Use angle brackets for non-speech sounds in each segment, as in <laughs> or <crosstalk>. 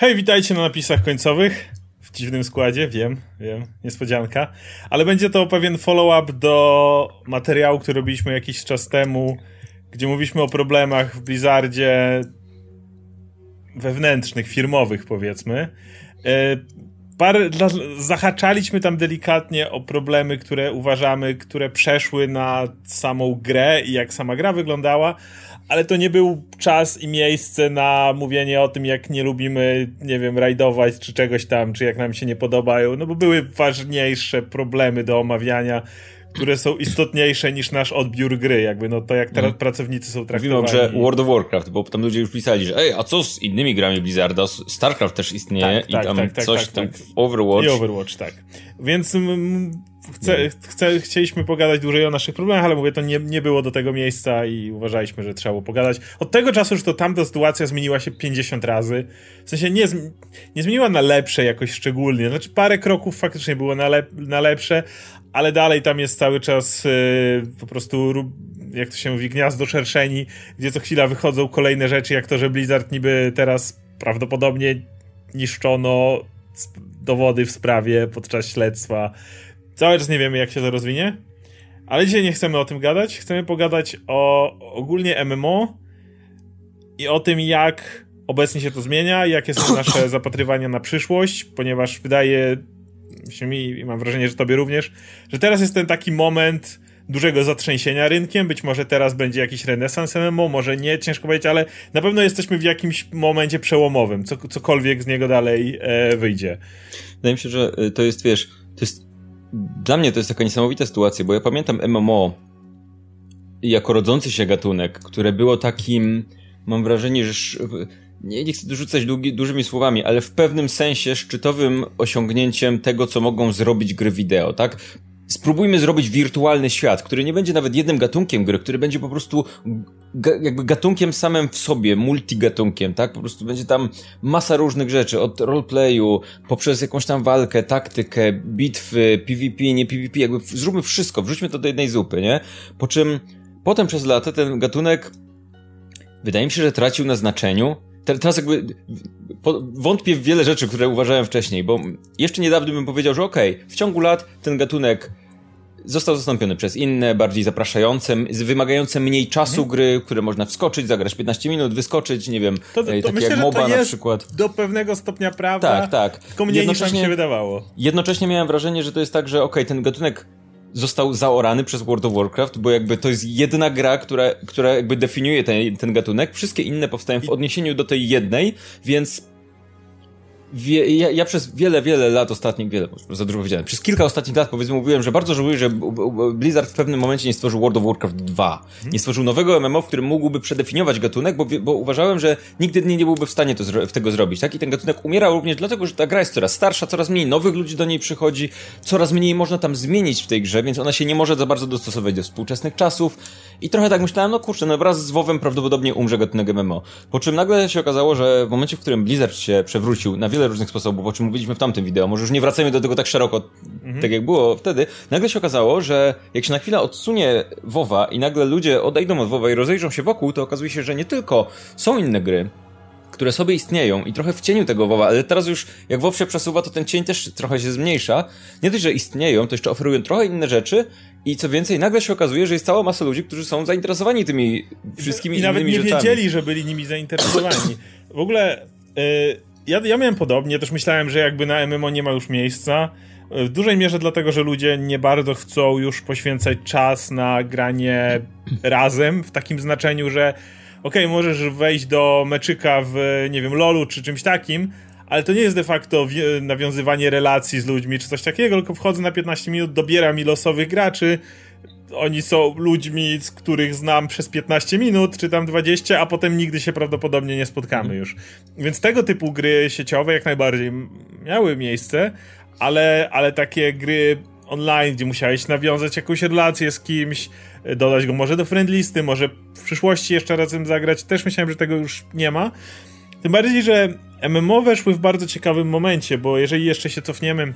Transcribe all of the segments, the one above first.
Hej, witajcie na napisach końcowych. W dziwnym składzie, wiem, wiem, niespodzianka. Ale będzie to pewien follow-up do materiału, który robiliśmy jakiś czas temu, gdzie mówiliśmy o problemach w Blizzardzie wewnętrznych, firmowych powiedzmy. E, parę, zahaczaliśmy tam delikatnie o problemy, które uważamy, które przeszły na samą grę i jak sama gra wyglądała, ale to nie był czas i miejsce na mówienie o tym, jak nie lubimy, nie wiem, rajdować czy czegoś tam, czy jak nam się nie podobają, no bo były ważniejsze problemy do omawiania, które są istotniejsze niż nasz odbiór gry, jakby no to jak teraz mm. pracownicy są traktowani. O grze World of Warcraft, bo tam ludzie już pisali, że ej, a co z innymi grami Blizzarda? StarCraft też istnieje tak, tak, i tam tak, tak coś tak, tam Overwatch. I Overwatch, tak. Więc mm, chce, chce, chcieliśmy pogadać dłużej o naszych problemach, ale mówię, to nie, nie było do tego miejsca i uważaliśmy, że trzeba było pogadać. Od tego czasu już to tamta sytuacja zmieniła się 50 razy. W sensie nie, nie zmieniła na lepsze jakoś szczególnie. Znaczy parę kroków faktycznie było na, lep, na lepsze, ale dalej tam jest cały czas yy, po prostu jak to się mówi, gniazdo szerszeni, gdzie co chwila wychodzą kolejne rzeczy, jak to, że Blizzard niby teraz prawdopodobnie niszczono dowody w sprawie podczas śledztwa Cały czas nie wiemy, jak się to rozwinie. Ale dzisiaj nie chcemy o tym gadać. Chcemy pogadać o ogólnie MMO i o tym, jak obecnie się to zmienia, jakie są nasze <coughs> zapatrywania na przyszłość, ponieważ wydaje się mi, i mam wrażenie, że tobie również, że teraz jest ten taki moment dużego zatrzęsienia rynkiem. Być może teraz będzie jakiś renesans MMO, może nie, ciężko powiedzieć, ale na pewno jesteśmy w jakimś momencie przełomowym, co, cokolwiek z niego dalej e, wyjdzie. Wydaje mi się, że e, to jest, wiesz, to jest dla mnie to jest taka niesamowita sytuacja, bo ja pamiętam MMO jako rodzący się gatunek, które było takim, mam wrażenie, że nie, nie chcę dorzucać długi, dużymi słowami, ale w pewnym sensie szczytowym osiągnięciem tego, co mogą zrobić gry wideo, tak? spróbujmy zrobić wirtualny świat, który nie będzie nawet jednym gatunkiem gry, który będzie po prostu jakby gatunkiem samym w sobie, multigatunkiem, tak? Po prostu będzie tam masa różnych rzeczy, od roleplayu, poprzez jakąś tam walkę, taktykę, bitwy, PvP, nie PvP, jakby zróbmy wszystko, wrzućmy to do jednej zupy, nie? Po czym potem przez lata ten gatunek wydaje mi się, że tracił na znaczeniu, teraz jakby wątpię w wiele rzeczy, które uważałem wcześniej, bo jeszcze niedawno bym powiedział, że okej, okay, w ciągu lat ten gatunek został zastąpiony przez inne, bardziej zapraszające, wymagające mniej czasu mhm. gry, które można wskoczyć, zagrać 15 minut, wyskoczyć, nie wiem, to, to, e, takie myślę, jak MOBA na przykład. do pewnego stopnia prawda, tak, tak. tylko mniej niż nam się wydawało. Jednocześnie miałem wrażenie, że to jest tak, że okej, okay, ten gatunek został zaorany przez World of Warcraft, bo jakby to jest jedna gra, która, która jakby definiuje ten, ten gatunek. Wszystkie inne powstają w odniesieniu do tej jednej, więc Wie, ja, ja, przez wiele, wiele lat ostatnich, wiele, za dużo powiedziałem, przez kilka ostatnich lat powiedzmy mówiłem, że bardzo żałuję, że Blizzard w pewnym momencie nie stworzył World of Warcraft 2. Hmm. Nie stworzył nowego MMO, w którym mógłby przedefiniować gatunek, bo, bo uważałem, że nigdy nie, nie byłby w stanie to, tego zrobić, tak? I ten gatunek umierał również dlatego, że ta gra jest coraz starsza, coraz mniej nowych ludzi do niej przychodzi, coraz mniej można tam zmienić w tej grze, więc ona się nie może za bardzo dostosować do współczesnych czasów. I trochę tak myślałem, no kurczę, no wraz z WoWem prawdopodobnie umrze gatunek MMO. Po czym nagle się okazało, że w momencie, w którym Blizzard się przewrócił na wiele różnych sposobów, o czym mówiliśmy w tamtym wideo, może już nie wracajmy do tego tak szeroko, mhm. tak jak było wtedy, nagle się okazało, że jak się na chwilę odsunie WoWa i nagle ludzie odejdą od WoWa i rozejrzą się wokół, to okazuje się, że nie tylko są inne gry, które sobie istnieją i trochę w cieniu tego WoWa, ale teraz już jak WoW się przesuwa, to ten cień też trochę się zmniejsza. Nie tylko, że istnieją, to jeszcze oferują trochę inne rzeczy i co więcej, nagle się okazuje, że jest cała masa ludzi, którzy są zainteresowani tymi wszystkimi I innymi rzeczami. I nawet nie wiedzieli, że byli nimi zainteresowani. W ogóle... Yy ja, ja miałem podobnie, też myślałem, że jakby na MMO nie ma już miejsca. W dużej mierze dlatego, że ludzie nie bardzo chcą już poświęcać czas na granie razem, w takim znaczeniu, że okej, okay, możesz wejść do meczyka w, nie wiem, LoLu czy czymś takim, ale to nie jest de facto nawiązywanie relacji z ludźmi czy coś takiego, tylko wchodzę na 15 minut, dobieram mi losowych graczy, oni są ludźmi, z których znam przez 15 minut, czy tam 20, a potem nigdy się prawdopodobnie nie spotkamy mhm. już. Więc tego typu gry sieciowe jak najbardziej miały miejsce, ale, ale takie gry online, gdzie musiałeś nawiązać jakąś relację z kimś, dodać go może do friendlisty, może w przyszłości jeszcze razem zagrać, też myślałem, że tego już nie ma. Tym bardziej, że MMO weszły w bardzo ciekawym momencie, bo jeżeli jeszcze się cofniemy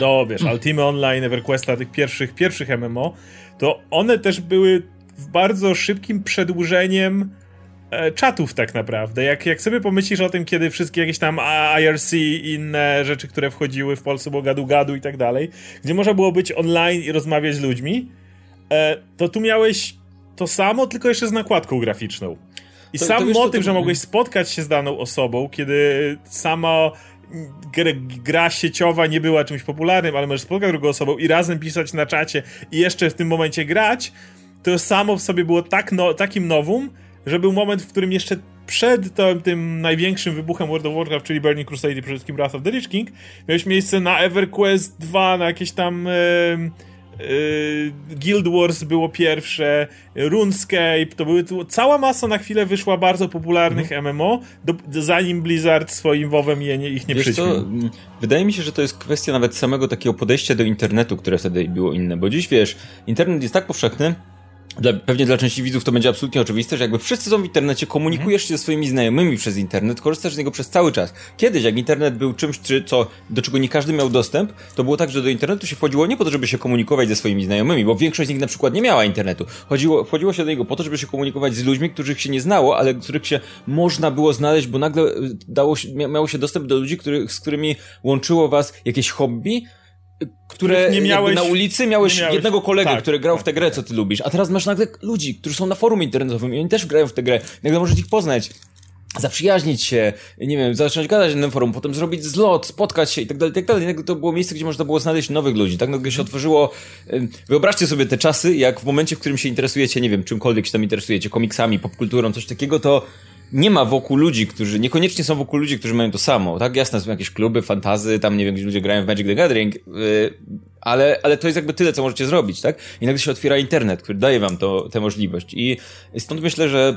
do, wiesz, Ultimate Online, EverQuesta, tych pierwszych, pierwszych MMO, to one też były w bardzo szybkim przedłużeniem e, czatów tak naprawdę. Jak, jak sobie pomyślisz o tym, kiedy wszystkie jakieś tam IRC i inne rzeczy, które wchodziły w Polsce, było gadu-gadu i tak dalej, gdzie można było być online i rozmawiać z ludźmi, e, to tu miałeś to samo, tylko jeszcze z nakładką graficzną. I to, sam to motyw, to, że mogłeś spotkać się z daną osobą, kiedy sama gra sieciowa nie była czymś popularnym, ale możesz spotkać drugą osobą i razem pisać na czacie i jeszcze w tym momencie grać, to samo w sobie było tak no, takim nowum, że był moment, w którym jeszcze przed to, tym największym wybuchem World of Warcraft, czyli Burning Crusade i przede wszystkim Wrath of the Lich King, miałeś miejsce na EverQuest 2, na jakieś tam... Yy, Guild Wars było pierwsze, RuneScape, to były cała masa na chwilę wyszła bardzo popularnych mm. MMO, do, zanim Blizzard swoim WoWem je, nie, ich nie przyćmił. Mm, wydaje mi się, że to jest kwestia nawet samego takiego podejścia do internetu, które wtedy było inne, bo dziś wiesz, internet jest tak powszechny, dla, pewnie dla części widzów to będzie absolutnie oczywiste, że jakby wszyscy są w internecie, komunikujesz się ze swoimi znajomymi przez internet, korzystasz z niego przez cały czas. Kiedyś, jak internet był czymś, czy, co, do czego nie każdy miał dostęp, to było tak, że do internetu się wchodziło nie po to, żeby się komunikować ze swoimi znajomymi, bo większość z nich na przykład nie miała internetu. Chodziło, wchodziło się do niego po to, żeby się komunikować z ludźmi, których się nie znało, ale których się można było znaleźć, bo nagle y, dało się, miało się dostęp do ludzi, których, z którymi łączyło was jakieś hobby, które nie miałeś, na ulicy miałeś, miałeś jednego kolegę, tak, który grał tak, w tę grę, co ty lubisz, a teraz masz nagle ludzi, którzy są na forum internetowym i oni też grają w tę grę. Nagle możesz ich poznać zaprzyjaźnić się, nie wiem, zacząć gadać na tym forum, potem zrobić zlot, spotkać się i tak dalej, tak dalej. To było miejsce, gdzie można było znaleźć nowych ludzi, tak? Nagle się otworzyło, wyobraźcie sobie te czasy, jak w momencie, w którym się interesujecie, nie wiem, czymkolwiek się tam interesujecie, komiksami, popkulturą, coś takiego, to nie ma wokół ludzi, którzy, niekoniecznie są wokół ludzi, którzy mają to samo, tak? Jasne, są jakieś kluby, fantazy, tam nie wiem, gdzie ludzie grają w Magic the Gathering, yy, ale, ale to jest jakby tyle, co możecie zrobić, tak? I nagle się otwiera internet, który daje wam to, tę możliwość. I stąd myślę, że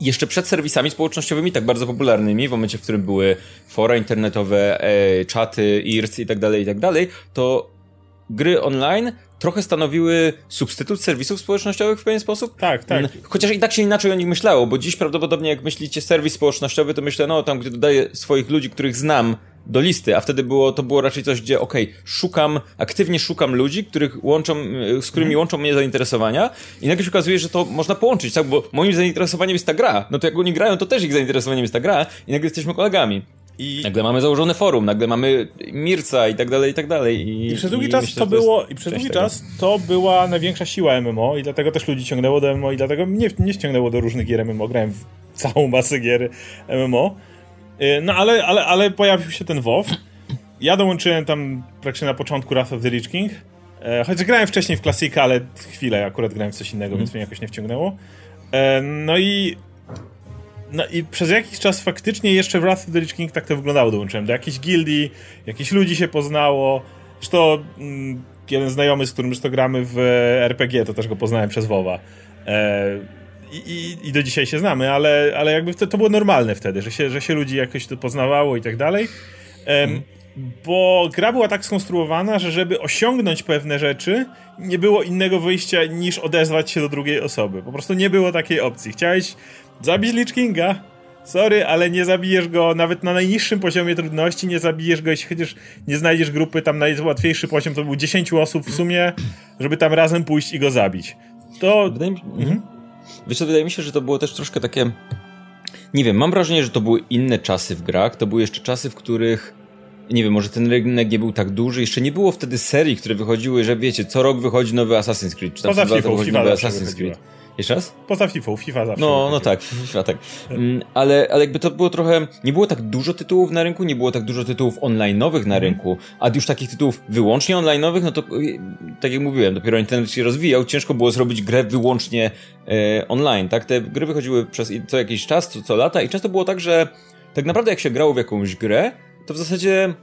jeszcze przed serwisami społecznościowymi, tak bardzo popularnymi, w momencie, w którym były fora internetowe, e, czaty, IRC i tak dalej, i tak dalej, to gry online trochę stanowiły substytut serwisów społecznościowych w pewien sposób. Tak, tak. Chociaż i tak się inaczej o nich myślało, bo dziś prawdopodobnie jak myślicie serwis społecznościowy, to myślę, no tam, gdzie dodaję swoich ludzi, których znam do listy, a wtedy było, to było raczej coś, gdzie okej, okay, szukam, aktywnie szukam ludzi, których łączą, z którymi hmm. łączą mnie zainteresowania i nagle się okazuje, że to można połączyć, tak, bo moim zainteresowaniem jest ta gra, no to jak oni grają, to też ich zainteresowaniem jest ta gra i nagle jesteśmy kolegami. I nagle mamy założone forum, nagle mamy Mirca i tak dalej, i tak dalej. I, I przez długi i czas myślę, to było, i przez długi tego. czas to była największa siła MMO i dlatego też ludzi ciągnęło do MMO i dlatego mnie nie ściągnęło do różnych gier MMO, grałem w całą masę gier MMO. Y, no ale, ale, ale pojawił się ten WoW. Ja dołączyłem tam praktycznie na początku Wrath of the Lich King. E, chociaż grałem wcześniej w klasyka, ale chwilę akurat grałem w coś innego, mm. więc mnie jakoś nie wciągnęło. E, no i no i przez jakiś czas faktycznie jeszcze w Wrath of the Lich King tak to wyglądało. Dołączyłem do jakiejś gildii, jakichś ludzi się poznało. Zresztą mm, jeden znajomy, z którym już to gramy w RPG, to też go poznałem przez WoWa. E, i, i, do dzisiaj się znamy, ale, ale jakby to, to było normalne wtedy, że się, że się ludzi jakoś to poznawało i tak dalej. mm. Bo gra była tak skonstruowana, że żeby osiągnąć pewne rzeczy, nie było innego wyjścia niż odezwać się do drugiej osoby. Po prostu nie było takiej opcji. Chciałeś Zabić Lich Kinga. Sorry, ale nie zabijesz go nawet na najniższym poziomie trudności, nie zabijesz go, jeśli chociaż nie znajdziesz grupy, tam najłatwiejszy poziom to był 10 osób w sumie, żeby tam razem pójść i go zabić. To... Wydaje mi, mhm. Wiesz co, wydaje mi się, że to było też troszkę takie... Nie wiem, mam wrażenie, że to były inne czasy w grach, to były jeszcze czasy, w których nie wiem, może ten rynek nie był tak duży, jeszcze nie było wtedy serii, które wychodziły, że wiecie, co rok wychodzi nowy Assassin's Creed, czy tam Poza FIFA, wychodzi nowy Assassin's Creed. Jeszcze raz? Poza FIFA, FIFA zawsze. No, no tak, FIFA tak. Mm, ale, ale jakby to było trochę, nie było tak dużo tytułów na rynku, nie było tak dużo tytułów online'owych na rynku, a już takich tytułów wyłącznie online'owych, no to y, tak jak mówiłem, dopiero internet się rozwijał, ciężko było zrobić grę wyłącznie e, online, tak? Te gry wychodziły przez co jakiś czas, co, co lata i często było tak, że tak naprawdę jak się grało w jakąś grę, to w zasadzie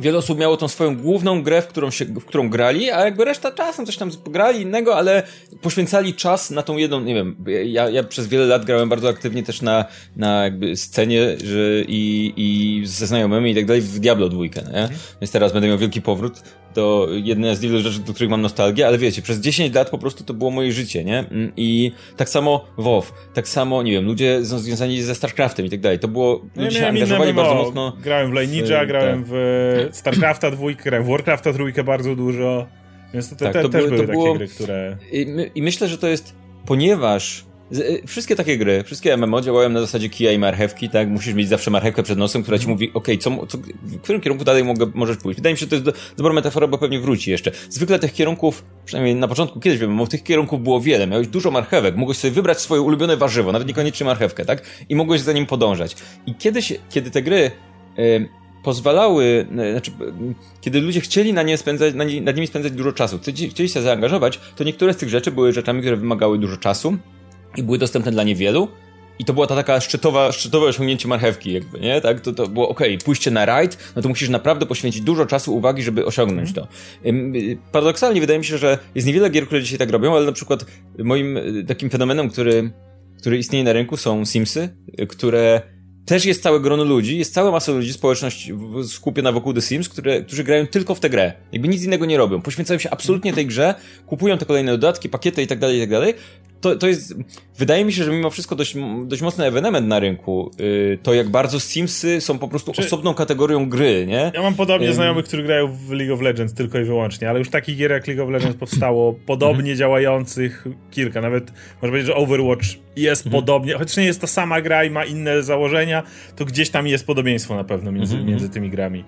wiele osób miało tą swoją główną grę, w którą, się, w którą grali, a jakby reszta czasem coś tam grali innego, ale poświęcali czas na tą jedną, nie wiem, ja, ja przez wiele lat grałem bardzo aktywnie też na, na jakby scenie że i, i ze znajomymi i tak dalej w Diablo 2, nie? Więc teraz będę miał wielki powrót to jedna z wielu rzeczy, do których mam nostalgię, ale wiecie, przez 10 lat po prostu to było moje życie, nie? Mm, I tak samo WoW, tak samo, nie wiem, ludzie związani ze StarCraftem i tak dalej. To było, no ludzie się angażowali bardzo mocno. Grałem w Lineage'a, grałem w StarCrafta dwójkę, grałem w Warcrafta trójkę bardzo dużo, więc to, te, tak, to też były, były takie było... gry, które... I, my, I myślę, że to jest, ponieważ wszystkie takie gry, wszystkie MMO działają na zasadzie kija i marchewki, tak? Musisz mieć zawsze marchewkę przed nosem, która ci mhm. mówi, ok, co, co, w którym kierunku dalej mogę, możesz pójść. Wydaje mi się, że to jest do, dobra metafora, bo pewnie wróci jeszcze. Zwykle tych kierunków, przynajmniej na początku kiedyś wiem, tych kierunków było wiele. Miałeś dużo marchewek, mogłeś sobie wybrać swoje ulubione warzywo, nawet niekoniecznie marchewkę, tak? I mogłeś za nim podążać. I kiedyś, kiedy te gry yy, pozwalały, e, znaczy, kiedy ludzie chcieli na nie spędzać, na, nie, nad nimi spędzać dużo czasu, chcieli się zaangażować, to niektóre z tych rzeczy były rzeczami, które wymagały dużo czasu i były dostępne dla niewielu. I to była ta taka szczytowa, szczytowe osiągnięcie marchewki, jakby, nie? Tak, to, to było ok, pójście na rajd, no to musisz naprawdę poświęcić dużo czasu, uwagi, żeby osiągnąć mm. to. Paradoksalnie wydaje mi się, że jest niewiele gier, które dzisiaj tak robią, ale na przykład moim e, takim fenomenem, który, który istnieje na rynku są Simsy, które też jest całe grono ludzi, jest cała masa ludzi, społeczność skupiona wokół The Sims, które, którzy grają tylko w tę grę. Jakby nic innego nie robią. Poświęcają się absolutnie tej grze, kupują te kolejne dodatki, pakiety i tak dalej, i tak dalej. To, to jest, wydaje mi się, że mimo wszystko dość, dość mocny ewenement na rynku. Yy, to jak bardzo Simsy są po prostu Czy... osobną kategorią gry, nie? Ja mam podobnie yy... znajomych, którzy grają w League of Legends tylko i wyłącznie, ale już takich gier jak League of Legends powstało podobnie mhm. działających kilka. Nawet można powiedzieć, że Overwatch jest mhm. podobnie, chociaż nie jest ta sama gra i ma inne założenia, to gdzieś tam jest podobieństwo na pewno między, mhm. między tymi grami.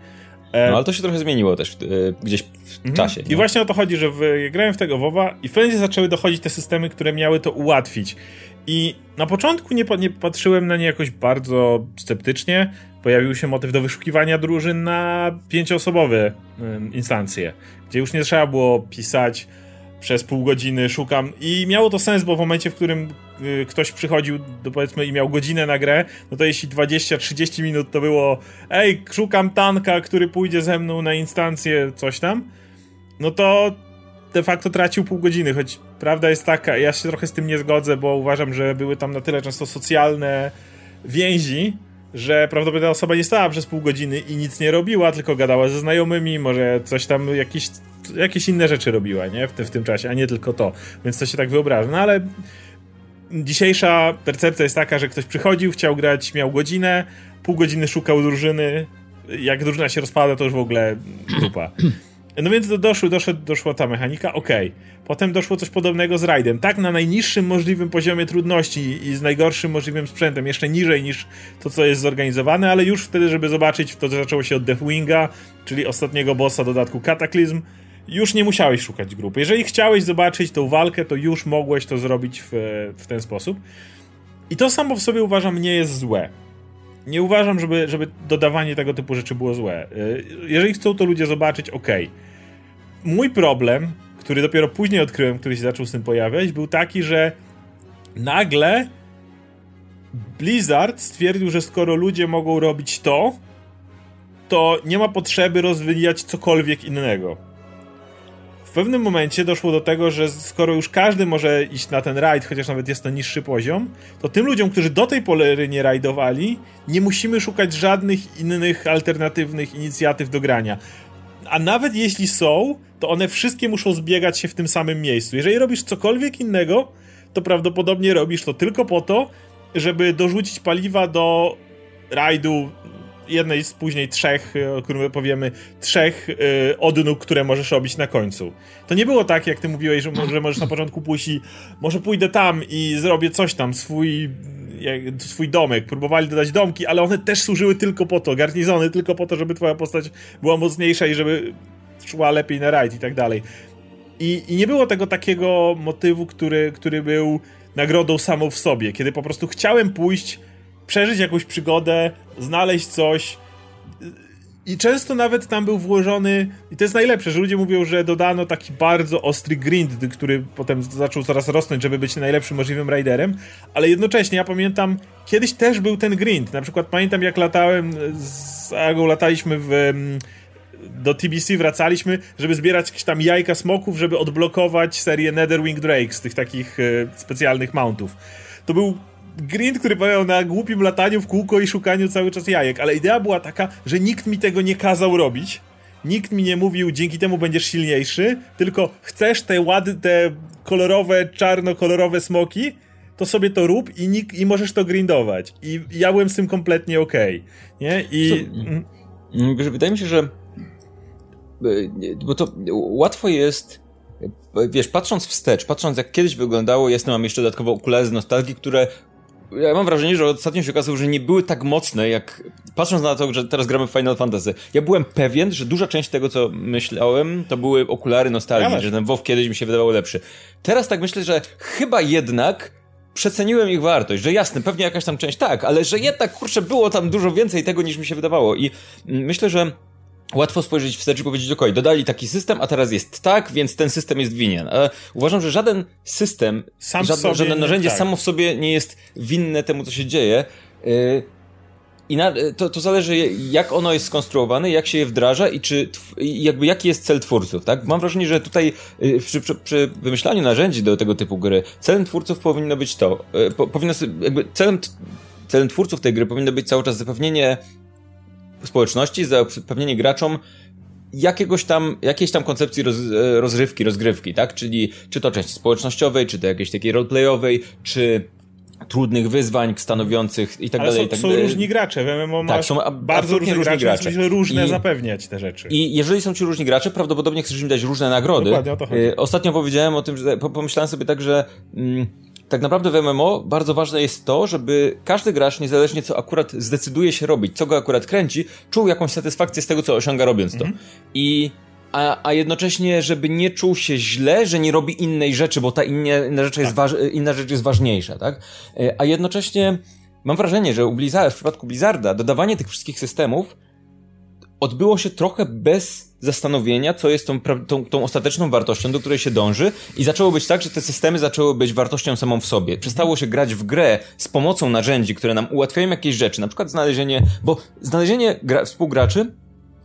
E, no ale to się trochę zmieniło też w, gdzieś w mhm. czasie. I właśnie o to chodzi, że w, grałem w tego WoWa i w pewnym zaczęły dochodzić te systemy, które miały to ułatwić. I na początku nie, nie patrzyłem na nie jakoś bardzo sceptycznie. Pojawił się motyw do wyszukiwania drużyn na pięcioosobowe instancje, gdzie już nie trzeba było pisać przez pół godziny szukam i miało to sens, bo w momencie, w którym ktoś przychodził do, powiedzmy i miał godzinę na grę, no to jeśli 20-30 minut to było ej, szukam tanka, który pójdzie ze mną na instancję, coś tam, no to de facto tracił pół godziny, choć prawda jest taka, ja się trochę z tym nie zgodzę, bo uważam, że były tam na tyle często socjalne więzi, że prawdopodobnie osoba nie stała przez pół godziny i nic nie robiła, tylko gadała ze znajomymi, może coś tam, jakieś, jakieś inne rzeczy robiła, nie? W, te, w tym czasie, a nie tylko to. Więc to się tak wyobraża. No ale dzisiejsza percepcja jest taka, że ktoś przychodził, chciał grać, miał godzinę, pół godziny szukał drużyny, jak drużyna się rozpada, to już w ogóle dupa. No więc do, doszły, doszło, doszła ta mechanika, okej. Okay. Potem doszło coś podobnego z rajdem. Tak na najniższym możliwym poziomie trudności i z najgorszym możliwym sprzętem, jeszcze niżej niż to, co jest zorganizowane, ale już wtedy, żeby zobaczyć, to zaczęło się od Deathwinga, czyli ostatniego bossa dodatku Cataclysm, już nie musiałeś szukać grupy. Jeżeli chciałeś zobaczyć tą walkę, to już mogłeś to zrobić w, w ten sposób. I to samo w sobie uważam nie jest złe. Nie uważam, żeby, żeby dodawanie tego typu rzeczy było złe. Y, jeżeli chcą to ludzie zobaczyć, ok. Mój problem, który dopiero później odkryłem, który się zaczął z tym pojawiać, był taki, że nagle Blizzard stwierdził, że skoro ludzie mogą robić to, to nie ma potrzeby rozwijać cokolwiek innego w pewnym momencie doszło do tego, że skoro już każdy może iść na ten rajd, chociaż nawet jest to niższy poziom, to tym ludziom, którzy do tej pory nie rajdowali, nie musimy szukać żadnych innych alternatywnych inicjatyw do grania. A nawet jeśli są, to one wszystkie muszą zbiegać się w tym samym miejscu. Jeżeli robisz cokolwiek innego, to prawdopodobnie robisz to tylko po to, żeby dorzucić paliwa do rajdu jednej z później trzech, e, o którym powiemy, trzech y, odnóg, które możesz robić na końcu. To nie było tak, jak ty mówiłeś, że, że możesz na początku pójść i może pójdę tam i zrobię coś tam, swój jak, swój domek, próbowali dodać domki, ale one też służyły tylko po to, garnizony tylko po to, żeby twoja postać była mocniejsza i żeby szła lepiej na rajd i tak dalej. I, I nie było tego takiego motywu, który, który był nagrodą samą w sobie, kiedy po prostu chciałem pójść przeżyć jakąś przygodę, znaleźć coś. I często nawet tam był włożony, i to jest najlepsze, że ludzie mówią, że dodano taki bardzo ostry grind, który potem zaczął coraz rosnąć, żeby być najlepszym możliwym riderem, ale jednocześnie ja pamiętam, kiedyś też był ten grind. Na przykład pamiętam, jak latałem z Agą, lataliśmy w do TBC wracaliśmy, żeby zbierać jakieś tam jajka smoków, żeby odblokować serię Netherwing Drake z tych takich e, specjalnych mountów. To był grind, który polegał na głupim lataniu w kółko i szukaniu cały czas jajek, ale idea była taka, że nikt mi tego nie kazał robić. Nikt mi nie mówił, dzięki temu będziesz silniejszy, tylko chcesz te ładne, te kolorowe, czarno-kolorowe smoki, to sobie to rób i, nik, i możesz to grindować. I ja byłem z tym kompletnie okej. Okay, nie? I... Co, wydaje mi się, że bo to łatwo jest wiesz, patrząc wstecz, patrząc jak kiedyś wyglądało, jestem, mam jeszcze dodatkowo okulary z nostalgii, które ja mam wrażenie, że ostatnio się okazało, że nie były tak mocne, jak patrząc na to, że teraz gramy w Final Fantasy. Ja byłem pewien, że duża część tego, co myślałem, to były okulary nostalgii, że ten WoW kiedyś mi się wydawał lepszy. Teraz tak myślę, że chyba jednak przeceniłem ich wartość, że jasne, pewnie jakaś tam część tak, ale że jednak, kurczę, było tam dużo więcej tego, niż mi się wydawało i myślę, że łatwo spojrzeć wstecz i powiedzieć, ok, dodali taki system, a teraz jest tak, więc ten system jest winien. Ale uważam, że żaden system, Sam żadne, żadne narzędzie tak. samo w sobie nie jest winne temu, co się dzieje. Yy, i na, to, to zależy, jak ono jest skonstruowane, jak się je wdraża i czy, jakby jaki jest cel twórców, tak? Mam wrażenie, że tutaj y, przy, przy, przy wymyślaniu narzędzi do tego typu gry, celem twórców powinno być to, po, powinno, jakby celem, celem twórców tej gry powinno być cały czas zapewnienie społeczności, zapewnienie graczom jakiegoś tam, jakiejś tam koncepcji roz, e, rozrywki, rozgrywki, tak? Czyli czy to części społecznościowej, czy to jakiejś takiej roleplayowej, czy trudnych wyzwań stanowiących i tak Ale dalej. Są, tak są różni gracze, w MMO tak, są bardzo różni gracze, gracze. Więc różne I, zapewniać te rzeczy. I jeżeli są ci różni gracze, prawdopodobnie chcesz im dać różne nagrody. Dokładnie o to chodzi. E, ostatnio powiedziałem o tym, że pomyślałem sobie tak, że mm, tak naprawdę w MMO bardzo ważne jest to, żeby każdy gracz, niezależnie co akurat zdecyduje się robić, co go akurat kręci, czuł jakąś satysfakcję z tego, co osiąga robiąc to. Mhm. I a, a jednocześnie, żeby nie czuł się źle, że nie robi innej rzeczy, bo ta inna, inna, rzecz, jest tak. inna rzecz jest ważniejsza, tak? E, a jednocześnie mam wrażenie, że u Blizzarda, w przypadku Blizzarda, dodawanie tych wszystkich systemów odbyło się trochę bez zastanowienia, co jest tą, tą, tą, ostateczną wartością, do której się dąży i zaczęło być tak, że te systemy zaczęły być wartością samą w sobie. Przestało się grać w grę z pomocą narzędzi, które nam ułatwiają jakieś rzeczy, na przykład znalezienie, bo znalezienie gra, współgraczy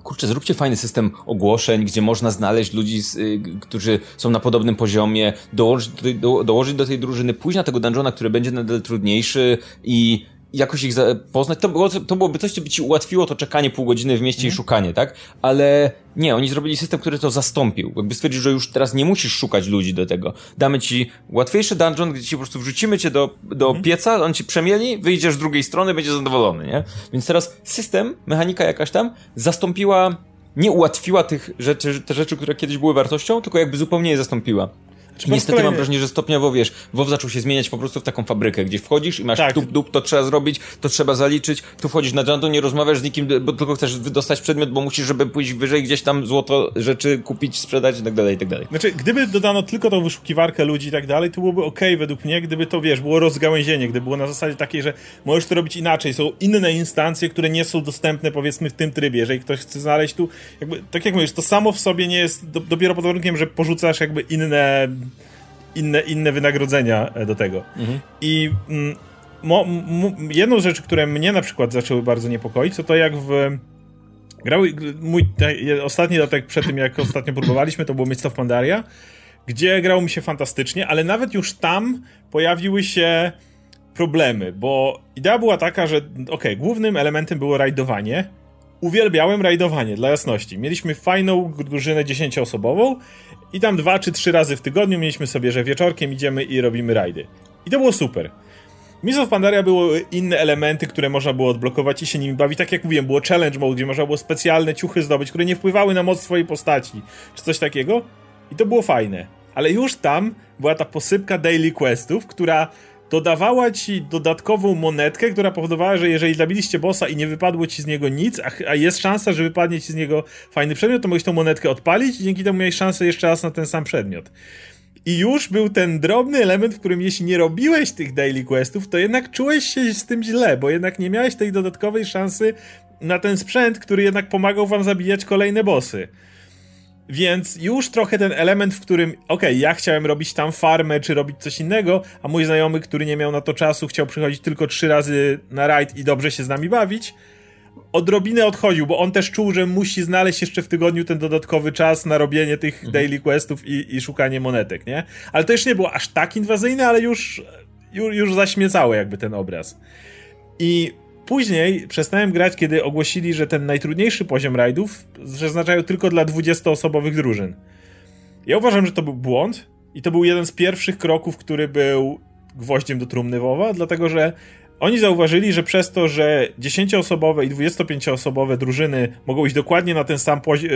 kurczę, zróbcie fajny system ogłoszeń, gdzie można znaleźć ludzi, z, y, którzy są na podobnym poziomie, dołożyć do, do, dołożyć do tej drużyny, pójść na tego dungeona, który będzie nadal trudniejszy i jakoś ich poznać, to, było, to byłoby coś, co by ci ułatwiło to czekanie pół godziny w mieście mm. i mhm. szukanie, tak? Ale nie, oni zrobili system, który to zastąpił. Jakby stwierdził, że już teraz nie musisz szukać ludzi do tego. Damy ci łatwiejszy dungeon, gdzie ci po prostu wrzucimy cię do, do mm. pieca, on ci przemieli, wyjdziesz z drugiej strony, będziesz zadowolony, nie? Więc teraz system, mechanika jakaś tam, zastąpiła nie ułatwiła tych rzeczy, te rzeczy, które kiedyś były wartością, tylko jakby zupełnie je zastąpiła. Czy Niestety mam wrażenie, że stopniowo, wiesz, WoW zaczął się zmieniać po prostu w taką fabrykę, gdzie wchodzisz i masz tak. dup, dup, to trzeba zrobić, to trzeba zaliczyć, tu wchodzisz na jungle, nie rozmawiasz z nikim, bo tylko chcesz dostać przedmiot, bo musisz, żeby pójść wyżej gdzieś tam złoto rzeczy kupić, sprzedać i tak dalej, i tak dalej. Znaczy, gdyby dodano tylko tą wyszukiwarkę ludzi i tak dalej, to byłoby ok według mnie, gdyby to, wiesz, było rozgałęzienie, gdyby było na zasadzie takiej, że możesz to robić inaczej, są inne instancje, które nie są dostępne, powiedzmy, w tym trybie, jeżeli ktoś chce znaleźć tu, jakby, tak jak mówisz, to samo w sobie nie jest, do, dopiero pod warunkiem, że porzucasz jakby inne inne, inne wynagrodzenia e, do tego. Mhm. I mm, mo, mo, jedną z rzeczy, które mnie na przykład zaczęły bardzo niepokoić, to to jak w grały, mój ostatni dodatek przed tym, jak ostatnio próbowaliśmy, to było Mist of Pandaria, gdzie grało mi się fantastycznie, ale nawet już tam pojawiły się problemy, bo idea była taka, że ok, głównym elementem było rajdowanie, uwielbiałem rajdowanie, dla jasności. Mieliśmy fajną drużynę dziesięcioosobową i tam dwa czy trzy razy w tygodniu mieliśmy sobie, że wieczorkiem idziemy i robimy rajdy. I to było super. Miss of Pandaria były inne elementy, które można było odblokować i się nimi bawić. Tak jak mówiłem, było challenge mode, gdzie można było specjalne ciuchy zdobyć, które nie wpływały na moc swojej postaci, czy coś takiego. I to było fajne. Ale już tam była ta posypka daily questów, która dodawała ci dodatkową monetkę, która powodowała, że jeżeli zabiliście bossa i nie wypadło ci z niego nic, a, a, jest szansa, że wypadnie ci z niego fajny przedmiot, to mogłeś tą monetkę odpalić i dzięki temu miałeś szansę jeszcze raz na ten sam przedmiot. I już był ten drobny element, w którym jeśli nie robiłeś tych daily questów, to jednak czułeś się z tym źle, bo jednak nie miałeś tej dodatkowej szansy na ten sprzęt, który jednak pomagał wam zabijać kolejne bossy. Więc już trochę ten element, w którym, okej, okay, ja chciałem robić tam farmę, czy robić coś innego, a mój znajomy, który nie miał na to czasu, chciał przychodzić tylko trzy razy na raid i dobrze się z nami bawić, odrobinę odchodził, bo on też czuł, że musi znaleźć jeszcze w tygodniu ten dodatkowy czas na robienie tych mhm. daily questów i, i szukanie monetek, nie? Ale to jeszcze nie było aż tak inwazyjne, ale już, już, już zaśmiecało jakby ten obraz. I Później przestałem grać, kiedy ogłosili, że ten najtrudniejszy poziom rajdów przeznaczają tylko dla 20-osobowych drużyn. Ja uważam, że to był błąd i to był jeden z pierwszych kroków, który był gwoździem do trumny WoWa, dlatego że oni zauważyli, że przez to, że 10-osobowe i 25-osobowe drużyny mogą iść dokładnie na ten sam poziom,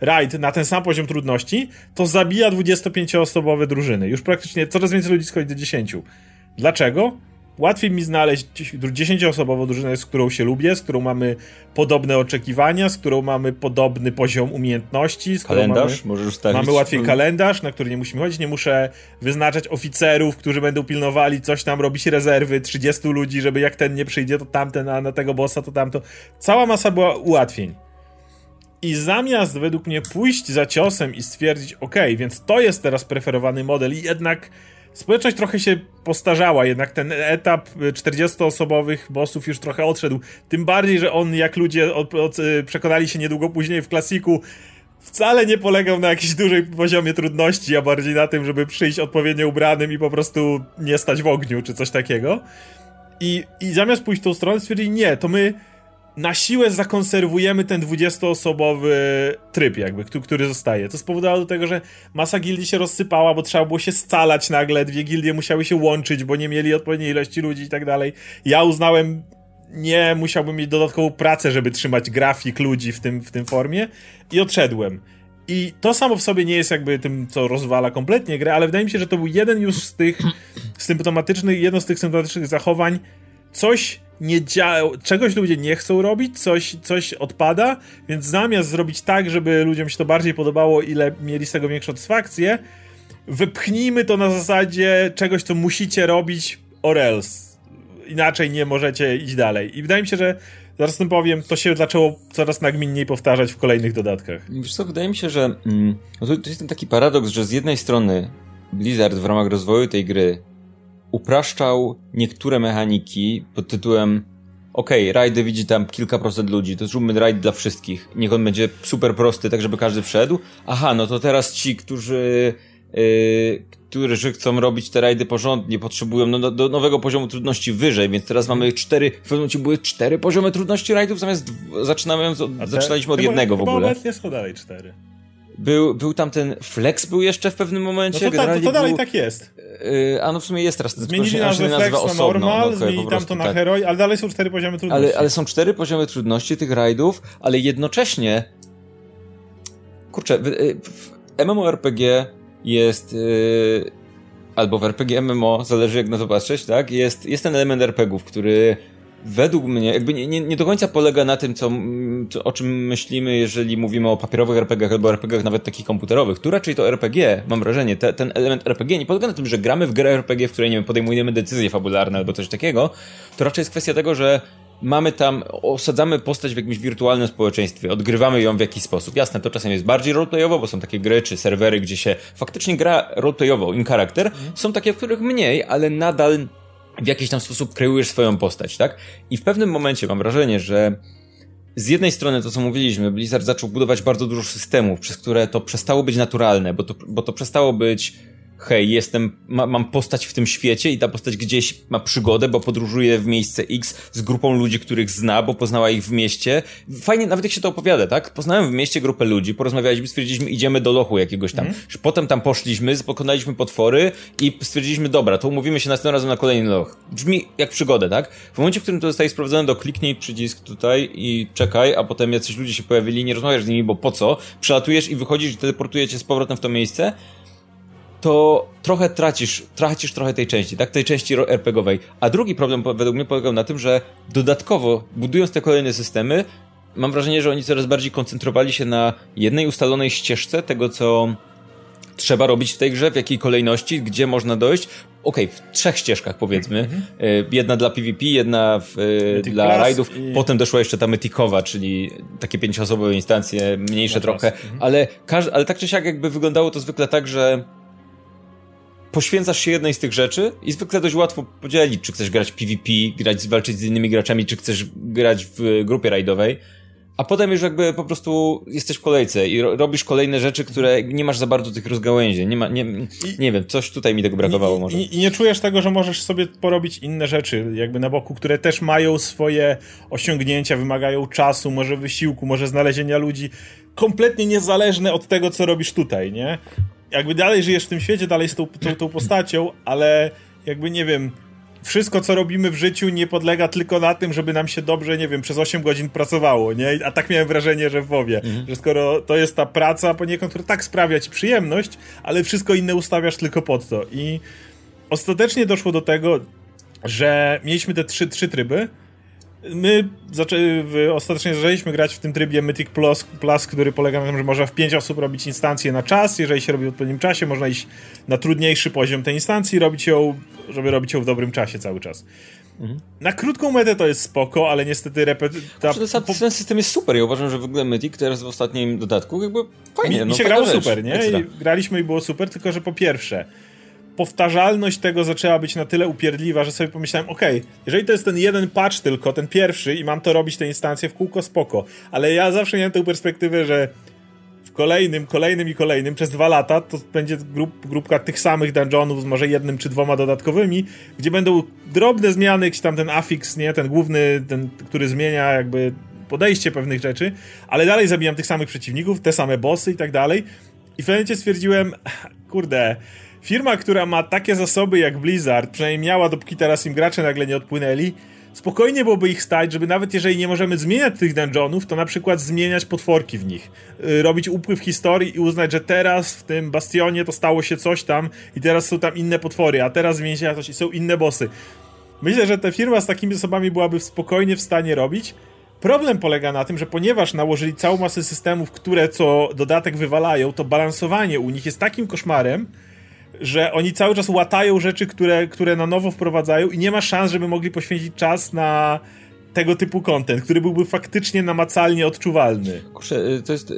raid, na ten sam poziom trudności, to zabija 25-osobowe drużyny. Już praktycznie coraz więcej ludzi schodzi do 10. Dlaczego? Łatwiej mi znaleźć 10-osobową drużynę, z którą się lubię, z którą mamy podobne oczekiwania, z którą mamy podobny poziom umiejętności. Z kalendarz mamy, możesz ustawić. Mamy łatwiej kalendarz, na który nie musimy chodzić. Nie muszę wyznaczać oficerów, którzy będą pilnowali coś tam, robić rezerwy, 30 ludzi, żeby jak ten nie przyjdzie, to tamten, a na tego bossa to tamto. Cała masa była ułatwień. I zamiast według mnie pójść za ciosem i stwierdzić, ok, więc to jest teraz preferowany model i jednak społeczność trochę się postarzała, jednak ten etap 40-osobowych bossów już trochę odszedł. Tym bardziej, że on, jak ludzie od, od, y, przekonali się niedługo później w klasiku, wcale nie polegał na jakimś dużej poziomie trudności, a bardziej na tym, żeby przyjść odpowiednio ubranym i po prostu nie stać w ogniu, czy coś takiego. I, i zamiast pójść tą stronę, stwierdzili, nie, to my na siłę zakonserwujemy ten 20-osobowy tryb jakby, który zostaje. To spowodowało do tego, że masa gildii się rozsypała, bo trzeba było się scalać nagle, dwie gildie musiały się łączyć, bo nie mieli odpowiedniej ilości ludzi i tak dalej. Ja uznałem, nie musiałbym mieć dodatkową pracę, żeby trzymać grafik ludzi w tym, w tym formie i odszedłem. I to samo w sobie nie jest jakby tym, co rozwala kompletnie grę, ale wydaje mi się, że to był jeden już z tych symptomatycznych, jedno z tych symptomatycznych zachowań, coś nie działa, czegoś ludzie nie chcą robić, coś, coś odpada, więc zamiast zrobić tak, żeby ludziom się to bardziej podobało, ile mieli z tego większą satysfakcję, wypchnijmy to na zasadzie czegoś, co musicie robić or else. Inaczej nie możecie iść dalej. I wydaje mi się, że zaraz tym powiem, to się zaczęło coraz nagminniej powtarzać w kolejnych dodatkach. Wiesz co, wydaje mi się, że mm, no to, to jest ten taki paradoks, że z jednej strony Blizzard w ramach rozwoju tej gry upraszczał niektóre mechaniki pod tytułem okej, okay, rajdy widzi tam kilka procent ludzi, to zróbmy rajd dla wszystkich. Niech on będzie super prosty, tak żeby każdy wszedł. Aha, no to teraz ci, którzy yy, którzy chcą robić te rajdy porządnie, potrzebują no, do, do nowego poziomu trudności wyżej, więc teraz mamy cztery, w pewnym momencie były cztery poziomy trudności rajdów, zamiast zaczynając od, te, zaczynaliśmy od jednego w ogóle. Obecnie są dalej cztery. Był, był tam ten Flex był jeszcze w pewnym momencie. No to, ta, to, to dalej był, tak jest. Yy, a no w sumie jest teraz. Zmienili nazwę Flex na osobno, Normal, no, zmienili tam to na tak. Heroi, ale dalej są cztery poziomy trudności. Ale, ale są cztery poziomy trudności tych rajdów, ale jednocześnie kurczę, w, w MMORPG jest yy, albo w RPG MMO, zależy jak na to patrzeć, tak? Jest, jest ten element RPGów, który według mnie jakby nie, nie, nie do końca polega na tym, co, co, o czym myślimy, jeżeli mówimy o papierowych RPGach albo RPGach nawet takich komputerowych. Tu raczej to RPG, mam wrażenie, te, ten element RPG nie polega na tym, że gramy w grę RPG, w której nie wiem, podejmujemy decyzje fabularne albo coś takiego. To raczej jest kwestia tego, że mamy tam, osadzamy postać w jakimś wirtualnym społeczeństwie, odgrywamy ją w jakiś sposób. Jasne, to czasem jest bardziej roleplayowo, bo są takie gry czy serwery, gdzie się faktycznie gra roleplayowo, in character. Mhm. Są takie, w których mniej, ale nadal w jakiś tam sposób kreujesz swoją postać, tak? I w pewnym momencie mam wrażenie, że z jednej strony to, co mówiliśmy, Blizzard zaczął budować bardzo dużo systemów, przez które to przestało być naturalne, bo to, bo to przestało być hej, jestem, ma, mam postać w tym świecie i ta postać gdzieś ma przygodę, bo podróżuje w miejsce X z grupą ludzi, których zna, bo poznała ich w mieście. Fajnie, nawet jak się to opowiada, tak? Poznałem w mieście grupę ludzi, porozmawialiśmy, stwierdziliśmy, idziemy do lochu jakiegoś tam. Mm. Potem tam poszliśmy, pokonaliśmy potwory i stwierdziliśmy, dobra, to umówimy się następnym razem na kolejny loch. Brzmi jak przygodę, tak? W momencie, w którym to zostaje sprawdzone, to kliknij przycisk tutaj i czekaj, a potem jacyś ludzie się pojawili, nie rozmawiasz z nimi, bo po co? Przelatujesz i wychodzisz i teleportujecie z powrotem w to miejsce to trochę tracisz, tracisz trochę tej części, tak? Tej części RPGowej. A drugi problem według mnie polegał na tym, że dodatkowo, budując te kolejne systemy, mam wrażenie, że oni coraz bardziej koncentrowali się na jednej ustalonej ścieżce tego, co trzeba robić w tej grze, w jakiej kolejności, gdzie można dojść. Okej, okay, w trzech ścieżkach powiedzmy. Mm -hmm. Jedna dla PvP, jedna w, e, dla rajdów. I... Potem doszła jeszcze ta Mythikowa, czyli takie pięcioosobowe instancje, mniejsze trochę. Mm -hmm. Ale, ale tak czy siak jakby wyglądało to zwykle tak, że poświęcasz się jednej z tych rzeczy i zwykle dość łatwo podzielić, czy chcesz grać PvP, grać, walczyć z innymi graczami, czy chcesz grać w grupie rajdowej. A potem już jakby po prostu jesteś w kolejce i ro robisz kolejne rzeczy, które nie masz za bardzo tych rozgałęzień. Nie, ma, nie, nie wiem, coś tutaj mi tego brakowało może. I, I, nie czujesz tego, że możesz sobie porobić inne rzeczy jakby na boku, które też mają swoje osiągnięcia, wymagają czasu, może wysiłku, może znalezienia ludzi, kompletnie niezależne od tego, co robisz tutaj, nie? Jakby dalej żyjesz w tym świecie, dalej z tą, tą, tą postacią, ale jakby nie wiem, wszystko, co robimy w życiu, nie podlega tylko na tym, żeby nam się dobrze, nie wiem, przez 8 godzin pracowało, nie? A tak miałem wrażenie, że w WoWie, mhm. że skoro to jest ta praca poniekąd, która tak sprawia ci przyjemność, ale wszystko inne ustawiasz tylko pod to. I ostatecznie doszło do tego, że mieliśmy te trzy, trzy tryby, My zaczę- ostatecznie zaczęliśmy grać w tym trybie Mythic Plus, Plus, który polega na tym, że można w 5 osób robić instancję na czas. Jeżeli się robi w odpowiednim czasie, można iść na trudniejszy poziom tej instancji i robić ją, żeby robić ją w dobrym czasie cały czas. Mhm. Na krótką metę to jest spoko, ale niestety repet... Ten system jest super. Ja uważam, że w ogóle Mythic teraz w ostatnim dodatku jakby fajnie. Mi, mi no, się grało rzecz. super, nie? I graliśmy i było super, tylko że po pierwsze powtarzalność tego zaczęła być na tyle upierdliwa, że sobie pomyślałem, okay, jeżeli to jest ten jeden patch tylko, ten pierwszy i mam to robić te instancje w kółko, spoko. Ale ja zawsze miałem tę perspektywę, że w kolejnym, kolejnym i kolejnym przez dwa lata to będzie grup, grupka tych samych dungeonów z może jednym czy dwoma dodatkowymi, gdzie będą drobne zmiany, jakiś tam ten affix, nie, ten główny, ten, który zmienia jakby podejście pewnych rzeczy, ale dalej zabijam tych samych przeciwników, te same bossy i tak dalej. I w pewnym stwierdziłem, <laughs> kurde, Firma, która ma takie zasoby jak Blizzard, przynajmniej miała, dopóki teraz im gracze nagle nie odpłynęli, spokojnie byłoby ich stać, żeby nawet jeżeli nie możemy zmieniać tych dungeonów, to na przykład zmieniać potworki w nich. Yy, robić upływ historii i uznać, że teraz w tym bastionie to stało się coś tam i teraz są tam inne potwory, a teraz zmieni się coś i są inne bossy. Myślę, że ta firma z takimi zasobami byłaby spokojnie w stanie robić. Problem polega na tym, że ponieważ nałożyli całą masę systemów, które co dodatek wywalają, to balansowanie u nich jest takim koszmarem, że oni cały czas łatają rzeczy, które, które na nowo wprowadzają i nie ma szans, żeby mogli poświęcić czas na tego typu content, który byłby faktycznie namacalnie odczuwalny. Kurczę, y, to jest...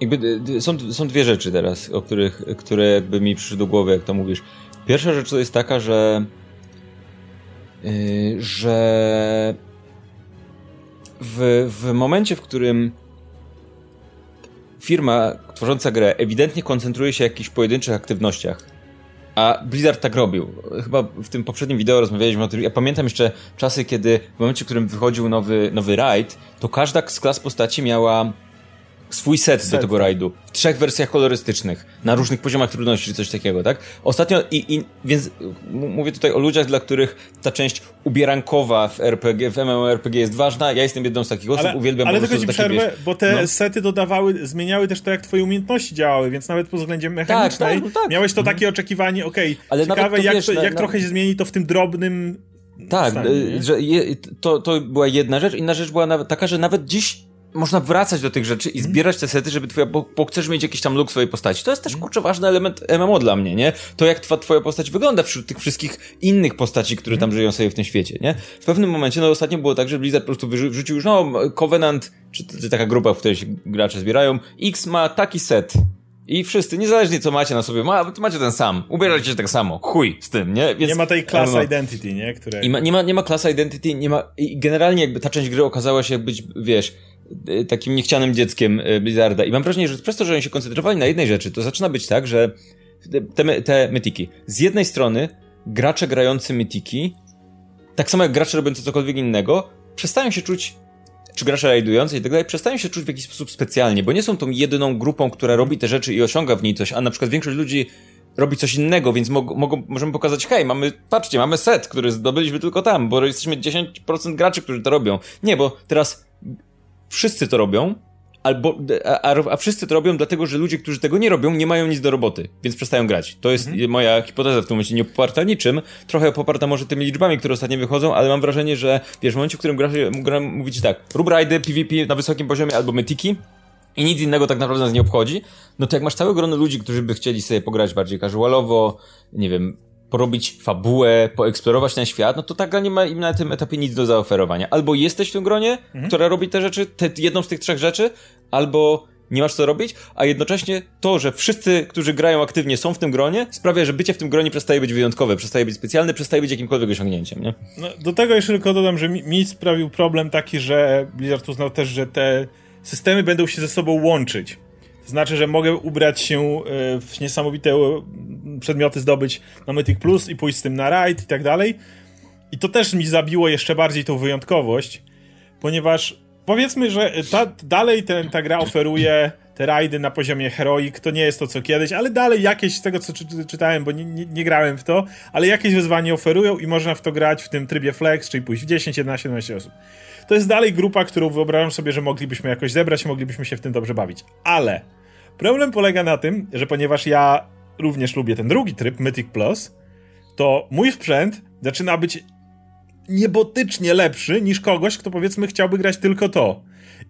Jakby, y, y, są, są dwie rzeczy teraz, o których, które jakby mi przyszły do głowy, jak to mówisz. Pierwsza rzecz to jest taka, że yy, że w, w momencie, w którym firma tworząca grę ewidentnie koncentruje się na jakichś pojedynczych aktywnościach, a Blizzard tak robił. Chyba w tym poprzednim wideo rozmawialiśmy o tym. Ja pamiętam jeszcze czasy, kiedy w momencie, w którym wychodził nowy, nowy raid, to każda z klas postaci miała swój set, set, do tego rajdu. W trzech wersjach kolorystycznych, na różnych poziomach trudności, czy coś takiego, tak? Ostatnio, i, i więc mówię tutaj o ludziach, dla których ta część ubierankowa w RPG, w MMORPG jest ważna. Ja jestem jedną z takich osób, ale, uwielbiam Ale tylko ci przerwę, bo te no. sety dodawały, zmieniały też to, jak twoje umiejętności działały, więc nawet pod względem tak, mechanicznej tak, tak, tak. miałeś to mhm. takie oczekiwanie, okej, okay, ale ciekawe, jak, wiesz, to, jak na, trochę się zmieni to w tym drobnym tak, stanie, że je, to, to była jedna rzecz. Inna rzecz była nawet taka, że nawet dziś można wracać do tych rzeczy i mhm. zbierać te sety, żeby twoja, bo, bo, chcesz mieć jakiś tam look swojej postaci. To jest też, mhm. kurczę, ważny element MMO dla mnie, nie? To jak twa, twoja postać wygląda wśród tych wszystkich innych postaci, które tam mhm. żyją sobie w tym świecie, nie? W pewnym momencie, no ostatnio było tak, że Blizzard po prostu wyrzucił już, no, Covenant, czy, czy taka grupa, w której się gracze zbierają, X ma taki set, i wszyscy, niezależnie co macie na sobie, ma, macie ten sam. Ubierajcie się tak samo. Chuj z tym, nie? Więc, nie ma tej class no, identity, nie? Które... I ma, nie, ma, nie ma class identity, nie ma... I generalnie jakby ta część gry okazała się być, wiesz, takim niechcianym dzieckiem y, Blizzarda. I mam wrażenie, że przez to, że oni się koncentrowali na jednej rzeczy, to zaczyna być tak, że te, te mytiki. Z jednej strony gracze grający mytiki, tak samo jak gracze robiący cokolwiek innego, przestają się czuć czy gracze rajdujący i tak dalej, przestają się czuć w jakiś sposób specjalnie, bo nie są tą jedyną grupą, która robi te rzeczy i osiąga w niej coś, a na przykład większość ludzi robi coś innego, więc mogą, możemy pokazać, hej, mamy, patrzcie, mamy set, który zdobyliśmy tylko tam, bo jesteśmy 10% graczy, którzy to robią. Nie, bo teraz wszyscy to robią, albo, a, a, wszyscy to robią dlatego, że ludzie, którzy tego nie robią, nie mają nic do roboty, więc przestają grać. To jest mhm. moja hipoteza w tym momencie, nie poparta niczym, trochę poparta może tymi liczbami, które ostatnio wychodzą, ale mam wrażenie, że wiesz, w momencie, w którym gra, gra mówicie tak, rób rajdy, PvP na wysokim poziomie albo mytiki, i nic innego tak naprawdę nas nie obchodzi, no to jak masz całe grono ludzi, którzy by chcieli sobie pograć bardziej casualowo, nie wiem, porobić fabułę, poeksplorować ten świat, no to ta gra nie ma im na tym etapie nic do zaoferowania. Albo jesteś w tym gronie, mhm. która robi te rzeczy, te, jedną z tych trzech rzeczy, albo nie masz co robić, a jednocześnie to, że wszyscy, którzy grają aktywnie są w tym gronie, sprawia, że bycie w tym gronie przestaje być wyjątkowe, przestaje być specjalne, przestaje być jakimkolwiek osiągnięciem, nie? No, do tego jeszcze tylko dodam, że mi, mi sprawił problem taki, że Blizzard uznał też, że te systemy będą się ze sobą łączyć. Znaczy, że mogę ubrać się e, w niesamowite e, przedmioty zdobyć na Mythic Plus i pójść z tym na raid i tak dalej. I to też mi zabiło jeszcze bardziej tą wyjątkowość, ponieważ powiedzmy, że ta, dalej ten, ta gra oferuje te rajdy na poziomie heroik to nie jest to co kiedyś, ale dalej jakieś z tego co czy, czytałem, bo nie, nie, nie, grałem w to, ale jakieś wyzwanie oferują i można w to grać w tym trybie flex, czyli pójść w 10, 11, 12 osób. To jest dalej grupa, którą wyobrażam sobie, że moglibyśmy jakoś zebrać, moglibyśmy się w tym dobrze bawić. Ale problem polega na tym, że ponieważ ja również lubię ten drugi tryb, Mythic Plus, to mój sprzęt zaczyna być niebotycznie lepszy niż kogoś, kto powiedzmy chciałby grać tylko to.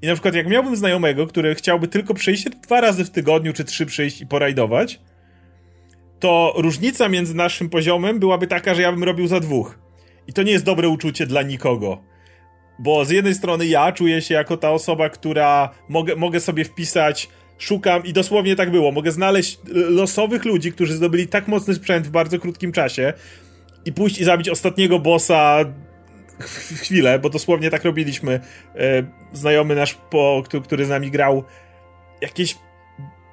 I na przykład jak miałbym znajomego, który chciałby tylko przyjść dwa razy w tygodniu, czy trzy przyjść i porajdować, to różnica między naszym poziomem byłaby taka, że ja bym robił za dwóch. I to nie jest dobre uczucie dla nikogo. Bo z jednej strony ja czuję się jako ta osoba, która mogę, mogę sobie wpisać, szukam i dosłownie tak było. Mogę znaleźć losowych ludzi, którzy zdobyli tak mocny sprzęt w bardzo krótkim czasie i pójść i zabić ostatniego bossa chwilę, bo dosłownie tak robiliśmy. E, znajomy nasz, po, który z nami grał, jakieś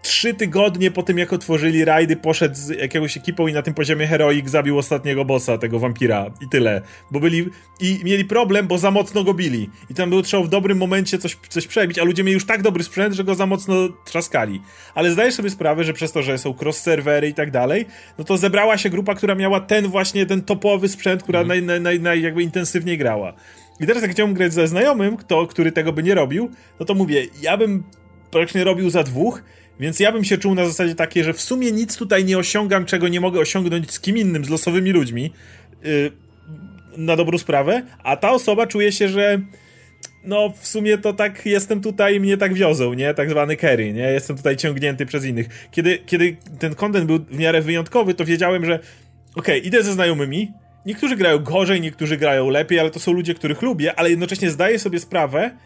trzy tygodnie po tym, jak otworzyli rajdy, poszedł z jakąś ekipą i na tym poziomie heroik zabił ostatniego bossa, tego wampira i tyle. Bo byli... i mieli problem, bo za mocno go bili. I tam było trzeba w dobrym momencie coś, coś przebić, a ludzie mieli już tak dobry sprzęt, że go za mocno trzaskali. Ale zdajesz sobie sprawę, że przez to, że są cross-serwery i tak dalej, no to zebrała się grupa, która miała ten właśnie, ten topowy sprzęt, która mm. naj, naj, naj, jakby intensywniej grała. I teraz jak chciałbym grać ze znajomym, kto, który tego by nie robił, no to mówię, ja bym praktycznie robił za dwóch, więc ja bym się czuł na zasadzie takiej, że w sumie nic tutaj nie osiągam, czego nie mogę osiągnąć z kim innym, z losowymi ludźmi, yy, na dobrą sprawę, a ta osoba czuje się, że no w sumie to tak jestem tutaj, mnie tak wiozą, nie? Tak zwany carry, nie? Jestem tutaj ciągnięty przez innych. Kiedy, kiedy ten content był w miarę wyjątkowy, to wiedziałem, że okej, okay, idę ze znajomymi, niektórzy grają gorzej, niektórzy grają lepiej, ale to są ludzie, których lubię, ale jednocześnie zdaję sobie sprawę,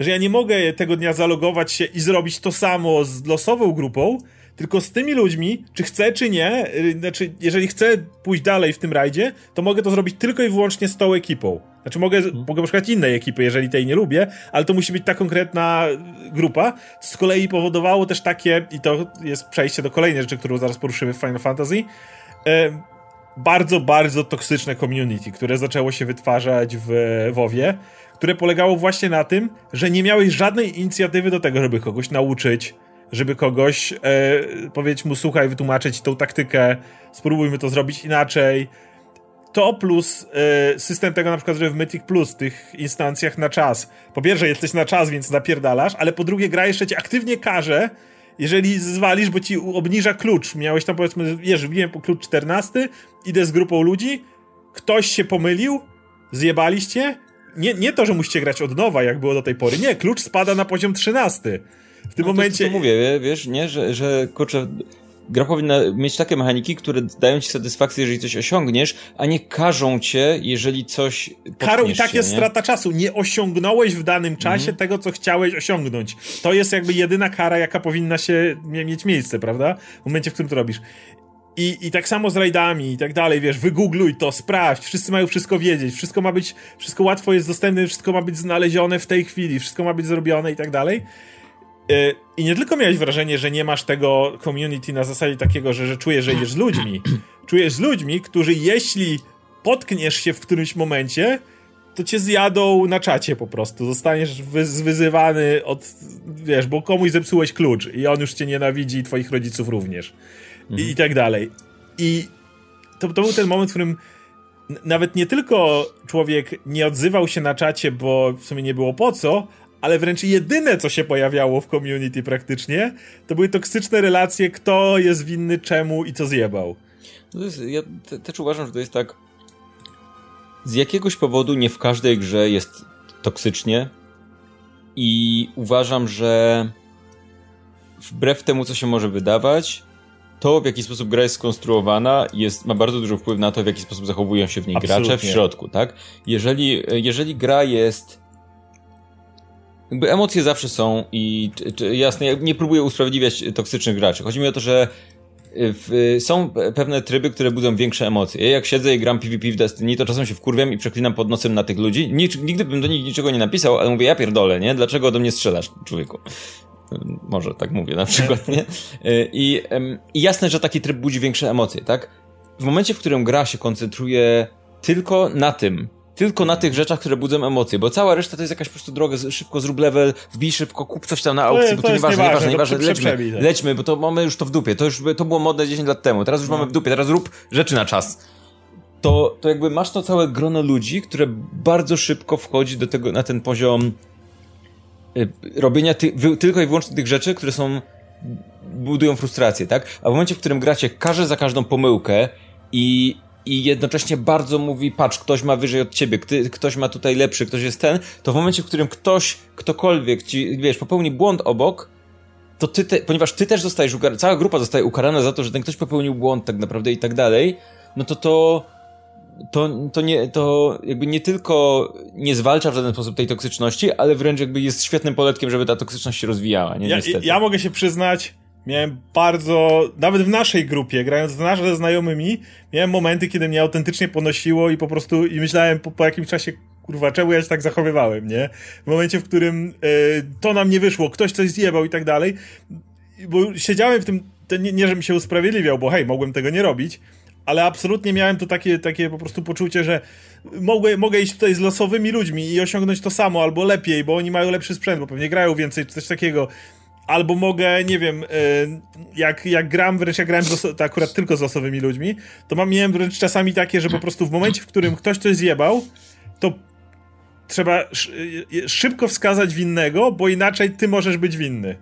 że ja nie mogę tego dnia zalogować się i zrobić to samo z losową grupą, tylko z tymi ludźmi, czy chcę, czy nie, y, znaczy, jeżeli chcę pójść dalej w tym rajdzie, to mogę to zrobić tylko i wyłącznie z tą ekipą. Znaczy, mogę, hmm. mogę poszukać innej ekipy, jeżeli tej nie lubię, ale to musi być ta konkretna grupa, co z kolei powodowało też takie, i to jest przejście do kolejnej rzeczy, którą zaraz poruszymy w Final Fantasy, e, bardzo, bardzo toksyczne community, które zaczęło się wytwarzać w WoWie, które polegało właśnie na tym, że nie miałeś żadnej inicjatywy do tego, żeby kogoś nauczyć, żeby kogoś e, powiedzieć mu, słuchaj, wytłumaczyć tą taktykę, spróbujmy to zrobić inaczej. To plus e, system tego na przykład, że w Mythic Plus, tych instancjach na czas, po pierwsze jesteś na czas, więc napierdalasz, ale po drugie gra jeszcze ci aktywnie każe, jeżeli zwalisz, bo ci obniża klucz. Miałeś tam powiedzmy, wiesz, wbiłem po klucz 14, idę z grupą ludzi, ktoś się pomylił, zjebaliście, nie, nie to, że musicie grać od nowa, jak było do tej pory. Nie, klucz spada na poziom 13. W tym no momencie. To, to mówię, wiesz, nie, że, że kurczę. Gra powinna mieć takie mechaniki, które dają ci satysfakcję, jeżeli coś osiągniesz, a nie każą cię, jeżeli coś. Karą i tak się, jest nie? strata czasu. Nie osiągnąłeś w danym czasie mhm. tego, co chciałeś osiągnąć. To jest jakby jedyna kara, jaka powinna się mieć miejsce, prawda? W momencie, w którym to robisz. I, I tak samo z rajdami i tak dalej, wiesz, wygoogluj to, sprawdź, wszyscy mają wszystko wiedzieć, wszystko ma być, wszystko łatwo jest dostępne, wszystko ma być znalezione w tej chwili, wszystko ma być zrobione i tak dalej. Y, I nie tylko miałeś wrażenie, że nie masz tego community na zasadzie takiego, że, że czujesz, że idziesz z ludźmi. <clears throat> Czujesz z ludźmi, którzy jeśli potkniesz się w którymś momencie, to cię zjadą na czacie po prostu. Zostaniesz wyzywany od, wiesz, bo komuś zepsułeś klucz i on już cię nienawidzi i twoich rodziców również mhm. i, i tak dalej. I to, to był ten moment, w którym nawet nie tylko człowiek nie odzywał się na czacie, bo w sumie nie było po co, ale wręcz jedyne, co się pojawiało w community praktycznie, to były toksyczne relacje, kto jest winny czemu i co zjebał. No jest, ja te, też uważam, że to jest tak. Z jakiegoś powodu nie w każdej grze jest toksycznie. I uważam, że wbrew temu, co się może wydawać, to, w jaki sposób gra jest skonstruowana, jest, ma bardzo duży wpływ na to, w jaki sposób zachowują się w niej Absolutnie. gracze w środku, tak? Jeżeli, jeżeli gra jest jakby emocje zawsze są i czy, czy, jasne, ja nie próbuję usprawiedliwiać toksycznych graczy. Chodzi mi o to, że w, są pewne tryby, które budzą większe emocje. Ja jak siedzę i gram PvP w Destiny, to czasem się wkurwiam i przeklinam pod nosem na tych ludzi. Nic, nigdy bym do nich niczego nie napisał, ale mówię, ja pierdolę, nie? Dlaczego do mnie strzelasz, człowieku? Może tak mówię na przykład, nie? I, I jasne, że taki tryb budzi większe emocje, tak? W momencie, w którym gra się koncentruje tylko na tym, tylko na tych rzeczach, które budzą emocje, bo cała reszta to jest jakaś po prostu droga, szybko zrób level, wbij szybko, kup coś tam na aukcji, To- bo to to nieważne, nieważne, nieważne, lećmy, tak. lećmy, bo to mamy już to w dupie, to już to było modne 10 lat temu, teraz już No. mamy w dupie, teraz rób rzeczy na czas. To, to jakby masz to całe grono ludzi, które bardzo szybko wchodzi do tego, na ten poziom y, robienia ty, tylko i wyłącznie tych rzeczy, które są budują frustrację, tak? A w momencie, w którym gracie każe za każdą pomyłkę i, i jednocześnie bardzo mówi, patrz, ktoś ma wyżej od ciebie, kty, ktoś ma tutaj lepszy, ktoś jest ten, to w momencie, w którym ktoś, ktokolwiek ci, wiesz, popełni błąd obok, to ty, te, ponieważ ty też zostajesz ukarany, cała grupa zostaje ukarana za to, że ten ktoś popełnił błąd tak naprawdę i tak dalej, no to to to, to, nie, to jakby nie tylko nie zwalcza w żaden sposób tej toksyczności, ale wręcz jakby jest świetnym poletkiem, żeby ta toksyczność się rozwijała, nie? Ja, Niestety. ja mogę się przyznać, miałem bardzo, nawet w naszej grupie, grając w nasze ze znajomymi, miałem momenty, kiedy mnie autentycznie ponosiło i po prostu, i myślałem po, po jakimś czasie, kurwa, czemu ja się tak zachowywałem, nie? W momencie, w którym e, to nam nie wyszło, ktoś coś zjebał i tak dalej, bo siedziałem w tym, nie, nie żebym się usprawiedliwiał, bo hej, mogłem tego nie robić, ale absolutnie miałem tu takie, takie po prostu poczucie, że mogę, mogę iść tutaj z losowymi ludźmi i osiągnąć to samo, albo lepiej, bo oni mają lepszy sprzęt, bo pewnie grają więcej, czy coś takiego. Albo mogę, nie wiem, y, jak, jak gram, wręcz jak grałem z to akurat tylko z losowymi ludźmi, to mam, miałem wręcz czasami takie, że po prostu w momencie, w którym ktoś coś zjebał, to trzeba sz, y, szybko wskazać winnego, bo inaczej ty możesz być winny.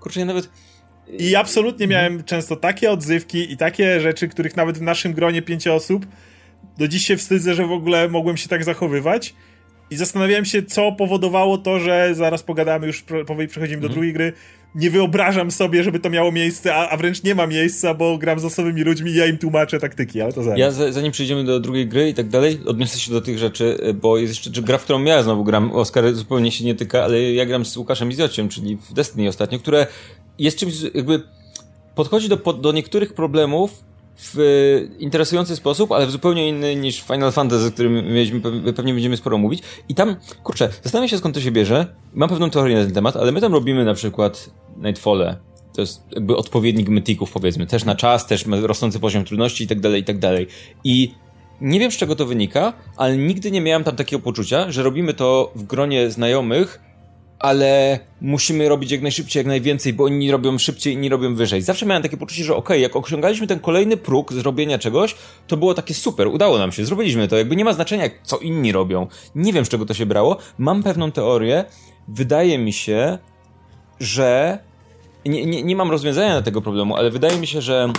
Kurczę, ja nawet I absolutnie miałem często takie odzywki i takie rzeczy, których nawet w naszym gronie pięciu osób do dziś się wstydzę, że w ogóle mogłem się tak zachowywać. I zastanawiałem się, co powodowało to, że zaraz pogadamy, już powoli przechodzimy do drugiej gry. Nie wyobrażam sobie, żeby to miało miejsce, a, a wręcz nie ma miejsca, bo gram z osobymi ludźmi i ja im tłumaczę taktyki, ale to zaraz. Ja za- zanim przejdziemy do drugiej gry i tak dalej, odniosę się do tych rzeczy, y, bo jest jeszcze gra, w którą ja znowu gram. Oskar zupełnie się nie tyka, ale ja gram z Łukaszem Izociem, czyli w Destiny ostatnio, które jest czymś jakby podchodzi do, do niektórych problemów w interesujący sposób, ale w zupełnie inny niż Final Fantasy, o którym mieliśmy, pe- pewnie będziemy sporo mówić. I tam, kurczę, zastanawiam się skąd to się bierze. Mam pewną teorię na ten temat, ale my tam robimy na przykład Nightfall'e. To jest jakby odpowiednik mytików, powiedzmy. Też na czas, też rosnący poziom trudności i tak dalej, i tak dalej. I nie wiem z czego to wynika, ale nigdy nie miałem tam takiego poczucia, że robimy to w gronie znajomych, ale musimy robić jak najszybciej, jak najwięcej, bo inni robią szybciej, inni robią wyżej. Zawsze miałem takie poczucie, że okej, jak osiągaliśmy ten kolejny próg zrobienia czegoś, to było takie super, udało nam się, zrobiliśmy to. Jakby nie ma znaczenia, co inni robią. Nie wiem, z czego to się brało. Mam pewną teorię. Wydaje mi się, że nie, nie, nie mam rozwiązania na tego problemu, ale wydaje mi się, że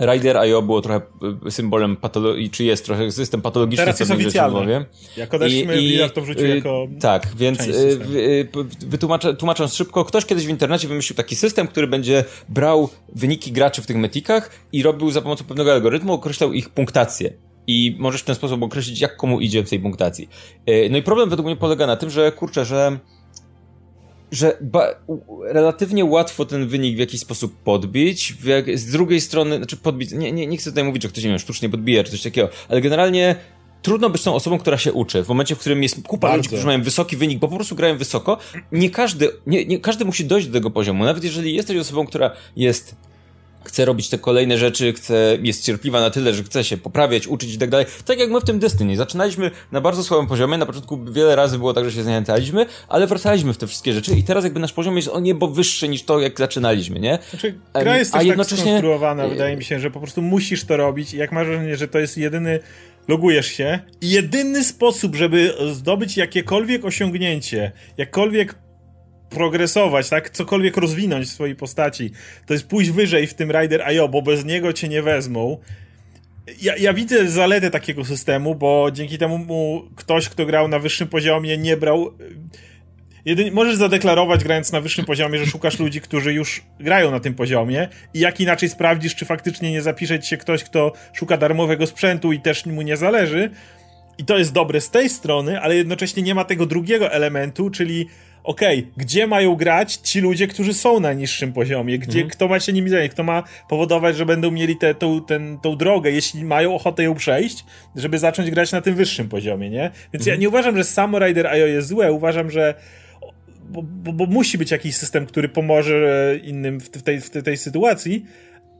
Rider.io było trochę y, symbolem patologii, czy jest trochę system patologiczny Teraz jest pewnych rzeczy w oficjalne. głowie. Jak odeszliśmy, Blizzard to wrzucił y, jako Tak, więc y, systemu. w- y, p- wytłumaczę, tłumacząc szybko, ktoś kiedyś w internecie wymyślił taki system, który będzie brał wyniki graczy w tych metikach i robił za pomocą pewnego algorytmu, określał ich punktację. I możesz w ten sposób określić, jak komu idzie w tej punktacji. No i problem według mnie polega na tym, że kurczę, że że relatywnie łatwo ten wynik w jakiś sposób podbić. Jak, z drugiej strony, znaczy podbić, nie, nie, nie chcę tutaj mówić, że ktoś, nie wiem, sztucznie podbija czy coś takiego, ale generalnie trudno być tą osobą, która się uczy. W momencie, w którym jest kupa Bardzo. ludzi, którzy mają wysoki wynik, bo po prostu grają wysoko, nie każdy, nie, nie każdy musi dojść do tego poziomu. Nawet jeżeli jesteś osobą, która jest chce robić te kolejne rzeczy, chce, jest cierpliwa na tyle, że chce się poprawiać, uczyć i tak dalej. Tak jak my w tym Destiny. Zaczynaliśmy na bardzo słabym poziomie, na początku wiele razy było tak, że się zniechęcaliśmy, ale wracaliśmy w te wszystkie rzeczy i teraz jakby nasz poziom jest o niebo wyższy niż to, jak zaczynaliśmy, nie? Znaczy, gra jest a też jednocześnie- tak skonstruowana, y- wydaje mi się, że po prostu musisz to robić i jak masz wrażenie, że to jest jedyny logujesz się jedyny sposób, żeby zdobyć jakiekolwiek osiągnięcie, jakkolwiek progresować, tak, cokolwiek rozwinąć w swojej postaci, to jest pójść wyżej w tym Rider.io, bo bez niego cię nie wezmą. Ja, ja widzę zaletę takiego systemu, bo dzięki temu mu ktoś, kto grał na wyższym poziomie, nie brał Jedynie możesz zadeklarować, grając na wyższym poziomie, że szukasz ludzi, którzy już grają na tym poziomie i jak inaczej sprawdzisz, czy faktycznie nie zapisze ci się ktoś, kto szuka darmowego sprzętu i też mu nie zależy. I to jest dobre z tej strony, ale jednocześnie nie ma tego drugiego elementu, czyli okej, gdzie mają grać ci ludzie, którzy są na niższym poziomie, gdzie kto ma się nimi zająć, kto ma powodować, że będą mieli tę tą, ten, tą drogę, jeśli mają ochotę ją przejść, żeby zacząć grać na tym wyższym poziomie, nie? Więc ja nie uważam, że samo Rider.io jest złe, uważam, że bo, bo, bo musi być jakiś system, który pomoże innym w, tej, w tej sytuacji.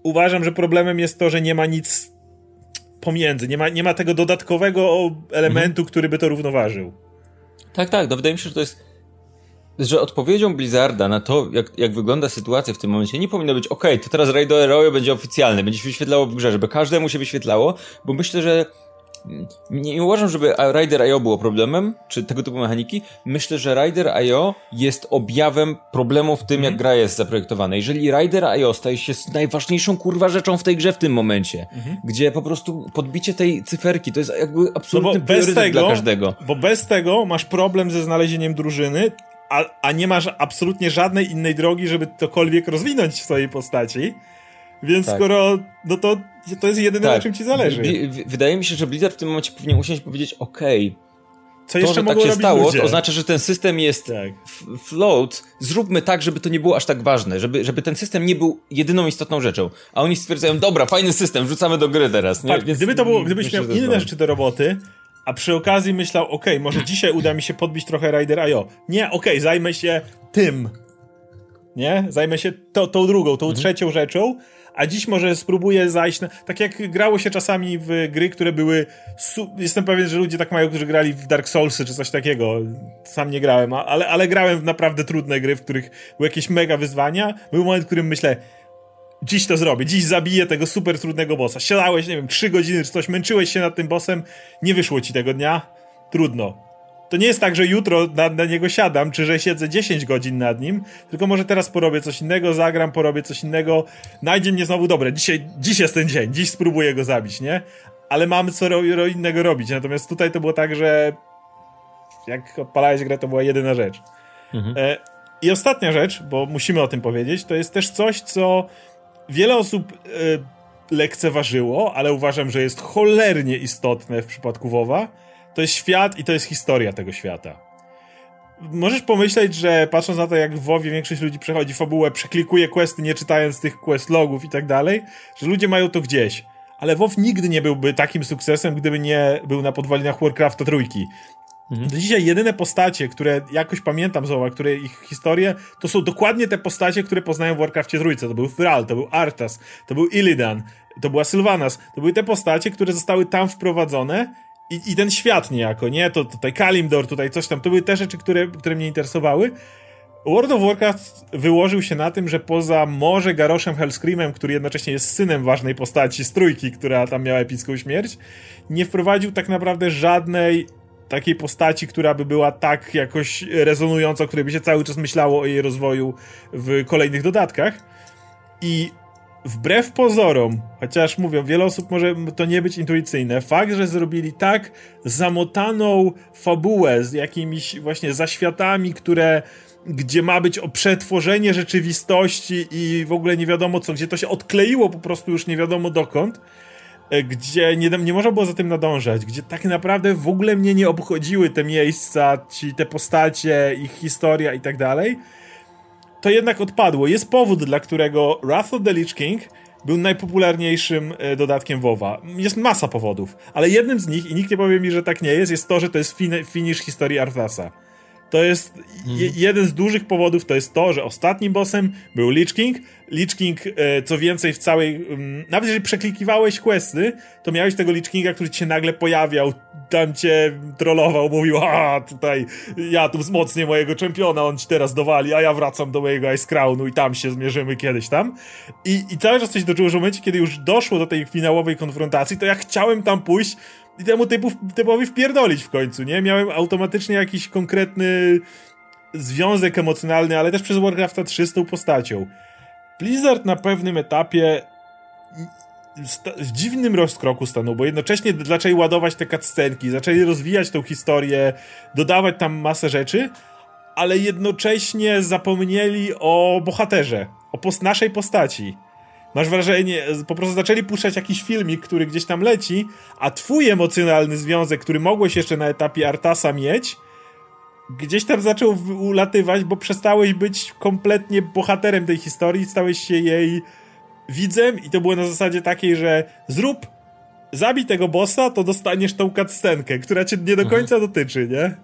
Uważam, że problemem jest to, że nie ma nic pomiędzy. Nie ma, nie ma tego dodatkowego elementu, mhm. który by to równoważył. Tak, tak. No wydaje mi się, że to jest że odpowiedzią Blizzarda na to, jak, jak wygląda sytuacja w tym momencie, nie powinno być, ok, to teraz Raid Royale będzie oficjalny, będzie się wyświetlało w grze, żeby każdemu się wyświetlało, bo myślę, że nie, uważam, żeby Rider.io było problemem, czy tego typu mechaniki. Myślę, że Rider.io jest objawem problemu w tym, mm. jak mhm. gra jest zaprojektowana. Jeżeli Rider.io staje się najważniejszą kurwa rzeczą w tej grze w tym momencie, mm -hmm. gdzie po prostu podbicie tej cyferki to jest jakby absolutny no priorytet tego, dla każdego. Bo bez tego masz problem ze znalezieniem drużyny, a, a nie masz absolutnie żadnej innej drogi, żeby cokolwiek rozwinąć w swojej postaci. Więc tak. skoro, no to to jest jedyne, tak. na czym ci zależy. wydaje mi się, że Blizzard w tym momencie powinien usiąść i powiedzieć, okej, okay, co to, że tak się stało, ludzie? to oznacza, że ten system jest tak. float. Zróbmy tak, żeby to nie było aż tak ważne, żeby, żeby ten system nie był jedyną istotną rzeczą. A oni stwierdzają, dobra, fajny system, wrzucamy do gry teraz. Nie? Tak, Więc gdyby to było, gdybyś miał inne rzeczy do roboty, a przy okazji myślał, ok, może <clears throat> dzisiaj uda mi się podbić trochę Rider.io. Nie, ok, zajmę się tym. Nie? Zajmę się to, tą drugą, tą mhm. trzecią rzeczą, a dziś może spróbuję zajść na... Tak jak grało się czasami w gry, które były... Jestem pewien, że ludzie tak mają, którzy grali w Dark Soulsy czy coś takiego. Sam nie grałem, ale, ale grałem w naprawdę trudne gry, w których były jakieś mega wyzwania. Był moment, w którym myślę, dziś to zrobię, dziś zabiję tego super trudnego bossa. Siadałeś, nie wiem, 3 godziny czy coś, męczyłeś się nad tym bossem, nie wyszło ci tego dnia, trudno. To nie jest tak, że jutro na, na, niego siadam, czy że siedzę 10 godzin nad nim, tylko może teraz porobię coś innego, zagram, porobię coś innego, najdzie mnie znowu, dobre, dzisiaj, dziś jest ten dzień, dziś spróbuję go zabić, nie? Ale mamy co ro innego robić, natomiast tutaj to było tak, że jak odpalałeś grę, to była jedyna rzecz. Mhm. E, I ostatnia rzecz, bo musimy o tym powiedzieć, to jest też coś, co wiele osób e, lekceważyło, ale uważam, że jest cholernie istotne w przypadku WoWa. To jest świat i to jest historia tego świata. Możesz pomyśleć, że patrząc na to, jak w WoWie większość ludzi przechodzi fabułę, przeklikuje questy, nie czytając tych quest logów i tak dalej, że ludzie mają to gdzieś. Ale WoW nigdy nie byłby takim sukcesem, gdyby nie był na podwalinach Warcrafta trójki. Mhm. Do dzisiaj jedyne postacie, które jakoś pamiętam z które ich historie, to są dokładnie te postacie, które poznają w Warcraftie trójce. To był Thrall, to był Arthas, to był Illidan, to była Sylvanas. To były te postacie, które zostały tam wprowadzone i, i ten świat niejako, nie? To tutaj Kalimdor, tutaj coś tam. To były te rzeczy, które, które mnie interesowały. World of Warcraft wyłożył się na tym, że poza może Garoszem Hellscreamem, który jednocześnie jest synem ważnej postaci z trójki, która tam miała epicką śmierć, nie wprowadził tak naprawdę żadnej takiej postaci, która by była tak jakoś rezonująca, o której by się cały czas myślało o jej rozwoju w kolejnych dodatkach. I wbrew pozorom, chociaż mówię, wiele osób może to nie być intuicyjne, fakt, że zrobili tak zamotaną fabułę z jakimiś właśnie zaświatami, które gdzie ma być o przetworzenie rzeczywistości i w ogóle nie wiadomo co, gdzie to się odkleiło po prostu już nie wiadomo dokąd, E, gdzie nie, nie można było za tym nadążać, gdzie tak naprawdę w ogóle mnie nie obchodziły te miejsca, ci, te postacie, ich historia i tak dalej, to jednak odpadło. Jest powód, dla którego Wrath of the Lich King był najpopularniejszym e, dodatkiem WoWa. Jest masa powodów, ale jednym z nich, i nikt nie powie mi, że tak nie jest, jest to, że to jest fin finish historii Arthasa. To jest je, jeden z dużych powodów, to jest to, że ostatnim bossem był Lich King. Lich King, e, co więcej, w całej. Um, nawet jeżeli przeklikiwałeś questy, to miałeś tego Lich Kinga, który ci się nagle pojawiał, tam cię trollował, mówił: A tutaj ja tu wzmocnię mojego czempiona, on ci teraz dowali, a ja wracam do mojego Ice Crownu i tam się zmierzymy kiedyś tam. I, i cały czas coś doczyło, że w momencie, kiedy już doszło do tej finałowej konfrontacji, to ja chciałem tam pójść i temu typu, typowi wpierdolić w końcu, nie? Miałem automatycznie jakiś konkretny związek emocjonalny, ale też przez Warcrafta 3 z tą postacią. Blizzard na pewnym etapie w dziwnym rozkroku stanął, bo jednocześnie zaczęli ładować te cutscenki, zaczęli rozwijać tą historię, dodawać tam masę rzeczy, ale jednocześnie zapomnieli o bohaterze, o post naszej postaci. Masz wrażenie, po prostu zaczęli puszczać jakiś filmik, który gdzieś tam leci, a twój emocjonalny związek, który mogłeś jeszcze na etapie Artasa mieć, gdzieś tam zaczął ulatywać, bo przestałeś być kompletnie bohaterem tej historii, stałeś się jej widzem i to było na zasadzie takiej, że zrób, zabij tego bossa, to dostaniesz tą cutscenkę, która cię nie do mhm. końca mhm. dotyczy, nie?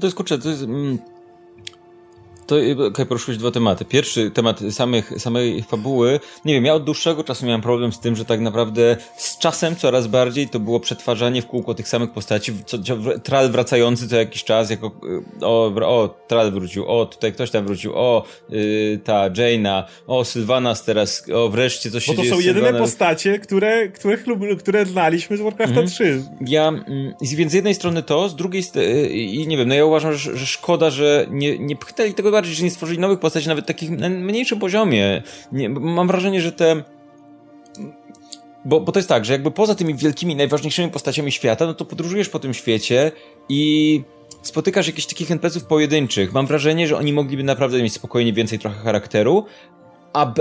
To jest kurczę, to jest... Mm to okay, poruszyłeś dwa tematy. Pierwszy temat samych, samej fabuły. Nie wiem, ja od dłuższego czasu miałem problem z tym, że tak naprawdę z czasem coraz bardziej to było przetwarzanie w kółko tych samych postaci. Co, tral wracający co jakiś czas, jako o, o Tral wrócił, o, tutaj ktoś tam wrócił, o, yy, ta Jaina, o, Sylvanas teraz, o, wreszcie coś się Bo to są jedyne postacie, które, które, które znaliśmy z Warcrafta mhm. 3. Ja, mm, więc z jednej strony to, z drugiej strony, i nie wiem, no ja uważam, że, że szkoda, że nie, nie pchnęli tego bardziej, że nie stworzyli nowych postaci, nawet takich na mniejszym poziomie. Nie, mam wrażenie, że te bo, bo to jest tak, że jakby poza tymi wielkimi, najważniejszymi postaciami świata, no to podróżujesz po tym świecie i spotykasz jakichś takich NPC-ów pojedynczych. Mam wrażenie, że oni mogliby naprawdę mieć spokojnie więcej trochę charakteru,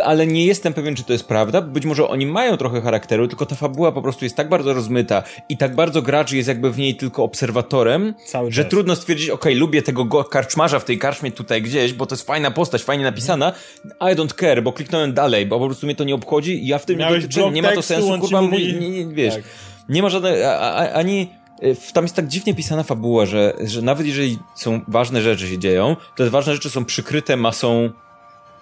ale nie jestem pewien, czy to jest prawda. Być może oni mają trochę charakteru, tylko ta fabuła po prostu jest tak bardzo rozmyta i tak bardzo gracz jest jakby w niej tylko obserwatorem, Cały że czas. trudno stwierdzić, okej, okay, lubię tego karczmarza w tej karczmie tutaj gdzieś, bo to jest fajna postać, fajnie napisana. I don't care, bo kliknąłem dalej, bo po prostu mnie to nie obchodzi i ja w tym nie, nie ma to sensu, kurwa, mówi... nie, nie, wiesz. Tak. Nie ma żadnej, ani y, tam jest tak dziwnie pisana fabuła, że, że nawet jeżeli są ważne rzeczy się dzieją, to te ważne rzeczy są przykryte masą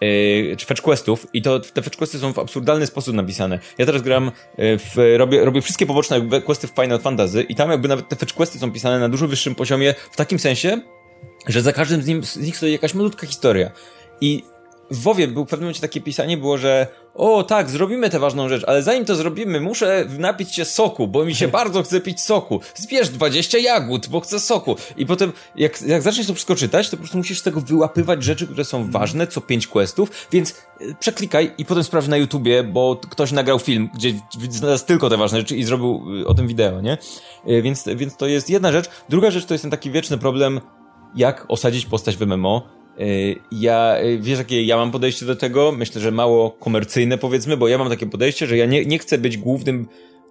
yy, fetch questów i to te fetch questy są w absurdalny sposób napisane. Ja teraz gram, yy, w, robię, robię wszystkie poboczne questy w Final Fantasy i tam jakby nawet te fetch questy są pisane na dużo wyższym poziomie w takim sensie, że za każdym z, nim, z nich stoi jakaś malutka historia. I w WoWie był w pewnym momencie takie pisanie było, że o tak, zrobimy tę ważną rzecz, ale zanim to zrobimy, muszę napić się soku, bo mi się <laughs> bardzo chce pić soku. Zbierz 20 jagód, bo chcę soku. I potem, jak, jak zaczniesz to wszystko czytać, to po prostu musisz z tego wyłapywać rzeczy, które są ważne, co pięć questów, więc e, przeklikaj i potem sprawdź na YouTubie, bo ktoś nagrał film, gdzie znalazł tylko te ważne rzeczy i zrobił e, o tym wideo, nie? E, więc, więc to jest jedna rzecz. Druga rzecz to jest ten taki wieczny problem, jak osadzić postać w MMO ja, y, wiesz jakie ja mam podejście do tego? Myślę, że mało komercyjne powiedzmy, bo ja mam takie podejście, że ja nie, nie chcę być głównym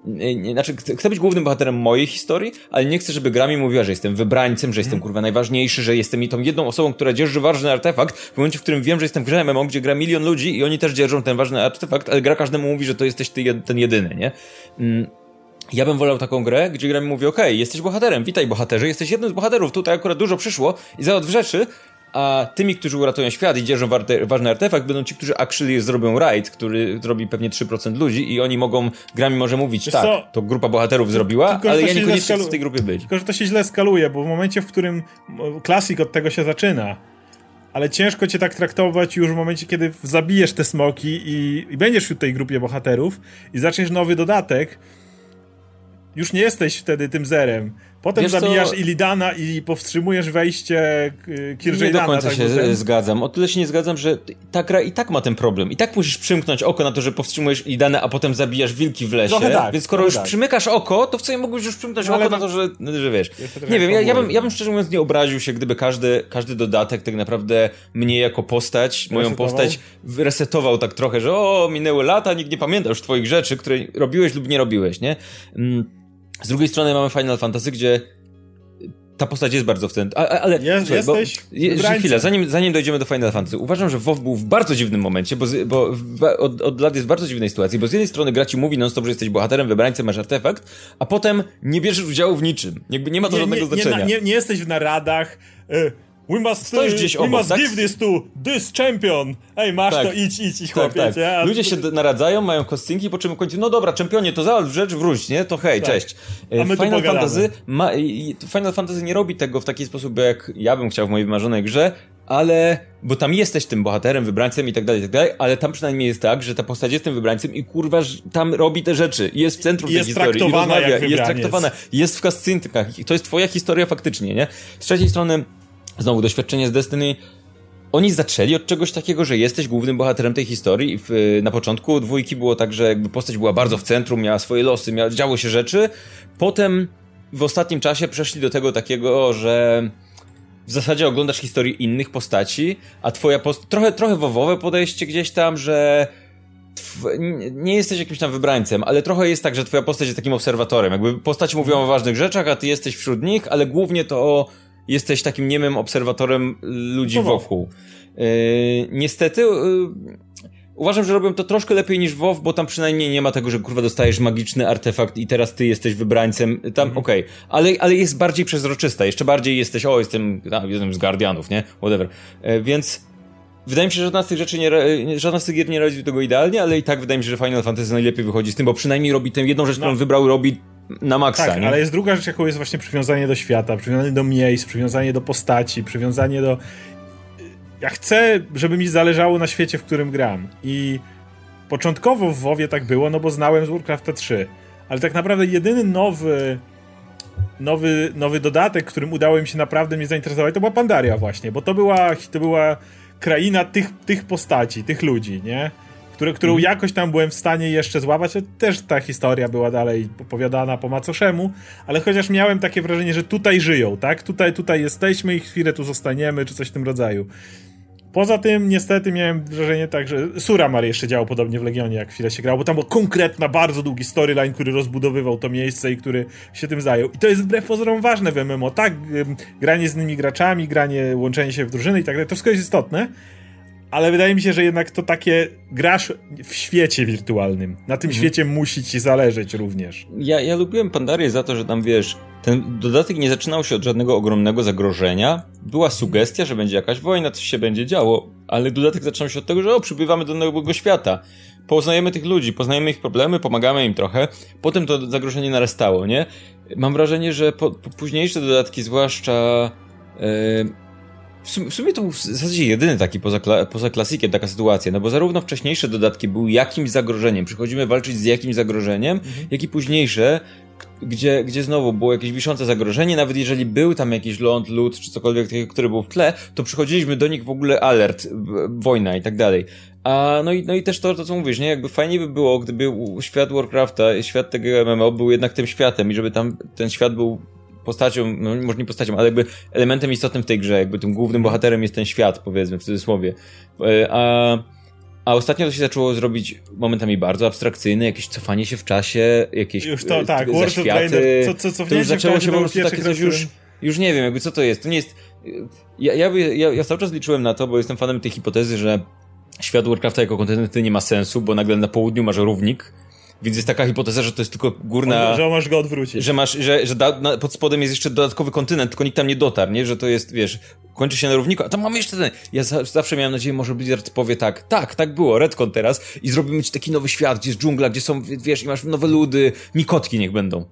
y, nie, znaczy, chcę być głównym bohaterem mojej historii, ale nie chcę, żeby gra mi mówiła, że jestem wybrańcem, że jestem kurwa najważniejszy, że jestem i tą jedną osobą, która dzierży ważny artefakt, w momencie, w którym wiem, że jestem w grze MMO, gdzie gra milion ludzi i oni też dzierżą ten ważny artefakt, ale gra każdemu mówi, że to jesteś ty, ten jedyny, nie? Mm. Ja bym wolał taką grę, gdzie gra mi mówi, okej, okay, jesteś bohaterem, witaj bohaterze, jesteś jednym z bohaterów, tutaj akurat dużo przyszło i za rzeczy, a tymi, którzy uratują świat i dzierżą ważny artefakt, będą ci, którzy actually zrobią raid, który zrobi pewnie 3% ludzi i oni mogą, grami może mówić, Wiesz tak, co? to grupa bohaterów zrobiła, tylko, ale ja niekoniecznie chcę w tej grupie być. Tylko, że to się źle skaluje, bo w momencie, w którym klasik od tego się zaczyna, ale ciężko cię tak traktować już w momencie, kiedy zabijesz te smoki i, i będziesz w tej grupie bohaterów i zaczniesz nowy dodatek, już nie jesteś wtedy tym zerem. Potem Wiesz zabijasz co? Ilidana i powstrzymujesz wejście Kirjaidana. Nie do końca tak się ten... zgadzam. O tyle się nie zgadzam, że ta gra i tak ma ten problem. I tak musisz przymknąć oko na to, że powstrzymujesz Ilidana, a potem zabijasz wilki w lesie. Tak, Więc skoro już tak. przymykasz oko, to w co mógłbyś już przymknąć no, oko na to, że, że wiesz. Nie wiem, ja, ja, bym, ja bym szczerze mówiąc nie obraził się, gdyby każdy, każdy dodatek tak naprawdę mnie jako postać, moją resetował? postać resetował tak trochę, że o, minęły lata, nikt nie pamięta już twoich rzeczy, które robiłeś lub nie robiłeś, nie? Mm z drugiej strony mamy Final Fantasy, gdzie ta postać jest bardzo w ten. Ale jest, słuchaj, jesteś bo, chwilę, zanim, zanim dojdziemy do Final Fantasy, uważam, że WoW był w bardzo dziwnym momencie, bo, bo od, od lat jest w bardzo dziwnej sytuacji, bo z jednej strony gra ci mówi non-stop, że jesteś bohaterem, wybrańcem, masz artefakt, a potem nie bierzesz udziału w niczym. Jakby nie ma to nie, żadnego nie, znaczenia. Nie, nie, jesteś w naradach. Y We must, Stoisz gdzieś we obok, must tak? give this to this champion. Ej, masz tak. to, idź, idź, idź, chłopie. Tak, tak. Ludzie się naradzają, mają kostynki, po czym końcu, no dobra, czempionie, to załatw rzecz, wróć, nie? To hej, tak. cześć. My Final Fantasy, ma, Final Fantasy nie robi tego w taki sposób, jak ja bym chciał w mojej wymarzonej grze, ale, bo tam jesteś tym bohaterem, wybrańcem i tak dalej, i tak dalej, ale tam przynajmniej jest tak, że ta postać jest tym wybrańcem i kurwa tam robi te rzeczy, jest w centrum tej historii, i rozmawia, jest traktowana, jest w kascynkach, to jest twoja historia faktycznie, nie? Z trzeciej strony, znowu doświadczenie z Destiny. Oni zaczęli od czegoś takiego, że jesteś głównym bohaterem tej historii. Na początku dwójki było tak, że jakby postać była bardzo w centrum, miała swoje losy, miała, działo się rzeczy. Potem w ostatnim czasie przeszli do tego takiego, że w zasadzie oglądasz historię innych postaci, a twoja post... trochę, trochę wowowe podejście gdzieś tam, że nie jesteś jakimś tam wybrańcem, ale trochę jest tak, że twoja postać jest takim obserwatorem. Jakby postaci mówią o ważnych rzeczach, a ty jesteś wśród nich, ale głównie to jesteś takim niemym obserwatorem ludzi no wokół. Yy, niestety, yy, Uważam, że robią to troszkę lepiej niż WoW, bo tam przynajmniej nie ma tego, że kurwa dostajesz magiczny artefakt i teraz ty jesteś wybrańcem. Tam, mhm. okej, okay. ale, ale jest bardziej przezroczysta. Jeszcze bardziej jesteś, o, jestem, jestem z Guardianów, nie? Whatever. E, więc wydaje mi się, że żadna z tych rzeczy nie, żadna z tych gier nie radzi tego idealnie, ale i tak wydaje mi się, że Final Fantasy najlepiej wychodzi z tym, bo przynajmniej robi tę jedną rzecz, no. którą wybrał, robi na maksa, tak, nie? ale jest druga rzecz, jaką jest właśnie przywiązanie do świata, przywiązanie do miejsc, przywiązanie do postaci, przywiązanie do... Ja chcę, żeby mi zależało na świecie, w którym gram i początkowo w WoWie tak było, no bo znałem z Warcrafta 3, ale tak naprawdę jedyny nowy nowy, nowy dodatek, którym udało im się naprawdę mnie zainteresować, to była Pandaria właśnie, bo to była, to była kraina tych, tych postaci, tych ludzi, nie? Które, którą mm. jakoś tam byłem w stanie jeszcze złapać. Też ta historia była dalej opowiadana po macoszemu, ale chociaż miałem takie wrażenie, że tutaj żyją, tak? Tutaj, tutaj jesteśmy i chwilę tu zostaniemy, czy coś w tym rodzaju. Poza tym, niestety, miałem wrażenie tak, że Suramar jeszcze działał podobnie w Legionie, jak chwilę się grało, bo tam był konkretna, bardzo długi storyline, który rozbudowywał to miejsce i który się tym zajął. I to jest wbrew pozorom ważne w MMO, tak? Granie z innymi graczami, granie, łączenie się w drużyny i tak dalej, to wszystko jest istotne, ale wydaje mi się, że jednak to takie grasz w świecie wirtualnym. Na tym mhm. świecie musi ci zależeć również. Ja, ja lubiłem Pandarię za to, że tam wiesz, ten dodatek nie zaczynał się od żadnego ogromnego zagrożenia. Była sugestia, że będzie jakaś wojna, coś się będzie działo, ale dodatek zaczynał się od tego, że o, przybywamy do nowego świata. Poznajemy tych ludzi, poznajemy ich problemy, pomagamy im trochę. Potem to zagrożenie narastało, nie? Mam wrażenie, że po, po późniejsze dodatki, zwłaszcza. Yy, w sumie, w sumie to był w zasadzie jedyny taki poza, poza klasikiem taka sytuacja, no bo zarówno wcześniejsze dodatki były jakimś zagrożeniem, przychodzimy walczyć z jakimś zagrożeniem, mhm. jak i późniejsze, gdzie, gdzie znowu było jakieś wiszące zagrożenie, nawet jeżeli był tam jakiś ląd, lód, czy cokolwiek takiego, który był w tle, to przychodziliśmy do nich w ogóle alert, wojna i tak dalej. A no i, no i też to, to co mówisz, nie? Jakby fajnie by było, gdyby świat Warcrafta, świat tego MMO był jednak tym światem i żeby tam ten świat był postacią, no może nie postacią, ale jakby elementem istotnym w tej grze, jakby tym głównym bohaterem jest ten świat, powiedzmy, w cudzysłowie. E, a, a ostatnio to się zaczęło zrobić momentami bardzo abstrakcyjne, jakieś cofanie się w czasie, jakieś Już to, tak, World of co, co, co to już zaczęło się po prostu takie coś już, już nie wiem, jakby co to jest, to nie jest... Ja, ja, ja, ja cały czas liczyłem na to, bo jestem fanem tej hipotezy, że świat Warcrafta jako kontynenty nie ma sensu, bo nagle na południu masz równik, więc jest taka hipoteza, że to jest tylko górna... Że masz go odwrócić. Że masz, że, że da, na, pod spodem jest jeszcze dodatkowy kontynent, tylko nikt tam nie dotarł, nie? Że to jest, wiesz, kończy się na równiku, a tam mamy jeszcze ten... Ja za, zawsze miałem nadzieję, może Blizzard powie tak, tak, tak było, Redcon teraz i zrobimy ci taki nowy świat, gdzie jest dżungla, gdzie są, wiesz, i masz nowe ludy, mikotki niech będą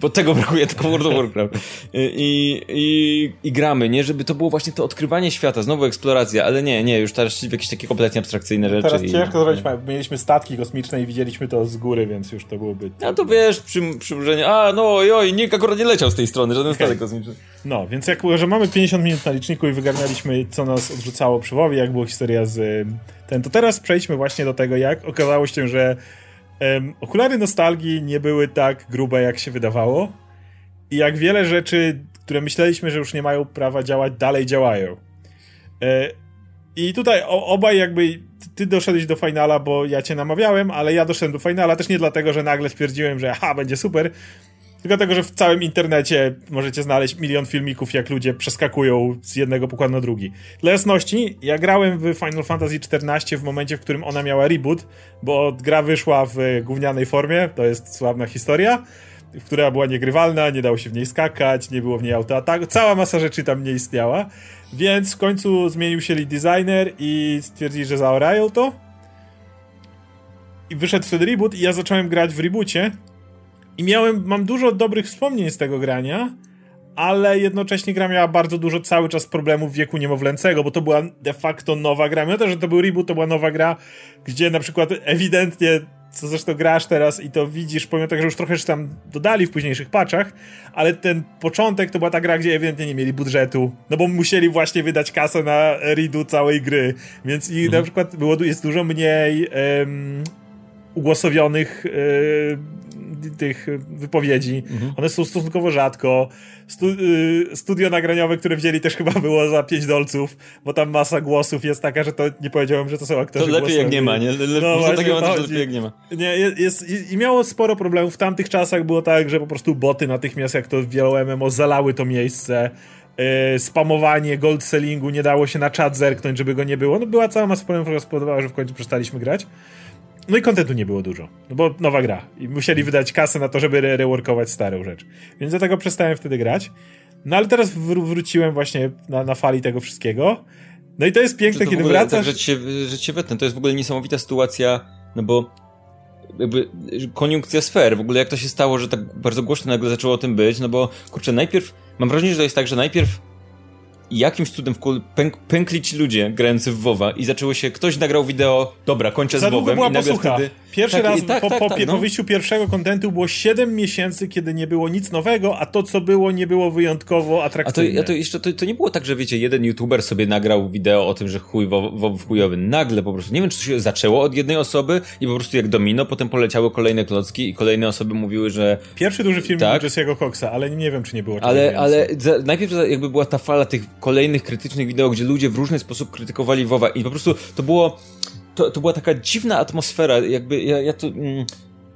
bo tego brakuje tylko World of <laughs> Warcraft. I, i, I gramy, nie? Żeby to było właśnie to odkrywanie świata, znowu eksploracja, ale nie, nie, już teraz jakieś takie kompletnie abstrakcyjne rzeczy. Teraz ciężko zrobić, mieliśmy statki kosmiczne i widzieliśmy to z góry, więc już to byłoby... A to wiesz, przy, przybliżenie, a no oj, nikt akurat nie leciał z tej strony, żaden okay. statek kosmiczny. No, więc jak że mamy 50 minut na liczniku i wygarnęliśmy, co nas odrzucało przy WoWie, jak była historia z ten, to teraz przejdźmy właśnie do tego, jak okazało się, że Um, okulary nostalgii nie były tak grube, jak się wydawało. I jak wiele rzeczy, które myśleliśmy, że już nie mają prawa działać, dalej działają. E, I tutaj obaj jakby ty doszedłeś do finala, bo ja cię namawiałem, ale ja doszedłem do finala też nie dlatego, że nagle stwierdziłem, że aha, będzie super, tylko dlatego, że w całym internecie możecie znaleźć milion filmików, jak ludzie przeskakują z jednego pokładu na drugi. Dla jasności, ja grałem w Final Fantasy XIV w momencie, w którym ona miała reboot, bo gra wyszła w gównianej formie, to jest sławna historia, która była niegrywalna, nie dało się w niej skakać, nie było w niej autoataku, cała masa rzeczy tam nie istniała, więc w końcu zmienił się lead designer i stwierdzili, że zaorają to. I wyszedł wtedy reboot i ja zacząłem grać w reboocie i miałem, mam dużo dobrych wspomnień z tego grania, ale jednocześnie gra miała bardzo dużo cały czas problemów wieku niemowlęcego, bo to była de facto nowa gra. Mimo to, że to był reboot, to była nowa gra, gdzie na przykład ewidentnie, co zresztą grasz teraz i to widzisz, pomimo tego, że już trochę się tam dodali w późniejszych patchach, ale ten początek to była ta gra, gdzie ewidentnie nie mieli budżetu, no bo musieli właśnie wydać kasę na redo całej gry, więc i mhm. na przykład było, jest dużo mniej um, ugłosowionych um, tych wypowiedzi. Mhm. One są stosunkowo rzadko. Stu, y, studio nagraniowe, które wzięli też chyba było za 5 dolców, bo tam masa głosów jest taka, że to nie powiedziałem, że to są aktorzy To lepiej głosowi. jak nie ma, nie? Le, no, właśnie, takiego lepiej jak nie ma. Nie, jest, jest, i miało sporo problemów. W tamtych czasach było tak, że po prostu boty natychmiast, jak to wielu MMO, zalały to miejsce yy, spamowanie gold sellingu, nie dało się na czat zerknąć, żeby go nie było. No była cała masa problemów, która spowodowała, że w końcu przestaliśmy grać. No i kontentu nie było dużo, no bo nowa gra i musieli wydać kasę na to, żeby re reworkować starą rzecz. Więc dlatego przestałem wtedy grać. No ale teraz wr wróciłem właśnie na, na fali tego wszystkiego. No i to jest piękne, to kiedy ogóle, wracasz... Tak, że cię, że cię wetnę. To jest w ogóle niesamowita sytuacja, no bo jakby koniunkcja sfer, w ogóle jak to się stało, że tak bardzo głośno nagle zaczęło o tym być, no bo kurczę, najpierw, mam wrażenie, że to jest tak, że najpierw i jakimś cudem w pęk, pękli ci ludzie grający w WoWa i zaczęło się, ktoś nagrał wideo, dobra, kończę Za z WoWem i nagle wtedy... Pierwszy tak, raz tak, po, tak, po, tak, po no. wyjściu pierwszego kontentu było 7 miesięcy, kiedy nie było nic nowego, a to co było nie było wyjątkowo A to, atrakcyjne. a to jeszcze to, to nie było tak, że wiecie, jeden youtuber sobie nagrał wideo o tym, że chuj WoW chujowy. Nagle po prostu, nie wiem czy to się zaczęło od jednej osoby i po prostu jak domino, potem poleciały kolejne klocki i kolejne osoby mówiły, że Pierwszy duży film Tak. był Jesse'ego Coxa, ale nie wiem, czy nie było Ale, więcej. ale za, najpierw jakby była ta fala tych kolejnych krytycznych wideo, gdzie ludzie w różny sposób krytykowali WoWa i po prostu to było, to, to była taka dziwna atmosfera, jakby ja, ja to, mm,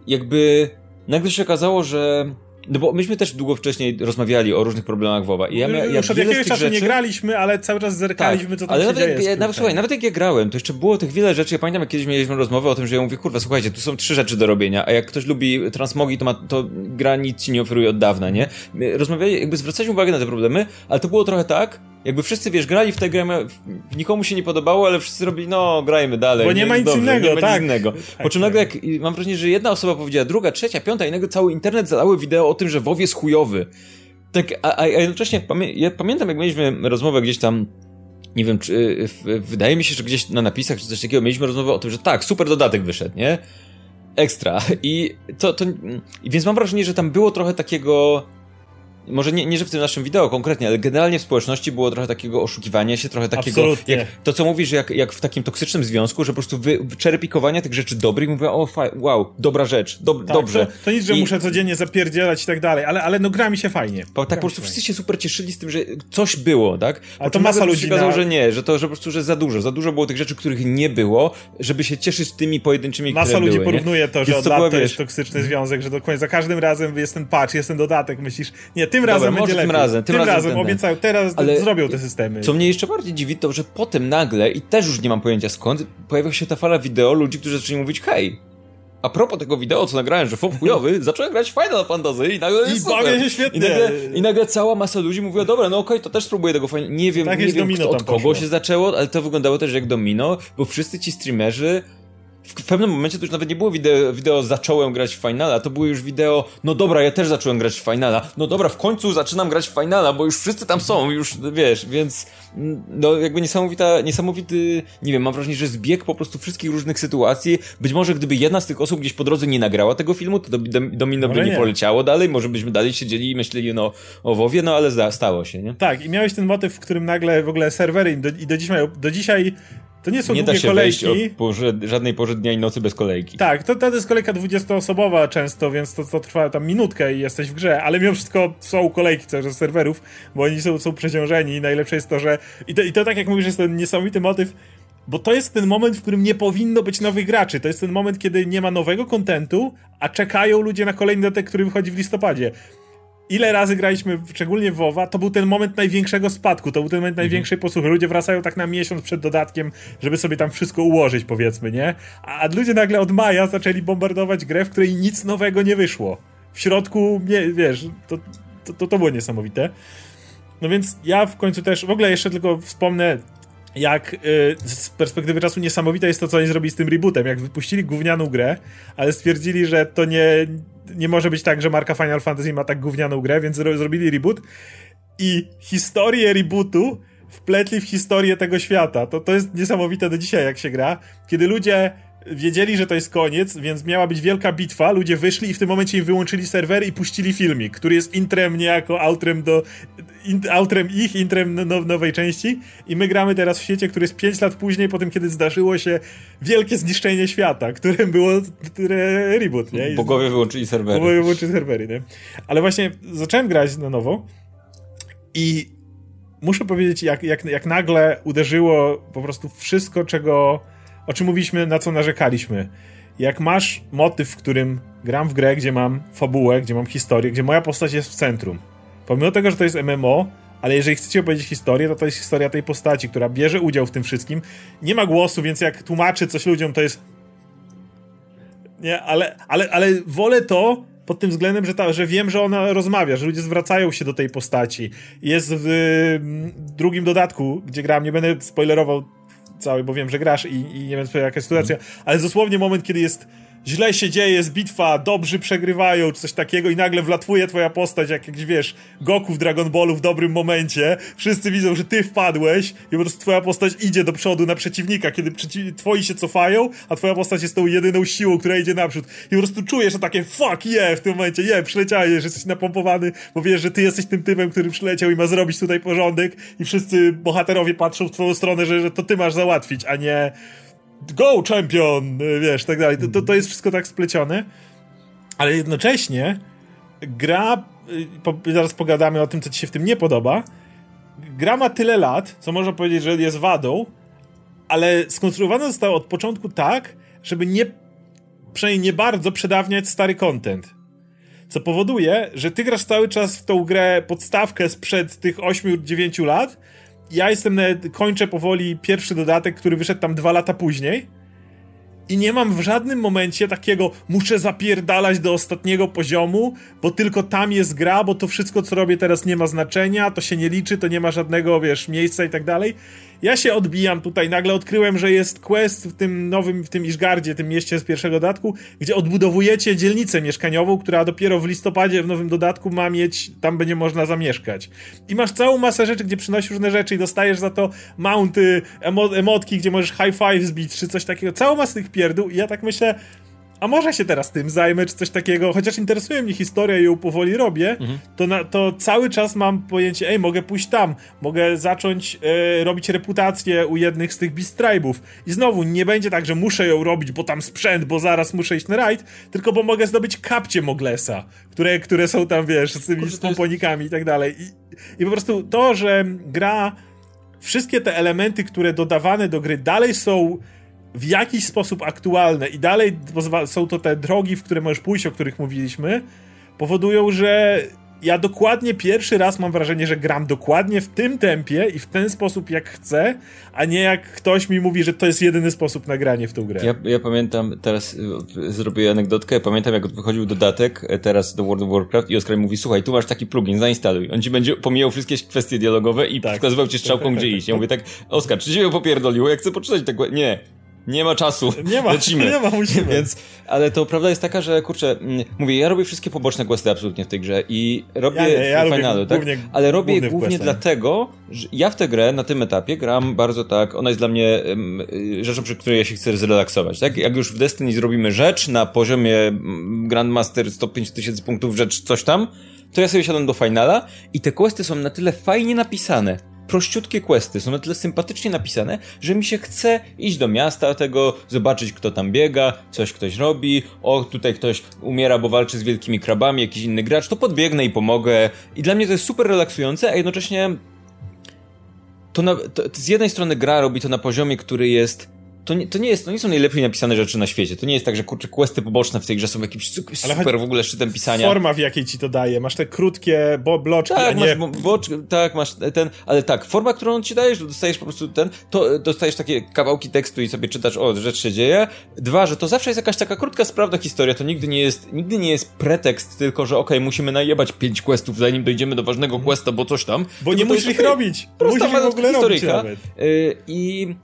jakby nagle się okazało, że no bo myśmy też długo wcześniej rozmawiali o różnych problemach WoWa i ja, ja Już od jakiegoś czasu nie rzeczy- graliśmy, ale cały czas zerkaliśmy, co tam ale się nawet, dzieje. jak, nawet, słuchaj, nawet jak ja grałem, to jeszcze było tych wiele rzeczy. Ja pamiętam, jak kiedyś mieliśmy rozmowę o tym, że ja mówię, kurwa, słuchajcie, tu są trzy rzeczy do robienia, a jak ktoś lubi transmogi, to, ma, to gra nic ci nie oferuje od dawna, nie? Rozmawiali, jakby zwracaliśmy uwagę na te problemy, ale to było trochę tak, jakby wszyscy, wiesz, grali w tę grę, ma- nikomu się nie podobało, ale wszyscy robili, no, grajmy dalej. Bo nie ma jest nic dobrze, innego, nie ma tak. nic innego. Tak, po czym nagle, jak, mam wrażenie, że jedna osoba powiedziała, druga, trzecia, piąta i nagle cały internet zalały wideo o tym, że WoW jest chujowy. Tak, a, a, jednocześnie pamię ja pamiętam, jak mieliśmy rozmowę gdzieś tam, nie wiem, czy y, wydaje mi się, że gdzieś na napisach czy coś takiego mieliśmy rozmowę o tym, że tak, super dodatek wyszedł, nie? Ekstra. I to, to, więc mam wrażenie, że tam było trochę takiego, może nie, nie, że w tym naszym wideo konkretnie, ale generalnie w społeczności było trochę takiego oszukiwania się, trochę takiego, Absolutnie. jak, to co mówisz, jak, jak w takim toksycznym związku, że po prostu wy, wyczerepikowania tych rzeczy dobrych i mówię, o, wow, dobra rzecz, dob, Tak, dobrze. To, to nic, że I- muszę codziennie zapierdzielać i tak dalej, ale, ale no gra mi się fajnie. Po, tak Gra po prostu wszyscy się super cieszyli z tym, że coś było, tak? A Po to czym masa ludzi się okazało, na- że nie, że to, że po prostu, że za dużo, za dużo było tych rzeczy, których nie było, żeby się cieszyć tymi pojedynczymi, Masa które ludzi były, porównuje to, że Więc od to lat była, to wiesz- jest toksyczny związek, że dokładnie za każdym razem jest ten patch, jest ten dodatek, myślisz, nie, tym razem może będzie tym lepiej. razem, tym razem ten, ten. obiecają, teraz Ale- zrobią te systemy. Co mnie jeszcze bardziej dziwi, to że potem nagle, i też już nie mam pojęcia skąd, pojawia się ta fala wideo ludzi, którzy zaczęli mówić, hej, a propos tego wideo, co nagrałem, że FOB chujowy, <laughs> zacząłem grać Final Fantasy i nagle I bawię się świetnie. I nagle, I nagle cała masa ludzi mówiła, dobra, no okej, to też spróbuję tego fajnie. Nie wiem, Tak nie wiem kto, od kogo poszło. się zaczęło, ale to wyglądało też jak domino, bo wszyscy ci streamerzy w pewnym momencie to już nawet nie było wideo, wideo zacząłem grać w Finala, to było już wideo, no dobra, ja też zacząłem grać w Finala, no dobra, w końcu zaczynam grać w Finala, bo już wszyscy tam są, już wiesz, więc no jakby niesamowita, niesamowity, nie wiem, mam wrażenie, że zbieg po prostu wszystkich różnych sytuacji, być może gdyby jedna z tych osób gdzieś po drodze nie nagrała tego filmu, to do, do, Może nie, nie. poleciało dalej, może byśmy dalej siedzieli i myśleli no o WoWie, no ale zda, stało się, nie? Tak, i miałeś ten motyw, w którym nagle w ogóle serwery do, i do dzisiaj, do dzisiaj to nie są Nie da długie się kolejki. wejść o porze, żadnej porze dnia i nocy bez kolejki. Tak, to, to jest kolejka 20-osobowa często, więc to, to trwa tam minutkę i jesteś w grze, ale mimo wszystko są kolejki cały czas serwerów, bo oni są, są przeciążeni i najlepsze jest to, że... I to, I to tak jak mówisz, jest ten niesamowity motyw, bo to jest ten moment, w którym nie powinno być nowych graczy. To jest ten moment, kiedy nie ma nowego kontentu, a czekają ludzie na kolejny dodatek, który wychodzi w listopadzie. Ile razy graliśmy, szczególnie w WoWa, to był ten moment największego spadku, to był ten moment największej posłuchy. Ludzie wracają tak na miesiąc przed dodatkiem, żeby sobie tam wszystko ułożyć, powiedzmy, nie? A, a ludzie nagle od maja zaczęli bombardować grę, w której nic nowego nie wyszło. W środku, nie, wiesz, to, to, to, to było niesamowite. No więc ja w końcu też, w ogóle jeszcze tylko wspomnę, jak y, z perspektywy czasu niesamowite jest to, co oni zrobili z tym rebootem. Jak wypuścili gównianą grę, ale stwierdzili, że to nie, nie może być tak, że marka Final Fantasy ma tak gównianą grę, więc zro, zrobili reboot i historię rebootu wpletli w historię tego świata. To, to jest niesamowite do dzisiaj, jak się gra, kiedy ludzie wiedzieli, że to jest koniec, więc miała być wielka bitwa, ludzie wyszli i w tym momencie im wyłączyli serwery i puścili filmik, który jest intrem niejako outrem do in, outrem ich, intrem now, nowej części i my gramy teraz w świecie, który jest 5 lat później, po tym kiedy zdarzyło się wielkie zniszczenie świata, <laughs> którym było które reboot, nie? I- Bogowie wyłączyli serwery. bo wyłączy serwery, nie? Ale właśnie zacząłem grać na nowo i muszę powiedzieć, jak, jak, jak nagle uderzyło po prostu wszystko, czego, o czym mówiliśmy, na co narzekaliśmy. Jak masz motyw, w którym gram w grę, gdzie mam fabułę, gdzie mam historię, gdzie moja postać jest w centrum. Pomimo tego, że to jest MMO, ale jeżeli chcecie opowiedzieć historię, to to jest historia tej postaci, która bierze udział w tym wszystkim. Nie ma głosu, więc jak tłumaczy coś ludziom, to jest. Nie, ale, ale, ale wolę to pod tym względem, że, ta, że wiem, że ona rozmawia, że ludzie zwracają się do tej postaci. Jest w y, drugim dodatku, gdzie gram, nie będę spoilerował cały, bo wiem, że grasz i, i nie wiem, jaka jest sytuacja, ale dosłownie moment, kiedy jest źle się dzieje, jest bitwa, dobrzy przegrywają, czy coś takiego i nagle wlatuje twoja postać, jak jakiś, wiesz, Goku w Dragon Ballu w dobrym momencie, wszyscy widzą, że ty wpadłeś i po prostu twoja postać idzie do przodu na przeciwnika, kiedy przeciw... twoi się cofają, a twoja postać jest tą jedyną siłą, która idzie naprzód. I po prostu czujesz, że takie fuck yeah w tym momencie, yeah, przyleciałeś, że jesteś napompowany, bo wiesz, że ty jesteś tym typem, który przyleciał i ma zrobić tutaj porządek i wszyscy bohaterowie patrzą w twoją stronę, że, że to ty masz załatwić, a nie go champion, wiesz, tak dalej. To, to, to jest wszystko tak splecione, ale jednocześnie gra, y, zaraz pogadamy o tym, co ci się w tym nie podoba, gra ma tyle lat, co można powiedzieć, że jest wadą, ale skonstruowana została od początku tak, żeby nie, przynajmniej nie bardzo przedawniać stary content. Co powoduje, że ty grasz cały czas w tą grę podstawkę sprzed tych 8-9 lat, ja jestem, kończę powoli pierwszy dodatek, który wyszedł tam dwa lata później i nie mam w żadnym momencie takiego muszę zapierdalać do ostatniego poziomu, bo tylko tam jest gra, bo to wszystko co robię teraz nie ma znaczenia, to się nie liczy, to nie ma żadnego, wiesz, miejsca i tak dalej. Ja się odbijam tutaj, nagle odkryłem, że jest quest w tym nowym, w tym Ishgardzie, tym mieście z pierwszego dodatku, gdzie odbudowujecie dzielnicę mieszkaniową, która dopiero w listopadzie w nowym dodatku ma mieć, tam będzie można zamieszkać. I masz całą masę rzeczy, gdzie przynosisz różne rzeczy i dostajesz za to mounty, emo emotki, gdzie możesz high five zbić, czy coś takiego. Całą masę tych pierdół i ja tak myślę, a może się teraz tym zajmę, czy coś takiego, chociaż interesuje mnie historia i ją powoli robię, mhm. to, na, to cały czas mam pojęcie, ej, mogę pójść tam, mogę zacząć e, robić reputację u jednych z tych Beast Tribe'ów. I znowu, nie będzie tak, że muszę ją robić, bo tam sprzęt, bo zaraz muszę iść na rajd, tylko bo mogę zdobyć kapcie Moglesa, które, które są tam, wiesz, z tymi pomponikami i tak dalej. I, I po prostu to, że gra wszystkie te elementy, które dodawane do gry dalej są w jakiś sposób aktualne i dalej są to te drogi, w które możesz pójść, o których mówiliśmy, powodują, że ja dokładnie pierwszy raz mam wrażenie, że gram dokładnie w tym tempie i w ten sposób, jak chcę, a nie jak ktoś mi mówi, że to jest jedyny sposób na granie w tą grę. Ja, ja pamiętam, teraz y, zrobię anegdotkę, pamiętam jak wychodził dodatek e, teraz do World of Warcraft i Oskar mówi, słuchaj, tu masz taki plugin, zainstaluj. On ci będzie pomijał wszystkie kwestie dialogowe i tak. wskazywał ci strzałką, gdzie iść. Ja mówię tak, Oskar, czy ciebie popierdoliło? Ja chcę poczytać tak, nie, nie ma czasu. Nie ma, Lecimy. nie ma, musimy. <laughs> Więc, ale to prawda jest taka, że kurczę, mm, mówię, ja robię wszystkie poboczne questy absolutnie w tej grze i robię ja, nie, ja finalu, tak? Głównie, ale robię głównie dlatego, że ja w tę grę na tym etapie gram bardzo tak, ona jest dla mnie um, rzeczą, przy której ja się chcę zrelaksować, tak? Jak już w Destiny zrobimy rzecz na poziomie Grandmaster 105 tysięcy punktów rzecz coś tam, to ja sobie siadam do finala i te questy są na tyle fajnie napisane, prościutkie questy, są na tyle sympatycznie napisane, że mi się chce iść do miasta tego, zobaczyć kto tam biega, coś ktoś robi, o tutaj ktoś umiera, bo walczy z wielkimi krabami, jakiś inny gracz, to podbiegnę i pomogę. I dla mnie to jest super relaksujące, a jednocześnie to, na, to z jednej strony gra robi to na poziomie, który jest to nie, to nie jest, to nie są najlepiej napisane rzeczy na świecie. To nie jest tak, że kurczę, questy poboczne w tej grze są jakimś super w ogóle szczytem pisania. Forma, w jakiej ci to daje. Masz te krótkie bo bloczki, tak, nie... masz boczki, tak, masz ten, ale tak, forma, którą on ci daje, że dostajesz po prostu ten, to dostajesz takie kawałki tekstu i sobie czytasz, o, rzecz się dzieje. Dwa, że to zawsze jest jakaś taka krótka, sprawna historia, to nigdy nie jest, nigdy nie jest pretekst tylko, że okej, okay, musimy najebać pięć questów, zanim dojdziemy do ważnego questa, bo coś tam. Bo nie musisz ich robić. Musisz ich w ogóle robić nawet. Yy, I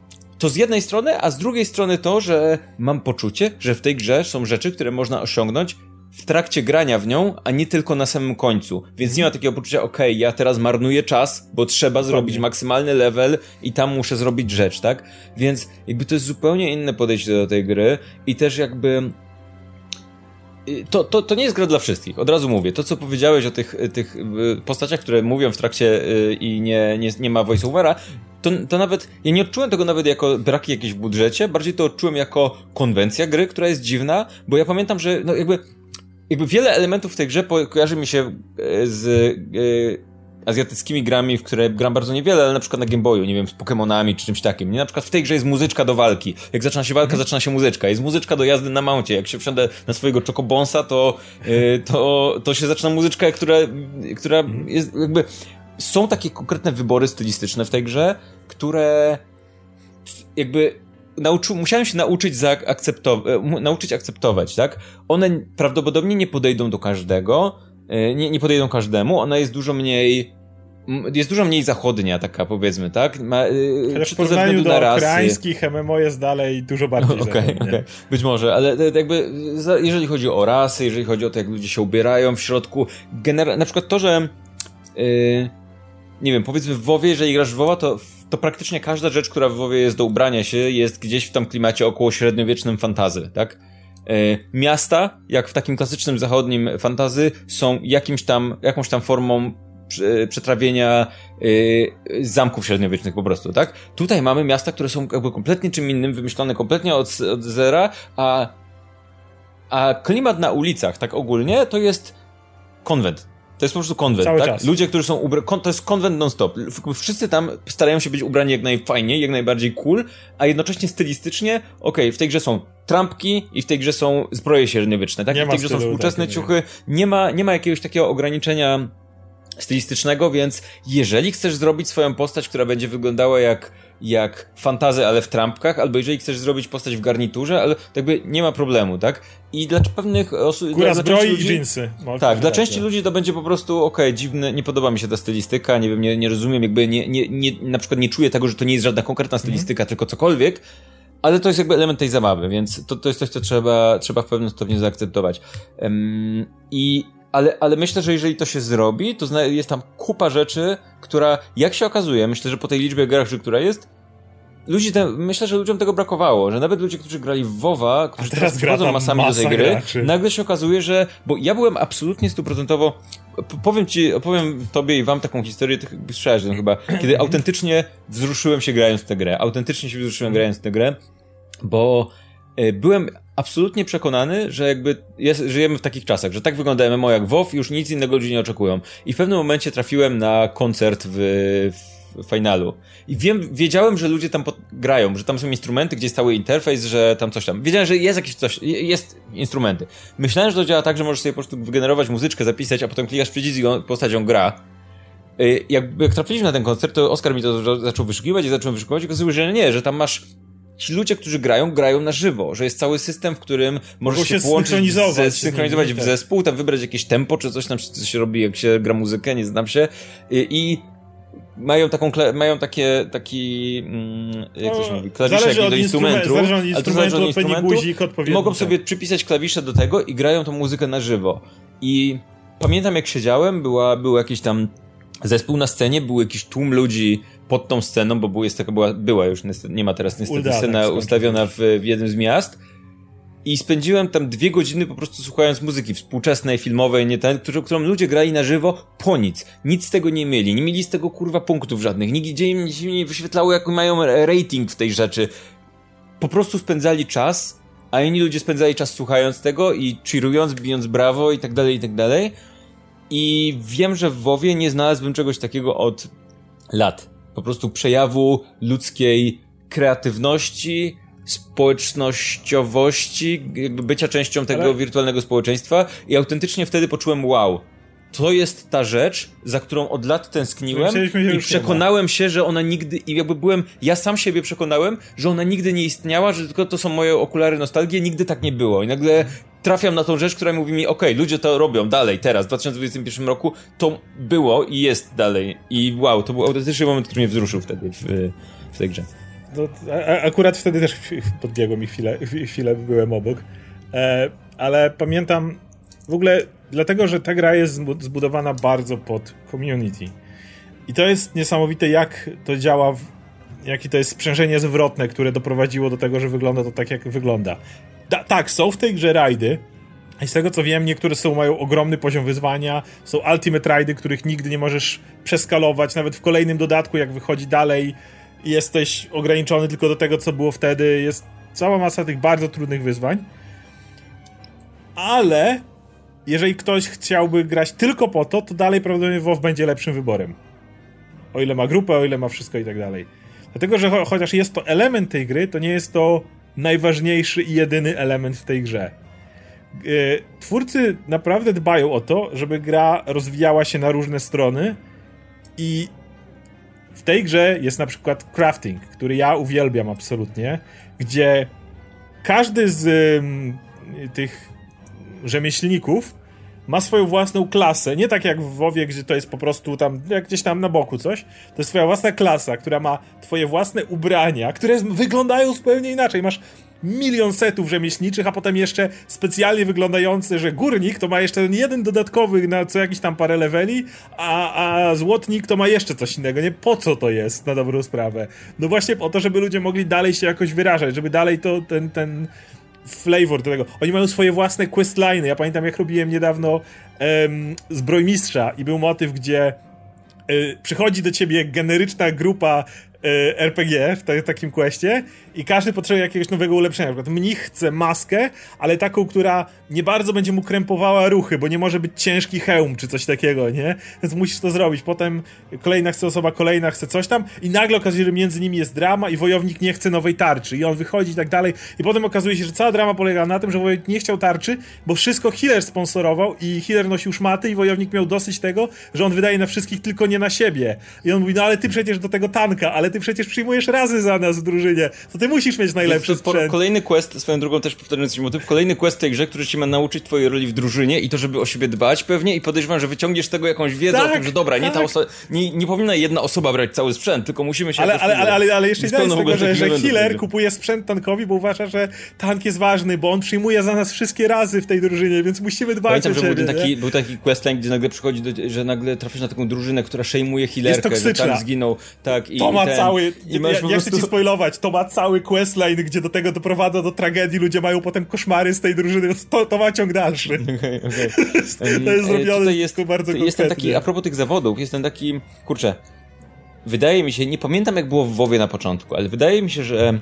to z jednej strony, a z drugiej strony to, że mam poczucie, że w tej grze są rzeczy, które można osiągnąć w trakcie grania w nią, a nie tylko na samym końcu. Więc nie ma takiego poczucia, okej, okay, ja teraz marnuję czas, bo trzeba zrobić maksymalny level i tam muszę zrobić rzecz, tak? Więc jakby to jest zupełnie inne podejście do tej gry i też jakby to, to, to nie jest gra dla wszystkich, od razu mówię. To, co powiedziałeś o tych, tych y, postaciach, które mówią w trakcie y, i nie, nie, nie ma voiceovera, to, to nawet, ja nie odczułem tego nawet jako braki jakieś w budżecie, bardziej to odczułem jako konwencja gry, która jest dziwna, bo ja pamiętam, że no jakby, jakby wiele elementów w tej grze kojarzy mi się z e, azjatyckimi grami, w które gram bardzo niewiele, ale na przykład na Game Boyu, nie wiem, z Pokémonami czy czymś takim. Nie? Na przykład w tej grze jest muzyczka do walki. Jak zaczyna się walka, mm. zaczyna się muzyczka. Jest muzyczka do jazdy na mouncie. Jak się wsiądę na swojego Chocobonsa, to, yy, to, to się zaczyna muzyczka, która, która mm. jest jakby są takie konkretne wybory stylistyczne w tej grze, które jakby nauczy, musiałem się nauczyć, zaakceptować, e, nauczyć akceptować, tak? One prawdopodobnie nie podejdą do każdego, nie, nie podejdą każdemu, ona jest dużo mniej jest dużo mniej zachodnia, taka powiedzmy, tak? Ma, to w porównaniu do rasy. ukraińskich MMO jest dalej dużo bardziej <laughs> okay, okay. Być może, ale jakby jeżeli chodzi o rasy, jeżeli chodzi o to, jak ludzie się ubierają w środku, genera- na przykład to, że yy, nie wiem, powiedzmy w WoWie, jeżeli grasz w WoWa, to, to praktycznie każda rzecz, która w WoWie jest do ubrania się, jest gdzieś w tam klimacie około średniowiecznym fantazy, tak? Yy, miasta, jak w takim klasycznym zachodnim fantazy, są jakimś tam, jakąś tam formą przetrawienia yy, zamków średniowiecznych po prostu, tak? Tutaj mamy miasta, które są jakby kompletnie czym innym, wymyślone kompletnie od, od zera, a, a klimat na ulicach, tak ogólnie, to jest konwent. To jest po prostu konwent, Cały tak? Czas. Ludzie, którzy są ubrani, to jest konwent non-stop. Wszyscy tam starają się być ubrani jak najfajniej, jak najbardziej cool, a jednocześnie stylistycznie, okej, okay, w tej grze są trampki i w tej grze są zbroje średniowieczne, tak? Nie I w tej grze są współczesne tak, ciuchy. Nie ma, nie ma jakiegoś takiego ograniczenia stylistycznego, więc jeżeli chcesz zrobić swoją postać, która będzie wyglądała jak, jak fantazy, ale w trampkach, albo jeżeli chcesz zrobić postać w garniturze, ale jakby nie ma problemu, tak? I dla pewnych osób... Góra zbroi ludzi, i dżinsy. tak, dla części ludzi to będzie po prostu, okej, okay, dziwne, nie podoba mi się ta stylistyka, nie wiem, nie, nie rozumiem, jakby nie, nie, nie, na przykład nie czuję tego, że to nie jest żadna konkretna stylistyka, mm. tylko cokolwiek, ale to jest jakby element tej zabawy, więc to, to jest coś, co trzeba, trzeba w pewnym stopniu zaakceptować. Um, I ale, ale myślę, że jeżeli to się zrobi, to jest tam kupa rzeczy, która, jak się okazuje, myślę, że po tej liczbie graczy, która jest, ludzi te, myślę, że ludziom tego brakowało, że nawet ludzie, którzy grali w WoWa, którzy teraz, teraz przychodzą masami masa do tej gry, graczy. nagle się okazuje, że, bo ja byłem absolutnie stuprocentowo, powiem ci, opowiem tobie i wam taką historię, ty słyszałeś no chyba, kiedy autentycznie wzruszyłem się grając w tę grę, autentycznie się wzruszyłem grając w tę grę, bo e, byłem absolutnie przekonany, że jakby jest, żyjemy w takich czasach, że tak wygląda MMO jak WoW, już nic innego ludzie nie oczekują. I w pewnym momencie trafiłem na koncert w, w finalu. I wiem, wiedziałem, że ludzie tam grają, że tam są instrumenty, gdzie jest cały interfejs, że tam coś tam. Wiedziałem, że jest jakieś coś, jest instrumenty. Myślałem, że to działa tak, że możesz sobie po prostu wygenerować muzyczkę, zapisać, a potem klikasz przycisk i postać ją gra. Y, jak, jak trafiliśmy na ten koncert, to Oskar mi to zaczął wyszukiwać i zacząłem wyszukiwać i się, że nie, że tam masz ci ludzie, którzy grają, grają na żywo, że jest cały system, w którym możesz się, się połączyć, synchronizować, w tak. zespół, tam wybrać jakieś tempo, czy coś tam, czy coś się robi, jak się gra muzykę, nie znam się i, i mają taką, mają takie, taki, mm, jak to się no, mówi, klawisze do instrumentu, zależy od instrumentu, ale to zależy od instrumentu, guzik, mogą tak. sobie przypisać klawisze do tego i grają tą muzykę na żywo. I pamiętam jak siedziałem, była, był jakiś tam zespół na scenie, był jakiś tłum ludzi pod tą sceną, bo był, jest taka, była, była już, nie ma teraz niestety scena tak, ustawiona w, w jednym z miast. I spędziłem tam dwie godziny po prostu słuchając muzyki współczesnej, filmowej, nie ten, którą ludzie grali na żywo po nic. Nic z tego nie mieli. Nie mieli z tego kurwa punktów żadnych. Nigdzie im się nie wyświetlało, jak mają rating w tej rzeczy. Po prostu spędzali czas, a inni ludzie spędzali czas słuchając tego i cheerując, bijąc brawo i tak dalej, i tak dalej. I wiem, że w WoWie nie znalazłbym czegoś takiego od lat po prostu przejawu ludzkiej kreatywności, społecznościowości, jakby bycia częścią tego Ale... wirtualnego społeczeństwa i autentycznie wtedy poczułem wow. To jest ta rzecz, za którą od lat tęskniłem i przekonałem się, że ona nigdy, i jakby byłem, ja sam siebie przekonałem, że ona nigdy nie istniała, że tylko to są moje okulary nostalgii, nigdy tak nie było. I nagle trafiam na tą rzecz, która mówi mi, okej, okay, ludzie to robią dalej, teraz, w 2021 roku, to było i jest dalej. I wow, to był autentyczny moment, który mnie wzruszył wtedy w, w tej grze. No, a, akurat wtedy też podbiegło mi chwilę, chwilę byłem obok. E, ale pamiętam w ogóle dlatego, że ta gra jest zbudowana bardzo pod community. I to jest niesamowite, jak to działa, w, jakie to jest sprzężenie zwrotne, które doprowadziło do tego, że wygląda to tak, jak wygląda. Da, tak, są w tej grze rajdy. I z tego co wiem, niektóre są, mają ogromny poziom wyzwania. Są ultimate rajdy, których nigdy nie możesz przeskalować. Nawet w kolejnym dodatku, jak wychodzi dalej, jesteś ograniczony tylko do tego, co było wtedy. Jest cała masa tych bardzo trudnych wyzwań. Ale jeżeli ktoś chciałby grać tylko po to, to dalej prawdopodobnie WoW będzie lepszym wyborem. O ile ma grupę, o ile ma wszystko i tak dalej. Dlatego, że cho chociaż jest to element tej gry, to nie jest to najważniejszy i jedyny element w tej grze. E, twórcy naprawdę dbają o to, żeby gra rozwijała się na różne strony I w tej grze jest na przykład crafting, który ja uwielbiam absolutnie, gdzie każdy z tych rzemieślników ma swoją własną klasę, nie tak jak w WoWie, gdzie to jest po prostu tam, jak gdzieś tam na boku coś, to jest twoja własna klasa, która ma twoje własne ubrania, które wyglądają zupełnie inaczej, masz milion setów rzemieślniczych, a potem jeszcze specjalnie wyglądający, że górnik to ma jeszcze ten jeden dodatkowy na co jakiś tam parę leveli, a, a złotnik to ma jeszcze coś innego, nie? Po co to jest, na dobrą sprawę? No właśnie po to, żeby ludzie mogli dalej się jakoś wyrażać, żeby dalej to, ten, ten flavor do tego. Oni mają swoje własne questliny. Ja pamiętam, jak robiłem niedawno um, Zbrojmistrza i był motyw, gdzie y, przychodzi do ciebie generyczna grupa RPG w takim questie i każdy potrzebuje jakiegoś nowego ulepszenia. Na przykład mnich chce maskę, ale taką, która nie bardzo będzie mu krępowała ruchy, bo nie może być ciężki hełm czy coś takiego, nie? Więc musisz to zrobić. Potem kolejna chce osoba, kolejna chce coś tam i nagle okazuje się, że między nimi jest drama i wojownik nie chce nowej tarczy i on wychodzi i tak dalej i potem okazuje się, że cała drama polega na tym, że wojownik nie chciał tarczy, bo wszystko healer sponsorował i healer nosił szmaty i wojownik miał dosyć tego, że on wydaje na wszystkich, tylko nie na siebie. I on mówi, no ale ty przecież do tego tanka, ale ty przecież przyjmujesz razy za nas w drużynie, to ty musisz mieć najlepszy sprzęt. Kolejny quest, swoją drugą też powtarzając motyw, kolejny quest tej grze, który ci ma nauczyć twojej roli w drużynie i to, żeby o siebie dbać pewnie i podejrzewam, że wyciągniesz z tego jakąś wiedzę tak, o tym, że dobra, tak. nie ta tak. osoba, nie, nie powinna jedna osoba brać cały sprzęt, tylko musimy się... Ale, ale, ale, ale, ale jeszcze jest tego, że, że healer kupuje sprzęt tankowi, bo uważa, że tank jest ważny, bo on przyjmuje za nas wszystkie razy w tej drużynie, więc musimy dbać Pamiętam, o siebie, że był taki, był taki questline, gdzie nagle przychodzi, do, że nagle trafisz na taką drużynę, która szejmuje healerkę, że tam zginął. Tak, i, ma ten, cały... I masz ja, prostu... chcę ci spoilować, to ma cały questline, gdzie do tego doprowadza do tragedii, ludzie mają potem koszmary z tej drużyny, to, to ma ciąg dalszy. Okay, okay. <laughs> to jest zrobione jest, bardzo Jest ten taki, a propos tych zawodów, jest ten taki, kurczę, wydaje mi się, nie pamiętam jak było w WoWie na początku, ale wydaje mi się, że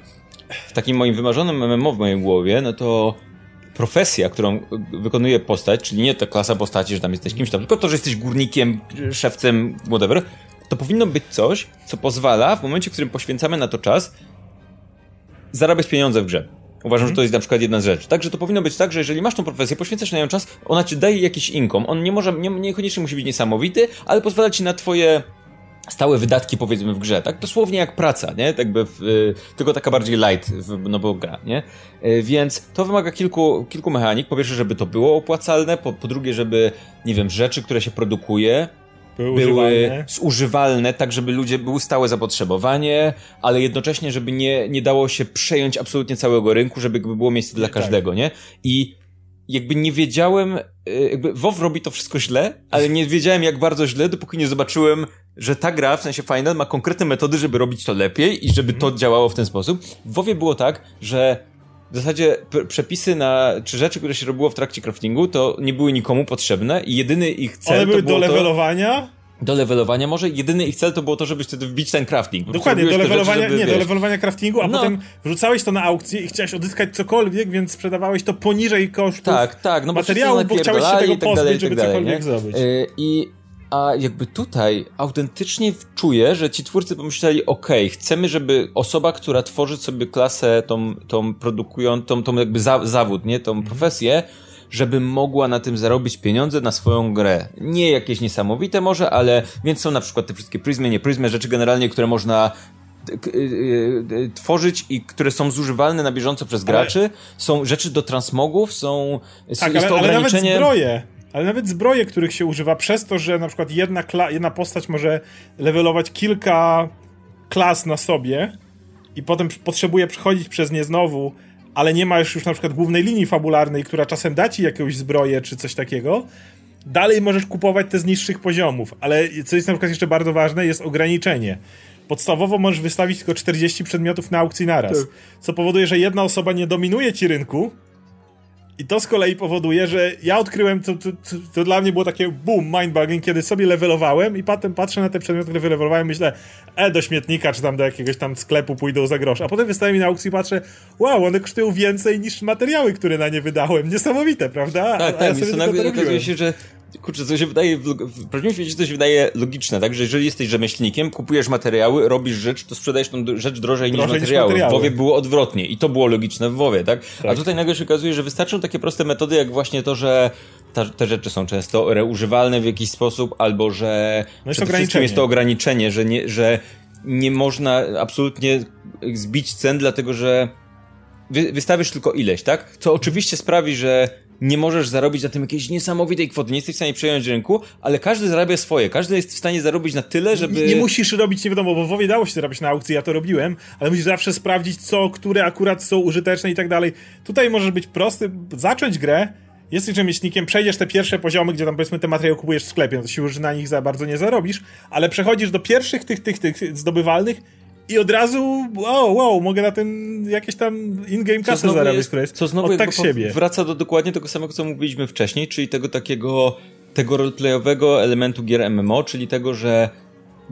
w takim moim wymarzonym MMO w mojej głowie, no to profesja, którą wykonuje postać, czyli nie ta klasa postaci, że tam jesteś kimś tam, tylko to, że jesteś górnikiem, szewcem, whatever, to powinno być coś, co pozwala w momencie, w którym poświęcamy na to czas, zarabiać pieniądze w grze. Uważam, że to jest na przykład jedna z rzeczy. Także to powinno być tak, że jeżeli masz tą profesję, poświęcasz na nią czas, ona ci daje jakiś income. On nie może, nie, niekoniecznie musi być niesamowity, ale pozwala ci na twoje stałe wydatki powiedzmy w grze, tak? Dosłownie jak praca, nie? Tak by y, tylko taka bardziej light, w, no bo gra, nie? Y, więc to wymaga kilku, kilku mechanik. Po pierwsze, żeby to było opłacalne, po, po drugie, żeby, nie wiem, rzeczy, które się produkuje, były, były zużywalne, tak żeby ludzie, było stałe zapotrzebowanie, ale jednocześnie, żeby nie, nie dało się przejąć absolutnie całego rynku, żeby było miejsce dla tak. każdego, tak. nie? I jakby nie wiedziałem, y, jakby WoW robi to wszystko źle, ale nie wiedziałem jak bardzo źle, dopóki nie zobaczyłem, że ta gra, w sensie Final, ma konkretne metody, żeby robić to lepiej i żeby to mhm. działało w ten sposób. W WoWie było tak, że w zasadzie przepisy na, czy rzeczy, które się robiło w trakcie craftingu, to nie były nikomu potrzebne i jedyny ich cel One były to było do levelowania? To, do levelowania może. Jedyny ich cel to było to, żebyś wtedy wbić ten crafting. Dokładnie, do levelowania, rzeczy, żeby, nie, wiesz, do levelowania craftingu, a no. potem wrzucałeś to na aukcję i chciałeś odzyskać cokolwiek, więc sprzedawałeś to poniżej kosztów tak, tak, no bo materiału, bo chciałeś się tego tak pozbyć, dalej, żeby tak dalej, cokolwiek nie? zrobić. Yy, I a jakby tutaj autentycznie czuję, że ci twórcy pomyśleli, ok, chcemy, żeby osoba, która tworzy sobie klasę, tą, tą produkują, tą, tą jakby za, zawód, nie, tą profesję, żeby mogła na tym zarobić pieniądze na swoją grę. Nie jakieś niesamowite może, ale więc są na przykład te wszystkie pryzmy, nie pryzmy, rzeczy generalnie, które można y, y, y, tworzyć i które są zużywalne na bieżąco przez graczy. Ale... Są rzeczy do transmogów, są tak, jest ale, to ograniczenie... ale nawet zbroje. Ale nawet zbroje, których się używa przez to, że na przykład jedna, jedna postać może levelować kilka klas na sobie i potem potrzebuje przechodzić przez nie znowu, ale nie ma już, już na przykład głównej linii fabularnej, która czasem da ci jakąś zbroję czy coś takiego, dalej możesz kupować te z niższych poziomów. Ale co jest na przykład jeszcze bardzo ważne, jest ograniczenie. Podstawowo możesz wystawić tylko 40 przedmiotów na aukcji naraz, tak. co powoduje, że jedna osoba nie dominuje ci rynku, i to z kolei powoduje, że ja odkryłem, to, to, to, dla mnie było takie boom, mindbugging, kiedy sobie levelowałem i potem patrzę na te przedmioty, które wylevelowałem myślę, e, do śmietnika, czy tam do jakiegoś tam sklepu pójdą za grosz. A potem wystaję mi na aukcji i patrzę, wow, one kosztują więcej niż materiały, które na nie wydałem. Niesamowite, prawda? Tak, tak, więc to nagle okazuje się, że kurczę, co się wydaje, w, w prawdziwym świecie to się wydaje logiczne, tak? Że jeżeli jesteś rzemieślnikiem, kupujesz materiały, robisz rzecz, to sprzedajesz tą rzecz drożej, drożej niż, materiały. niż materiały. W WoWie było odwrotnie i to było logiczne w WoWie, tak? tak? A tutaj nagle się okazuje, że wystarczą takie proste metody, jak właśnie to, że ta, te rzeczy są często reużywalne w jakiś sposób, albo że no jest przede wszystkim jest to ograniczenie, że nie, że nie można absolutnie zbić cen, dlatego że wy, wystawisz tylko ileś, tak? Co oczywiście sprawi, że nie możesz zarobić na tym jakiejś niesamowitej kwoty, nie jesteś w stanie przejąć rynku, ale każdy zarabia swoje, każdy jest w stanie zarobić na tyle, żeby... Nie, nie musisz robić, nie wiadomo, bo WoWie dało się zrobić na aukcji, ja to robiłem, ale musisz zawsze sprawdzić co, które akurat są użyteczne i tak dalej. Tutaj możesz być prosty, zacząć grę, jesteś rzemieślnikiem, przejdziesz te pierwsze poziomy, gdzie tam powiedzmy te materiały kupujesz w sklepie, no to się już na nich za bardzo nie zarobisz, ale przechodzisz do pierwszych tych, tych, tych zdobywalnych i od razu, wow, wow, mogę na tym jakieś tam in-game kasę zarabiać, jest co znowu od tak siebie. Wraca do dokładnie tego samego, co mówiliśmy wcześniej, czyli tego takiego, tego roleplayowego elementu gier MMO, czyli tego, że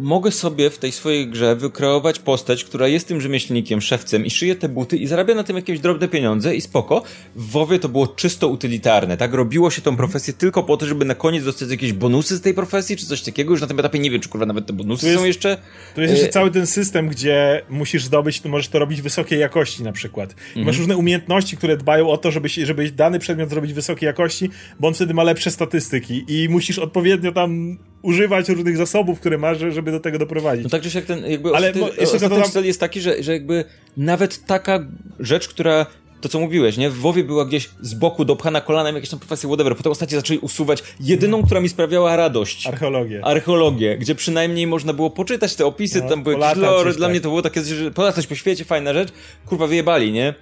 mogę sobie w tej swojej grze wykreować postać, która jest tym rzemieślnikiem, szewcem i szyje te buty i zarabia na tym jakieś drobne pieniądze i spoko. W WoWie to było czysto utylitarne, tak? Robiło się tą profesję tylko po to, żeby na koniec dostać jakieś bonusy z tej profesji, czy coś takiego. Już na tym etapie nie wiem, czy kurwa nawet te bonusy jest, są jeszcze... To jest jeszcze e... cały ten system, gdzie musisz zdobyć, to możesz to robić wysokiej jakości na przykład. Mhm. Masz różne umiejętności, które dbają o to, żeby, żeby dany przedmiot zrobić wysokiej jakości, bo on wtedy ma lepsze statystyki i musisz odpowiednio tam używać różnych zasobów, które masz, żeby do tego doprowadzić. No tak, że jak ten, jakby Ale ostatni, jeszcze ostatni cel jest taki, że, że jakby nawet taka rzecz, która to co mówiłeś, nie? W WoWie była gdzieś z boku dopchana kolanem jakieś tam profesje, whatever. Potem ostatnio zaczęli usuwać jedyną, która mi sprawiała radość. Archeologię. Archeologię, gdzie przynajmniej można było poczytać te opisy, no, tam były jakieś lore, dla tak. mnie to było takie, że polatać po świecie, fajna rzecz. Kurwa, wyjebali, nie?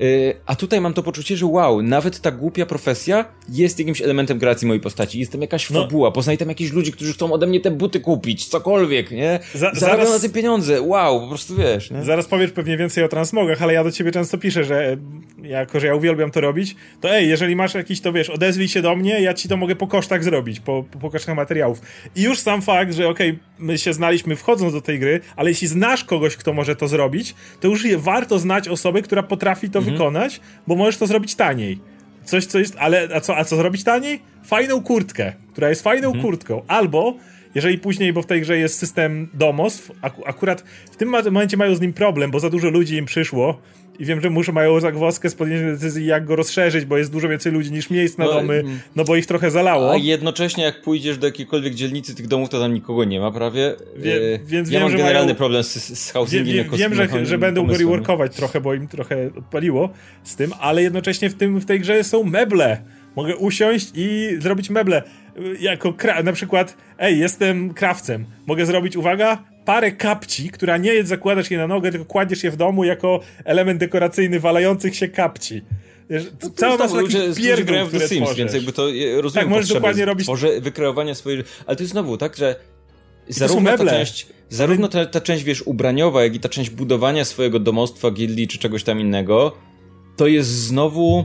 Yy, a tutaj mam to poczucie, że wow, nawet ta głupia profesja jest jakimś elementem kreacji mojej postaci. Jestem jakaś no. fabuła, poznaję tam jakichś ludzi, którzy chcą ode mnie te buty kupić, cokolwiek, nie? Za, Zarabiam zaraz, na te pieniądze, wow, po prostu wiesz, nie? Zaraz powiesz pewnie więcej o transmogach, ale ja do ciebie często piszę, że jako, że ja uwielbiam to robić, to ej, jeżeli masz jakiś, to wiesz, odezwij się do mnie, ja ci to mogę po kosztach zrobić, po, po kosztach materiałów. I już sam fakt, że okej, okay, my się znaliśmy wchodząc do tej gry, ale jeśli znasz kogoś, kto może to zrobić, to już warto znać osobę, która potrafi to mhm. wykonać, bo możesz to zrobić taniej. Coś, co jest, ale a co, a co zrobić taniej? Fajną kurtkę, która jest fajną mhm. kurtką. Albo jeżeli później, bo w tej grze jest system domostw, ak akurat w tym momencie mają z nim problem, bo za dużo ludzi im przyszło i wiem, że muszą mają zagwozdkę z podjęciem decyzji, jak go rozszerzyć, bo jest dużo więcej ludzi niż miejsc na no, domy, mm. no bo ich trochę zalało. A jednocześnie jak pójdziesz do jakiejkolwiek dzielnicy tych domów, to tam nikogo nie ma prawie. Wie, e, więc ja wiem, mam generalny mają... problem z, z housingiem wie, jako Wiem, że, że będą go reworkować trochę, bo im trochę odpaliło z tym, ale jednocześnie w, tym, w tej grze są meble. Mogę usiąść i zrobić meble. Jako na przykład, ej, jestem krawcem. Mogę zrobić, uwaga, parę kapci, która nie jest zakładasz je na nogę, tylko kładziesz je w domu jako element dekoracyjny walających się kapci. No, Cała masa takich pierdół, w The Sims, tworzysz. więc jakby to rozumiem Tak, możesz dokładnie robić... Może wykreowania swojej... Ale to jest znowu tak, że zarówno ta część, zarówno ta, ta część, wiesz, ubraniowa, jak i ta część budowania swojego domostwa, gildii czy czegoś tam innego, to jest znowu...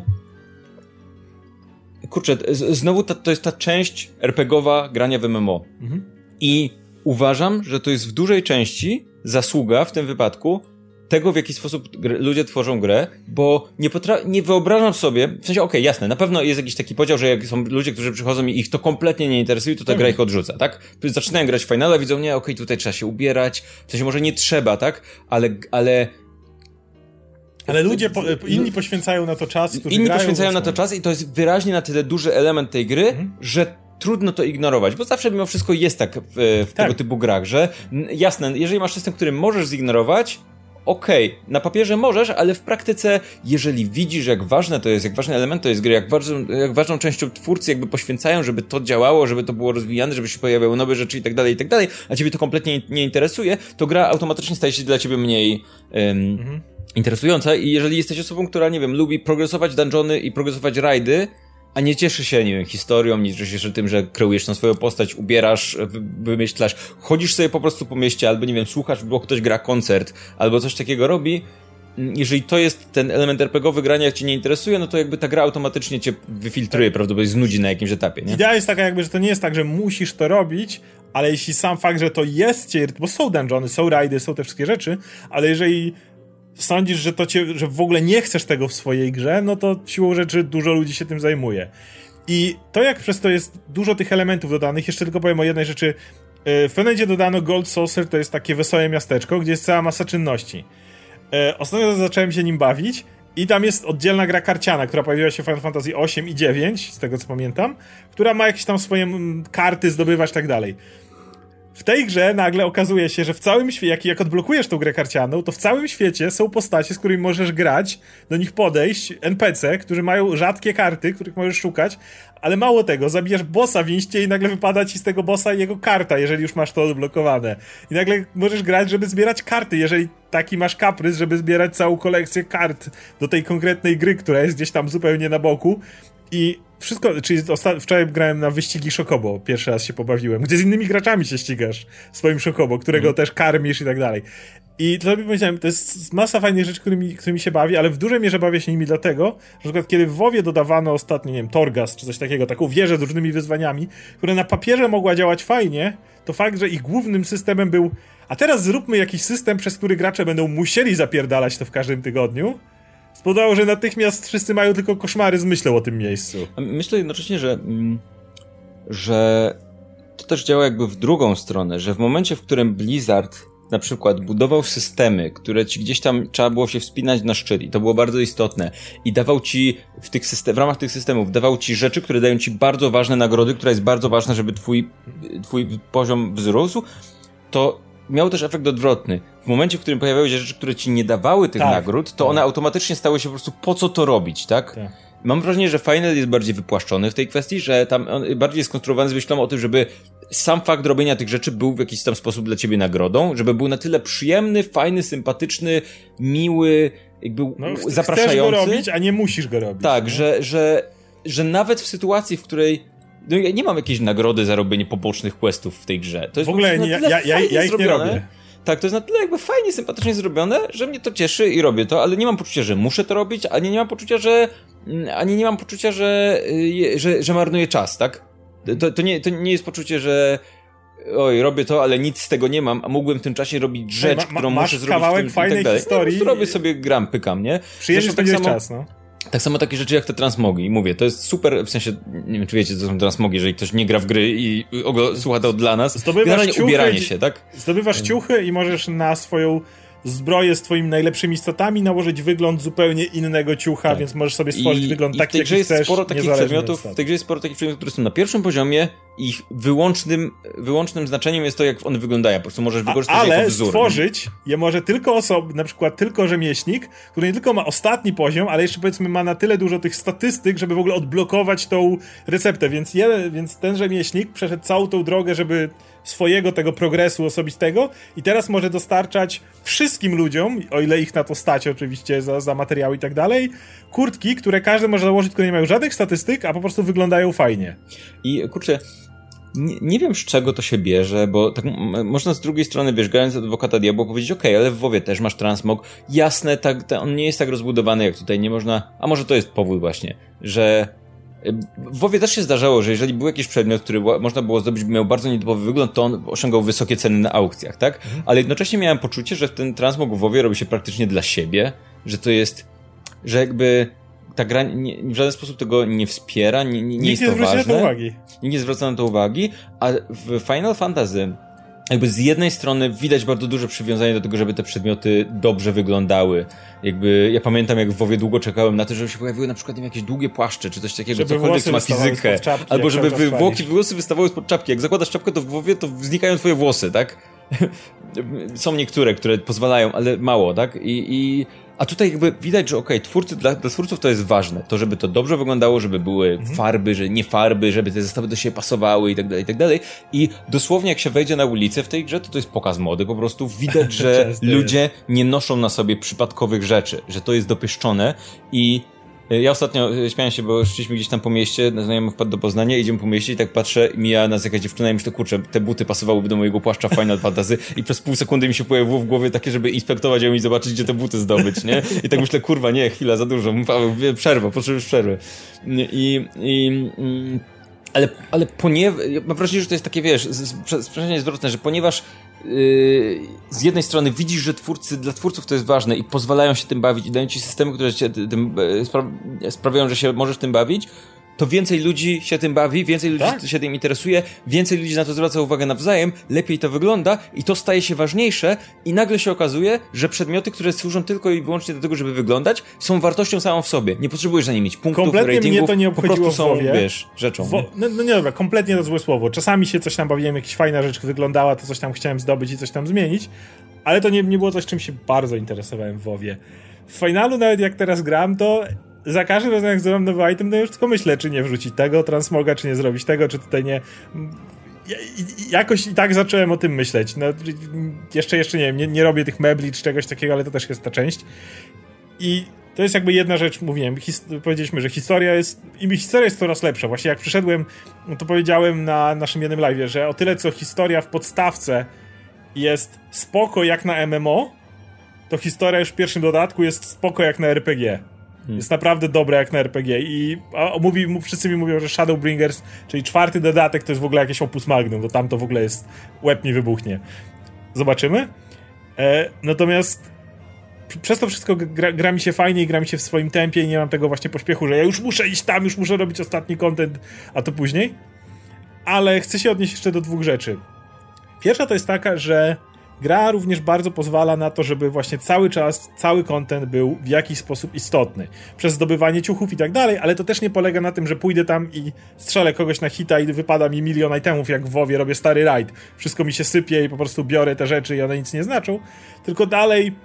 Kurczę, znowu ta, to jest ta część RPGowa grania w MMO. Mhm. I uważam, że to jest w dużej części zasługa w tym wypadku tego, w jaki sposób ludzie tworzą grę, bo nie, potra- nie wyobrażam sobie, w sensie, okej, okay, jasne, na pewno jest jakiś taki podział, że jak są ludzie, którzy przychodzą i ich to kompletnie nie interesuje, to ta gra ich odrzuca, tak? Zaczynają grać w finale, widzą, nie, okej, okay, tutaj trzeba się ubierać, w sensie może nie trzeba, tak? Ale, ale ale ludzie, po, inni poświęcają na to czas, którzy Inni poświęcają na to czas i to jest wyraźnie na tyle duży element tej gry, mhm. że trudno to ignorować, bo zawsze mimo wszystko jest tak w, w tak. tego typu grach, że jasne, jeżeli masz system, który możesz zignorować, okej, okay, na papierze możesz, ale w praktyce, jeżeli widzisz, jak ważne to jest, jak ważny element to jest gry, jak, ważną, jak ważną częścią twórcy jakby poświęcają, żeby to działało, żeby to było rozwijane, żeby się pojawiały nowe rzeczy i tak dalej, i tak dalej, a ciebie to kompletnie nie interesuje, to gra automatycznie staje się dla ciebie mniej um, mhm. interesująca i jeżeli jesteś osobą, która, nie wiem, lubi progresować dungeony i progresować rajdy, a nie cieszy się, nie wiem, historią, nie cieszy się tym, że kreujesz tą swoją postać, ubierasz, wymyślasz, chodzisz sobie po prostu po mieście, albo nie wiem, słuchasz, bo ktoś gra koncert, albo coś takiego robi, jeżeli to jest ten element RPGowy grania, jak cię nie interesuje, no to jakby ta gra automatycznie cię wyfiltruje, tak. prawdopodobnie znudzi na jakimś etapie, nie? Idea jest taka jakby, że to nie jest tak, że musisz to robić, ale jeśli sam fakt, że to jest cię, bo są dungeony, są rajdy, są te wszystkie rzeczy, ale jeżeli sądzisz, że to cię, że w ogóle nie chcesz tego w swojej grze, no to siłą rzeczy dużo ludzi się tym zajmuje. I to jak przez to jest dużo tych elementów dodanych, jeszcze tylko powiem o jednej rzeczy. E, w Fenedzie dodano Gold Saucer, to jest takie wesołe miasteczko, gdzie jest cała masa czynności. E, ostatnio zacząłem się nim bawić i tam jest oddzielna gra karciana, która pojawiła się w Final Fantasy 8 i 9, z tego co pamiętam, która ma jakieś tam swoje mm, karty zdobywać i tak dalej. W tej grze nagle okazuje się, że w całym świecie, jak, jak odblokujesz tą grę karcianą, to w całym świecie są postacie, z którymi możesz grać, do nich podejść, NPC, którzy mają rzadkie karty, których możesz szukać, ale mało tego, zabijasz bossa w inście i nagle wypada ci z tego bossa jego karta, jeżeli już masz to odblokowane. I nagle możesz grać, żeby zbierać karty, jeżeli taki masz kaprys, żeby zbierać całą kolekcję kart do tej konkretnej gry, która jest gdzieś tam zupełnie na boku. I wszystko, czyli wczoraj grałem na wyścigi Szokobo, pierwszy raz się pobawiłem, gdzie z innymi graczami się ścigasz swoim Szokobo, którego mm. też karmisz i tak dalej. I to powiedziałem, to jest masa fajnych rzeczy, którymi, którymi się bawi, ale w dużej mierze bawię się nimi dlatego, że na przykład kiedy w WoWie dodawano ostatnio, nie wiem, Torgas czy coś takiego, taką wieżę z różnymi wyzwaniami, która na papierze mogła działać fajnie, to fakt, że ich głównym systemem był a teraz zróbmy jakiś system, przez który gracze będą musieli zapierdalać to w każdym tygodniu, spowodowało, że natychmiast wszyscy mają tylko koszmary z myślą o tym miejscu. Myślę jednocześnie, że, mm, że to też działa jakby w drugą stronę, że w momencie, w którym Blizzard na przykład budował systemy, które ci gdzieś tam trzeba było się wspinać na szczyt i to było bardzo istotne i dawał ci w, tych system, w ramach tych systemów, dawał ci rzeczy, które dają ci bardzo ważne nagrody, która jest bardzo ważna, żeby twój, twój poziom wzrósł, to miał też efekt odwrotny. W momencie, w którym pojawiały się rzeczy, które ci nie dawały tych tak, nagród, to tak. one automatycznie stały się po prostu po co to robić, tak? tak. Mam wrażenie, że Final jest bardziej wypłaszczony w tej kwestii, że tam on bardziej jest skonstruowany z myślą o tym, żeby sam fakt robienia tych rzeczy był w jakiś tam sposób dla ciebie nagrodą, żeby był na tyle przyjemny, fajny, sympatyczny, miły, jakby no, zapraszający. Chcesz go robić, a nie musisz go robić. Tak, że, że, że nawet w sytuacji, w której no ja nie mam jakiejś nagrody za robienie pobocznych questów w tej grze. To jest w ogóle nie, ja, ja, ja ich zrobione. nie robię. Tak, to jest na tyle jakby fajnie, sympatycznie zrobione, że mnie to cieszy i robię to, ale nie mam poczucia, że muszę to robić, ani nie mam poczucia, że ani nie mam poczucia, że, y, że, że marnuję czas, tak? To, to, nie, to nie jest poczucie, że oj, robię to, ale nic z tego nie mam, a mógłbym w tym czasie robić rzecz, ma, ma, którą muszę zrobić kawałek w tym, fajnej i tak dalej. historii. Ja robię sobie gram, pykam, nie? Przyjeżdżasz tak samo, czas, no. Tak samo takie rzeczy jak te transmogi. Mówię, to jest super, w sensie, nie wiem czy wiecie, co są transmogi, jeżeli ktoś nie gra w gry i słucha to dla nas. Zdobywasz ciuchy, ubieranie się, tak? Zdobywasz ciuchy i możesz na swoją zbroję z twoimi najlepszymi statami nałożyć wygląd zupełnie innego ciucha, tak. więc możesz sobie stworzyć I, wygląd i taki, jaki jest chcesz, sporo takich przedmiotów, W tej grze jest sporo takich przedmiotów, które są na pierwszym poziomie ich wyłącznym, wyłącznym znaczeniem jest to, jak one wyglądają. Po prostu możesz wykorzystać Ale jako wzór. stworzyć je może tylko osoba, na przykład tylko rzemieślnik, który nie tylko ma ostatni poziom, ale jeszcze powiedzmy ma na tyle dużo tych statystyk, żeby w ogóle odblokować tą receptę, więc, je, więc ten rzemieślnik przeszedł całą tą drogę, żeby swojego tego progresu osobistego i teraz może dostarczać wszystkim ludziom, o ile ich na to stać oczywiście za, za materiały i tak dalej, kurtki, które każdy może założyć, które nie mają żadnych statystyk, a po prostu wyglądają fajnie. I kurczę, nie, nie, wiem z czego to się bierze, bo tak można z drugiej strony, wiesz, grając adwokata diabła powiedzieć, okej, okay, ale w WoWie też masz transmog. Jasne, tak, on nie jest tak rozbudowany jak tutaj, nie można, a może to jest powód właśnie, że w WoWie też się zdarzało, że jeżeli był jakiś przedmiot, który można było zdobyć, by miał bardzo nietypowy wygląd, to on osiągał wysokie ceny na aukcjach, tak? Mhm. Ale jednocześnie miałem poczucie, że ten transmog w WoWie robi się praktycznie dla siebie, że to jest, że jakby ta gra nie, w żaden sposób tego nie wspiera, nie, nie, nie jest to ważne. Na to uwagi. Nikt nie zwraca na to uwagi, a w Final Fantasy jakby z jednej strony widać bardzo duże przywiązanie do tego, żeby te przedmioty dobrze wyglądały. Jakby ja pamiętam, jak w WoWie długo czekałem na to, żeby się pojawiły na przykład jakieś długie płaszcze, czy coś takiego, żeby cokolwiek ma fizykę. Czapki, albo żeby wy, włoki, włosy wystawały spod czapki. Jak zakładasz czapkę, to w WoWie to znikają twoje włosy, tak? <laughs> Są niektóre, które pozwalają, ale mało, tak? I, i a tutaj jakby widać, że okej, okay, twórcy, dla, dla twórców to jest ważne. To, żeby to dobrze wyglądało, żeby były mhm. farby, że nie farby, żeby te zestawy do siebie pasowały i tak dalej, i tak dalej. I dosłownie jak się wejdzie na ulicę w tej grze, to to jest pokaz mody. Po prostu widać, <laughs> że ludzie nie noszą na sobie przypadkowych rzeczy, że to jest dopieszczone i ja ostatnio e, śmiałem się, bo szliśmy gdzieś tam po mieście, znajomy wpadł do Poznania, idziemy po mieście i tak patrzę, mija nas jakaś dziewczyna i myślę, kurczę, te buty pasowałyby do mojego płaszcza Final Fantasy i przez pół sekundy mi się pojawiło w głowie takie, żeby inspektować ją i zobaczyć, gdzie te buty zdobyć, nie? I tak myślę, kurwa, nie, chwila, za dużo, <laughs> przerwa, potrzebujesz przerwy. I, i, mm, ale, ale ponieważ, mam wrażenie, że to jest takie, wiesz, sprzężenie zwrotne, że ponieważ z jednej strony widzisz, że twórcy, dla twórców to jest ważne i pozwalają się tym bawić i dają ci systemy, które cię tym, e, spra sprawiają, że się możesz tym bawić, to więcej ludzi się tym bawi, więcej ludzi Tak. się tym interesuje, więcej ludzi na to zwraca uwagę nawzajem, lepiej to wygląda i to staje się ważniejsze i nagle się okazuje, że przedmioty, które służą tylko i wyłącznie do tego, żeby wyglądać, są wartością samą w sobie. Nie potrzebujesz na nie mieć punktów, Kompletnie mnie ratingów, to nie po prostu są, WoWie. wiesz, rzeczą. Wo, no, no nie dobra, kompletnie to złe słowo. Czasami się coś tam bawiłem, jakaś fajna rzecz wyglądała, to coś tam chciałem zdobyć i coś tam zmienić, ale to nie, nie było coś, czym się bardzo interesowałem w WoWie. W finalu nawet jak teraz gram, to za każdym razem jak zrobię nowy item, to już tylko myślę, czy nie wrzucić tego transmoga, czy nie zrobić tego, czy tutaj nie... Jakoś i tak zacząłem o tym myśleć. No, jeszcze, jeszcze nie wiem, nie, nie robię tych mebli czy czegoś takiego, ale to też jest ta część. I to jest jakby jedna rzecz, mówiłem, powiedzieliśmy, że historia jest, i historia jest coraz lepsza. Właśnie jak przyszedłem, to powiedziałem na naszym jednym live, że o tyle co historia w podstawce jest spoko jak na MMO, to historia już w pierwszym dodatku jest spoko jak na RPG. Jest naprawdę dobra jak na RPG i a, mówi, wszyscy mi mówią, że Shadowbringers, czyli czwarty dodatek to jest w ogóle jakieś opus magnum, to tam to w ogóle jest, łeb mi wybuchnie. Zobaczymy. E, natomiast przez to wszystko gra, gra mi się fajnie i gra mi się w swoim tempie i nie mam tego właśnie pośpiechu, że ja już muszę iść tam, już muszę robić ostatni content, a to później. Ale chcę się odnieść jeszcze do dwóch rzeczy. Pierwsza to jest taka, że gra również bardzo pozwala na to, żeby właśnie cały czas, cały content był w jakiś sposób istotny. Przez zdobywanie ciuchów i tak dalej, ale to też nie polega na tym, że pójdę tam i strzelę kogoś na hita i wypada mi milion itemów, jak w WoWie robię stary raid. Wszystko mi się sypie i po prostu biorę te rzeczy i one nic nie znaczą. Tylko dalej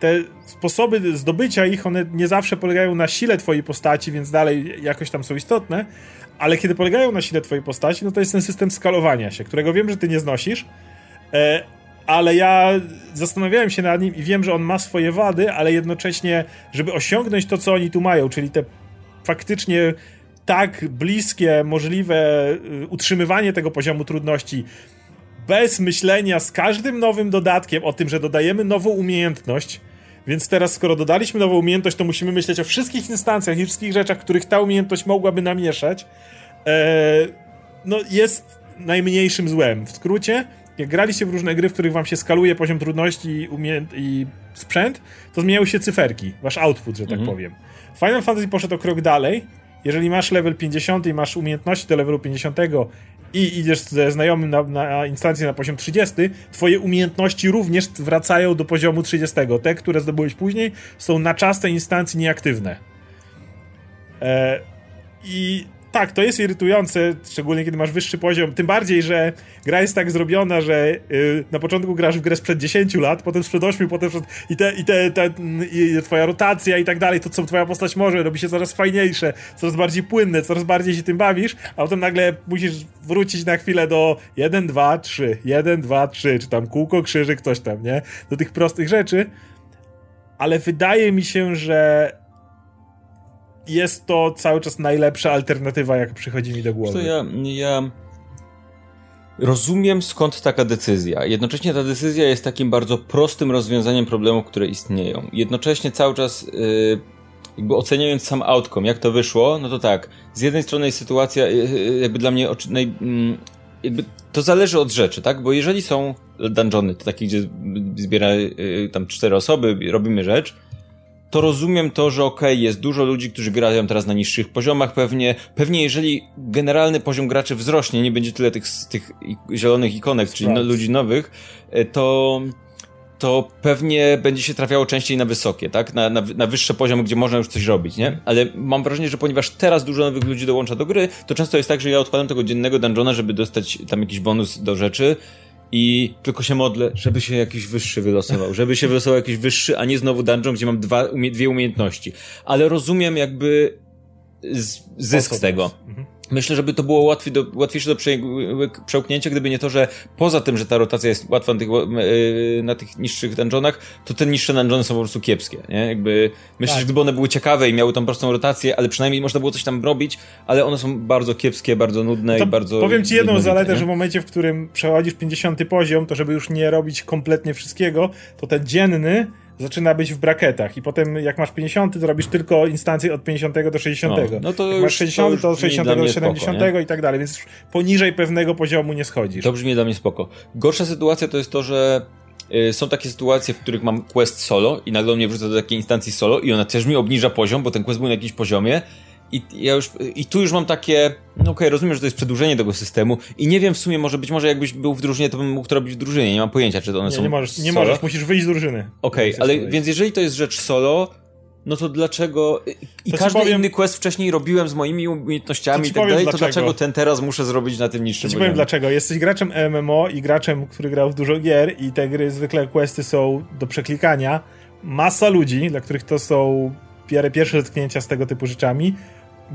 te sposoby zdobycia ich, one nie zawsze polegają na sile twojej postaci, więc dalej jakoś tam są istotne, ale kiedy polegają na sile twojej postaci, no to jest ten system skalowania się, którego wiem, że ty nie znosisz, e, ale ja zastanawiałem się nad nim i wiem, że on ma swoje wady, ale jednocześnie, żeby osiągnąć to, co oni tu mają, czyli te faktycznie tak bliskie, możliwe y, utrzymywanie tego poziomu trudności bez myślenia z każdym nowym dodatkiem o tym, że dodajemy nową umiejętność. Więc teraz, skoro dodaliśmy nową umiejętność, to musimy myśleć o wszystkich instancjach i wszystkich rzeczach, których ta umiejętność mogłaby namieszać. Eee, no, jest najmniejszym złem. W skrócie, jak graliście w różne gry, w których wam się skaluje poziom trudności i, umiejęt- i sprzęt, to zmieniały się cyferki, wasz output, że tak powiem. Final Fantasy poszedł o krok dalej. Jeżeli masz level 50 i masz umiejętności do levelu 50 i idziesz ze znajomym na, na instancję na poziom 30, twoje umiejętności również wracają do poziomu 30. Te, które zdobyłeś później, są na czas tej instancji nieaktywne. E, I tak, to jest irytujące, szczególnie kiedy masz wyższy poziom. Tym bardziej, że gra jest tak zrobiona, że y, na początku grasz w grę sprzed 10 lat, potem sprzed 8, potem sprzed, i, te, i, te, te, i twoja rotacja i tak dalej, to co twoja postać może, robi się coraz fajniejsze, coraz bardziej płynne, coraz bardziej się tym bawisz, a potem nagle musisz wrócić na chwilę do 1, 2, 3, 1, 2, 3, czy tam kółko, krzyżyk, coś tam, nie? Do tych prostych rzeczy. Ale wydaje mi się, że jest to cały czas najlepsza alternatywa, jaka przychodzi mi do głowy. To ja, ja rozumiem skąd taka decyzja. Jednocześnie ta decyzja jest takim bardzo prostym rozwiązaniem problemów, które istnieją. Jednocześnie cały czas yy, jakby oceniając sam outcome, jak to wyszło, no to tak, z jednej strony jest sytuacja yy, jakby dla mnie oczy- naj, mm, jakby to zależy od rzeczy, tak? Bo jeżeli są dungeony, to takie, gdzie zbiera yy, tam cztery osoby, robimy rzecz, to rozumiem to, że okej, jest dużo ludzi, którzy grają teraz na niższych poziomach pewnie. Pewnie jeżeli generalny poziom graczy wzrośnie, nie będzie tyle tych, tych zielonych ikonek, czyli no, ludzi nowych, e, to to pewnie będzie się trafiało częściej na wysokie, tak? Na, na, na wyższe poziomy, gdzie można już coś robić, nie? Ale mam wrażenie, że ponieważ teraz dużo nowych ludzi dołącza do gry, to często jest tak, że ja odkładam tego dziennego dungeona, żeby dostać tam jakiś bonus do rzeczy i tylko się modlę, żeby się jakiś wyższy wylosował, żeby się wylosował jakiś wyższy, a nie znowu dungeon, gdzie mam dwa, umie, dwie umiejętności. Ale rozumiem jakby z, zysk z tego. Mhm. Myślę, żeby to było łatwiej do, łatwiejsze do prze, przełknięcia, gdyby nie to, że poza tym, że ta rotacja jest łatwa na tych, yy, na tych niższych dungeonach, to te niższe dungeony są po prostu kiepskie, nie? Jakby, myślę, Tak. że gdyby one były ciekawe i miały tą prostą rotację, ale przynajmniej można było coś tam robić, ale one są bardzo kiepskie, bardzo nudne To i bardzo... powiem ci jedną zaletę, nie? że w momencie, w którym przechodzisz 50 poziom, to żeby już nie robić kompletnie wszystkiego, to ten dzienny zaczyna być w bracketach i potem jak masz 50, to robisz tylko instancje od 50 do 60. No, no to jak już- masz 60, to to, od 60 dla do mnie spoko, 70 i tak dalej, więc już poniżej pewnego poziomu nie schodzisz. To brzmi dla mnie spoko. Gorsza sytuacja to jest to, że y, są takie sytuacje, w których mam quest solo i nagle mnie wrzuca do takiej instancji solo i ona też mi obniża poziom, bo ten quest był na jakimś poziomie I, ja już, I tu już mam takie, no okej, okay, rozumiem, że to jest przedłużenie tego systemu i nie wiem w sumie, może być może jakbyś był w drużynie, to bym mógł to robić w drużynie, nie mam pojęcia, czy to one nie, są Nie możesz, nie możesz, musisz wyjść z drużyny. Okej, okay, ale więc jeżeli to jest rzecz solo, no to dlaczego... I to każdy powiem, inny quest wcześniej robiłem z moimi umiejętnościami i tak dalej, dlaczego. to dlaczego ten teraz muszę zrobić na tym niższym to ci powiem dlaczego. Jesteś graczem MMO i graczem, który grał w dużo gier i te gry, zwykle questy są do przeklikania. Masa ludzi, dla których to są pierwsze dotknięcia z tego typu rzeczami,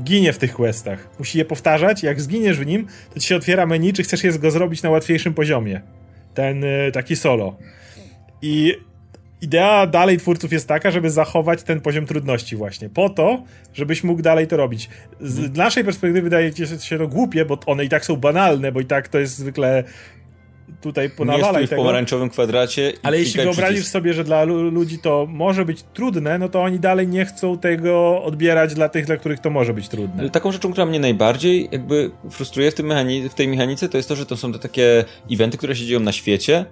ginie w tych questach. Musi je powtarzać, jak zginiesz w nim, to ci się otwiera menu, czy chcesz je go zrobić na łatwiejszym poziomie. Ten y, taki solo. I idea dalej twórców jest taka, żeby zachować ten poziom trudności właśnie. Po to, żebyś mógł dalej to robić. Z hmm. naszej perspektywy wydaje się to głupie, bo one i tak są banalne, bo i tak to jest zwykle tutaj ponawalaj w tego. w pomarańczowym kwadracie. Ale jeśli wyobrazisz przycisk. sobie, że dla ludzi to może być trudne, no to oni dalej nie chcą tego odbierać dla tych, dla których to może być trudne. Taką rzeczą, która mnie najbardziej jakby frustruje w, tym mechani- w tej mechanice, to jest to, że to są te takie eventy, które się dzieją na świecie,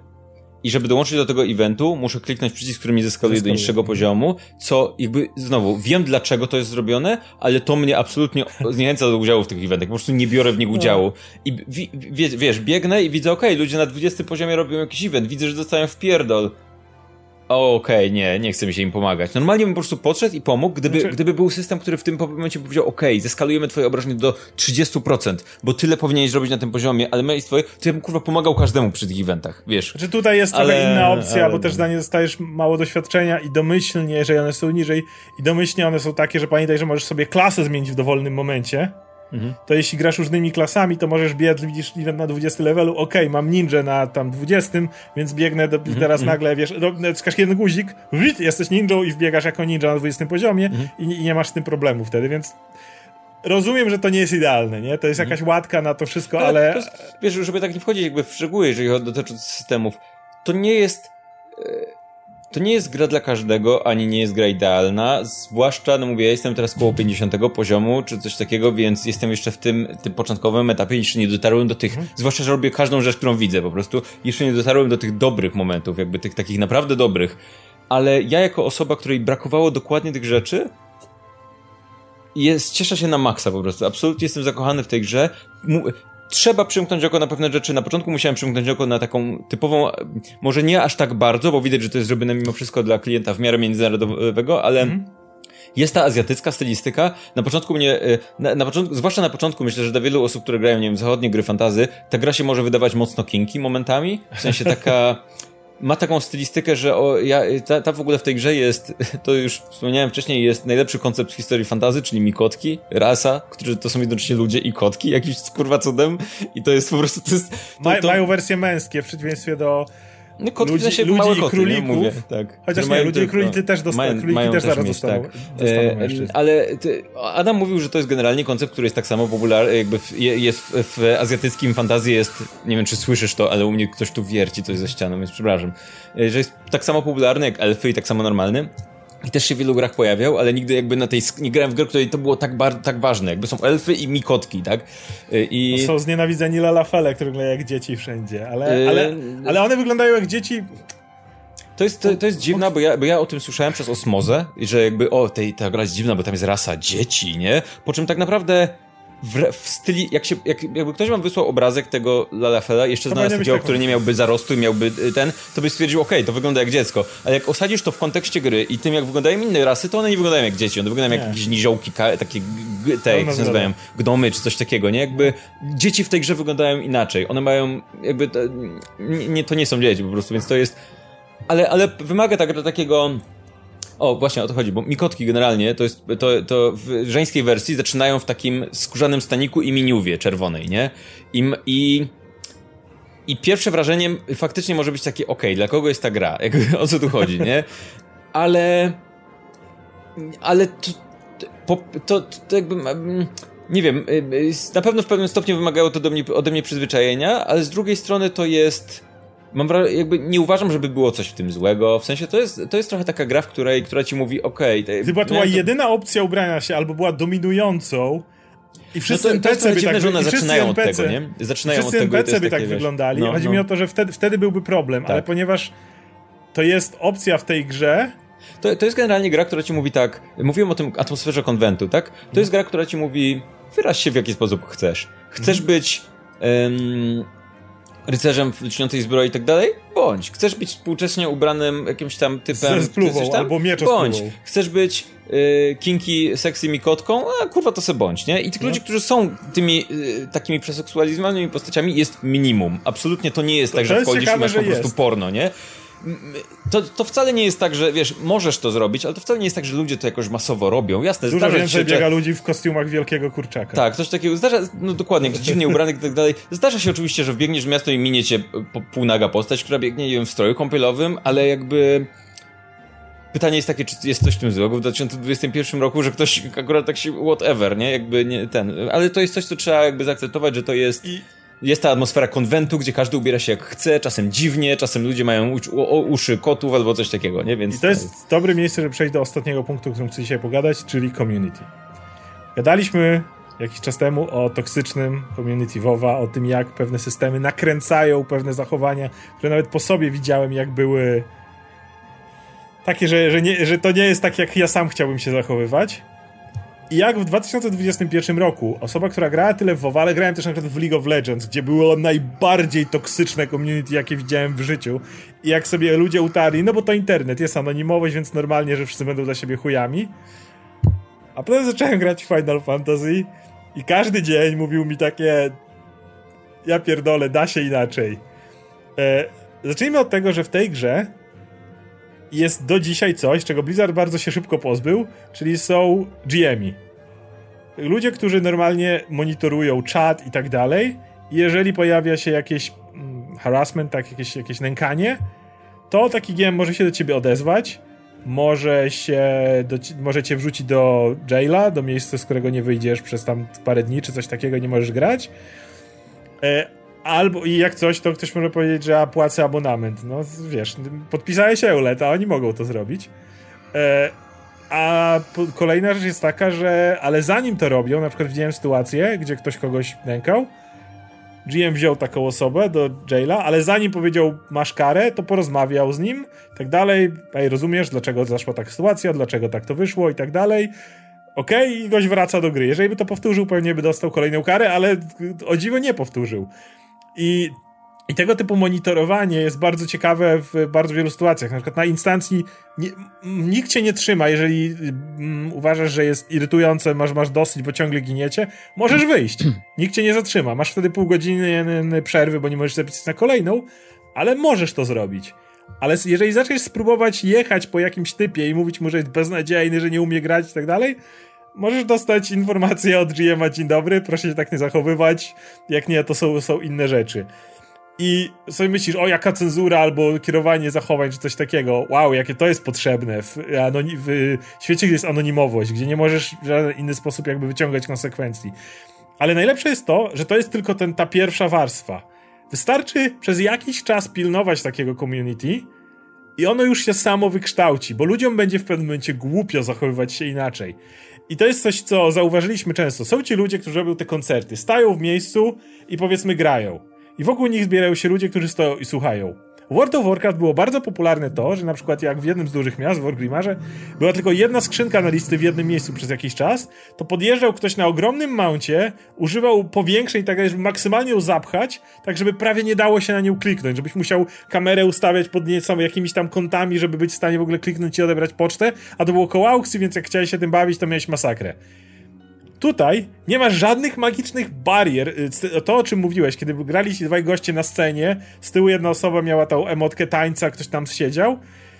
i żeby dołączyć do tego eventu, muszę kliknąć przycisk, który mi zeskaluje do niższego poziomu, co jakby, znowu, wiem dlaczego to jest zrobione, ale to mnie absolutnie zniechęca do udziału w tych eventach, po prostu nie biorę w nich udziału. I wiesz, biegnę i widzę, okej, okay, ludzie na 20 poziomie robią jakiś event, widzę, że dostają w pierdol. Okej, okay, nie, nie chce mi się im pomagać. Normalnie bym po prostu podszedł i pomógł, gdyby, znaczy... gdyby był system, który w tym momencie powiedział, okej, okay, zeskalujemy twoje obrażenie do 30%, bo tyle powinieneś zrobić na tym poziomie, ale my twoje, to ja bym kurwa pomagał każdemu przy tych eventach, wiesz. Znaczy tutaj jest ale... trochę inna opcja, ale... bo też za nie dostajesz mało doświadczenia i domyślnie, jeżeli one są niżej, i domyślnie one są takie, że pamiętaj, że możesz sobie klasę zmienić w dowolnym momencie. Mhm. To jeśli grasz różnymi klasami, to możesz biec, widzisz na 20 levelu, ok, mam ninja na tam 20, więc biegnę do, mhm. teraz mhm. nagle, wiesz, wskaż jeden guzik, jesteś ninją i wbiegasz jako ninja na 20 poziomie mhm. i, i, nie masz z tym problemu wtedy, więc rozumiem, że to nie jest idealne, nie? To jest jakaś łatka na to wszystko, ale... ale... Jest, wiesz, żeby tak nie wchodzić jakby w szczegóły, jeżeli dotyczy systemów, to nie jest... To nie jest gra dla każdego, ani nie jest gra idealna, zwłaszcza, no mówię, ja jestem teraz koło 50 poziomu, czy coś takiego, więc jestem jeszcze w tym, tym początkowym etapie, jeszcze nie dotarłem do tych, mhm. zwłaszcza, że robię każdą rzecz, którą widzę po prostu, jeszcze nie dotarłem do tych dobrych momentów, jakby tych takich naprawdę dobrych, ale ja jako osoba, której brakowało dokładnie tych rzeczy, jest, cieszę się na maksa po prostu. Absolutnie jestem zakochany w tej grze trzeba przymknąć oko na pewne rzeczy. Na początku musiałem przymknąć oko na taką typową, może nie aż tak bardzo, bo widać, że to jest zrobione mimo wszystko dla klienta w miarę międzynarodowego, ale mm. jest ta azjatycka stylistyka. Na początku mnie, y, na, na, początku, zwłaszcza na początku, myślę, że dla wielu osób, które grają, nie wiem, zachodnie gry fantazy, ta gra się może wydawać mocno kinki momentami. W sensie taka <laughs> ma taką stylistykę, że o, ja, ta, ta w ogóle w tej grze jest, <laughs> to już wspomniałem wcześniej, jest najlepszy koncept w historii fantazy, czyli mikotki, rasa, którzy to są jednocześnie ludzie i kotki, <laughs> jakimś kurwa cudem. I to jest po prostu, to jest... To, to... Mają wersje męskie, w przeciwieństwie do no kotki ludzi, w sensie ludzi małe koty, królików. Nie? Mówię, tak. Chociaż nie, ludzie i króliki też dostają, mają, króliki mają też, też zaraz mieć, dostaną, tak. dostaną e, Ale ty, Adam mówił, że to jest generalnie koncept, który jest tak samo popularny, jakby w, jest w, w azjatyckim fantazji jest, nie wiem czy słyszysz to, ale u mnie ktoś tu wierci coś ze ścianą, więc przepraszam, e, że jest tak samo popularny jak elfy i tak samo normalny. I też się w wielu grach pojawiał, ale nigdy jakby na tej, nie grałem w grę, której to było tak, bar, tak ważne. Jakby są elfy i mikotki, tak? Y, I... No są znienawidzeni lalafele, które wyglądają jak dzieci wszędzie, ale, yy... ale, ale one wyglądają jak dzieci... To jest, to, to jest dziwne, bo ja, bo ja o tym słyszałem przez osmozę, że jakby, o, tej, ta gra jest dziwna, bo tam jest rasa dzieci, nie? Po czym tak naprawdę w, w styli, jak się, jak, jakby ktoś wam wysłał obrazek tego Lalafela, jeszcze znalazł takiego, który nie miałby zarostu i miałby y, ten, to byś stwierdził, okej, okay, to wygląda jak dziecko. Ale jak osadzisz to w kontekście gry i tym, jak wyglądają inne rasy, to one nie wyglądają jak dzieci, one wyglądają nie. jak jakieś niziołki, takie, te, jak się nazywają, gnomy czy coś takiego, nie? Jakby dzieci w tej grze wyglądają inaczej. One mają, jakby, to nie, to nie są dzieci po prostu, więc to jest, ale, ale wymaga tak, takiego o, właśnie o to chodzi, bo mikotki generalnie to jest, to, to w żeńskiej wersji zaczynają w takim skórzanym staniku i miniuwie czerwonej, nie? I, i, i pierwsze wrażenie faktycznie może być takie, okej, okay, dla kogo jest ta gra? Jakby, <laughs> o co tu chodzi, nie? Ale, ale to, to, to, to jakby, nie wiem, y, y, na pewno w pewnym stopniu wymagało to mnie, ode mnie przyzwyczajenia, ale z drugiej strony to jest mam wrażenie, jakby nie uważam, żeby było coś w tym złego. W sensie to jest, to jest trochę taka gra, w której, która ci mówi, okej. Okay, to była to... jedyna opcja ubrania się, albo była dominującą, i wszyscy no to, NPC to by tak, że one zaczynają NPC, od tego, nie? Zaczynają wszyscy od tego, NPC by tak wiesz, wyglądali. No, Chodzi no. mi o to, że wtedy, wtedy byłby problem, tak. ale ponieważ to jest opcja w tej grze, To, to jest generalnie gra, która ci mówi tak, mówiłem o tym atmosferze konwentu, tak? To jest gra, która ci mówi, wyraź się w jaki sposób chcesz. Chcesz być um, rycerzem w lśniącej zbroi i tak dalej? Bądź. Chcesz być współcześnie ubranym jakimś tam typem... Ze spluwą, tam? albo miecz Bądź. Chcesz być y, kinki, sexy mikotką? A kurwa to se bądź, nie? I tych no. ludzi, którzy są tymi y, takimi przeseksualizowanymi postaciami jest minimum. Absolutnie to nie jest to, tak, że wchodzisz i masz po prostu jest. porno, nie? To, to wcale nie jest tak, że wiesz, możesz to zrobić, ale to wcale nie jest tak, że ludzie to jakoś masowo robią. Jasne, Dużo zdarza więcej się, biega ludzi w kostiumach wielkiego kurczaka. Tak, coś takiego zdarza, no dokładnie, dziwnie ubranych i tak dalej. Zdarza się oczywiście, że wbiegniesz w miasto i miniecie półnaga postać, która biegnie, nie wiem, w stroju kąpielowym, ale jakby... Pytanie jest takie, czy jest coś w tym złego w 2021 roku, że ktoś akurat tak się, whatever, nie? Jakby nie ten. Ale to jest coś, co trzeba jakby zaakceptować, że to jest. I jest ta atmosfera konwentu, gdzie każdy ubiera się jak chce, czasem dziwnie, czasem ludzie mają uszy kotów albo coś takiego, nie? Więc I to jest dobre miejsce, żeby przejść do ostatniego punktu, o którym chcę dzisiaj pogadać, czyli community. Gadaliśmy jakiś czas temu o toksycznym community WoWa, o tym jak pewne systemy nakręcają pewne zachowania, które nawet po sobie widziałem jak były takie, że, że, nie, że to nie jest tak jak ja sam chciałbym się zachowywać. I jak w 2021 roku osoba, która grała tyle w WoW, ale grałem też na przykład w League of Legends, gdzie było najbardziej toksyczne community, jakie widziałem w życiu. I jak sobie ludzie utarli, no bo to internet, jest anonimowość, więc normalnie, że wszyscy będą dla siebie chujami. A potem zacząłem grać w Final Fantasy i każdy dzień mówił mi takie ja pierdolę, da się inaczej. E, zacznijmy od tego, że w tej grze jest do dzisiaj coś, czego Blizzard bardzo się szybko pozbył, czyli są GM'i. Ludzie, którzy normalnie monitorują czat i tak dalej, jeżeli pojawia się jakieś mm, harassment, tak, jakieś, jakieś nękanie, to taki GM może się do ciebie odezwać, może się do, może cię wrzucić do jaila, do miejsca, z którego nie wyjdziesz przez tam parę dni, czy coś takiego, nie możesz grać. Albo i jak coś, to ktoś może powiedzieć, że ja płacę abonament. No wiesz, podpisałeś Eulet, a oni mogą to zrobić. E, a kolejna rzecz jest taka, że ale zanim to robią, na przykład widziałem sytuację, gdzie ktoś kogoś nękał, GM wziął taką osobę do jaila, ale zanim powiedział masz karę, to porozmawiał z nim, tak dalej, ej, rozumiesz, dlaczego zaszła taka sytuacja, dlaczego tak to wyszło i tak dalej. Okej, okay, i gość wraca do gry. Jeżeli by to powtórzył, pewnie by dostał kolejną karę, ale o dziwo nie powtórzył. I i tego typu monitorowanie jest bardzo ciekawe w bardzo wielu sytuacjach. Na przykład na instancji nie, nikt cię nie trzyma, jeżeli mm, uważasz, że jest irytujące, masz, masz dosyć, bo ciągle giniecie, możesz wyjść. Nikt cię nie zatrzyma. Masz wtedy pół godziny przerwy, bo nie możesz zapisać na kolejną, ale możesz to zrobić. Ale jeżeli zaczniesz spróbować jechać po jakimś typie i mówić mu, że jest beznadziejny, że nie umie grać i tak dalej, możesz dostać informację od GM'a, dzień dobry, proszę się tak nie zachowywać, jak nie, to są, są inne rzeczy. I sobie myślisz, o jaka cenzura albo kierowanie zachowań, czy coś takiego. Wow, jakie to jest potrzebne w, w świecie, gdzie jest anonimowość, gdzie nie możesz w żaden inny sposób jakby wyciągać konsekwencji. Ale najlepsze jest to, że to jest tylko ten, ta pierwsza warstwa. Wystarczy przez jakiś czas pilnować takiego community i ono już się samo wykształci, bo ludziom będzie w pewnym momencie głupio zachowywać się inaczej. I to jest coś, co zauważyliśmy często. Są ci ludzie, którzy robią te koncerty, stają w miejscu i powiedzmy grają. I wokół nich zbierają się ludzie, którzy stoją i słuchają. W World of Warcraft było bardzo popularne to, że na przykład jak w jednym z dużych miast, w Wargrimarze, była tylko jedna skrzynka na listy w jednym miejscu przez jakiś czas, to podjeżdżał ktoś na ogromnym mouncie, używał powiększeń tak, żeby maksymalnie ją zapchać, tak żeby prawie nie dało się na nią kliknąć, żebyś musiał kamerę ustawiać pod nieco jakimiś tam kątami, żeby być w stanie w ogóle kliknąć i odebrać pocztę, a to było koło aukcji, więc jak chciałeś się tym bawić, to miałeś masakrę. Tutaj nie masz żadnych magicznych barier. Y, to, o czym mówiłeś, kiedy grali ci dwaj goście na scenie, z tyłu jedna osoba miała tą emotkę tańca, ktoś tam siedział.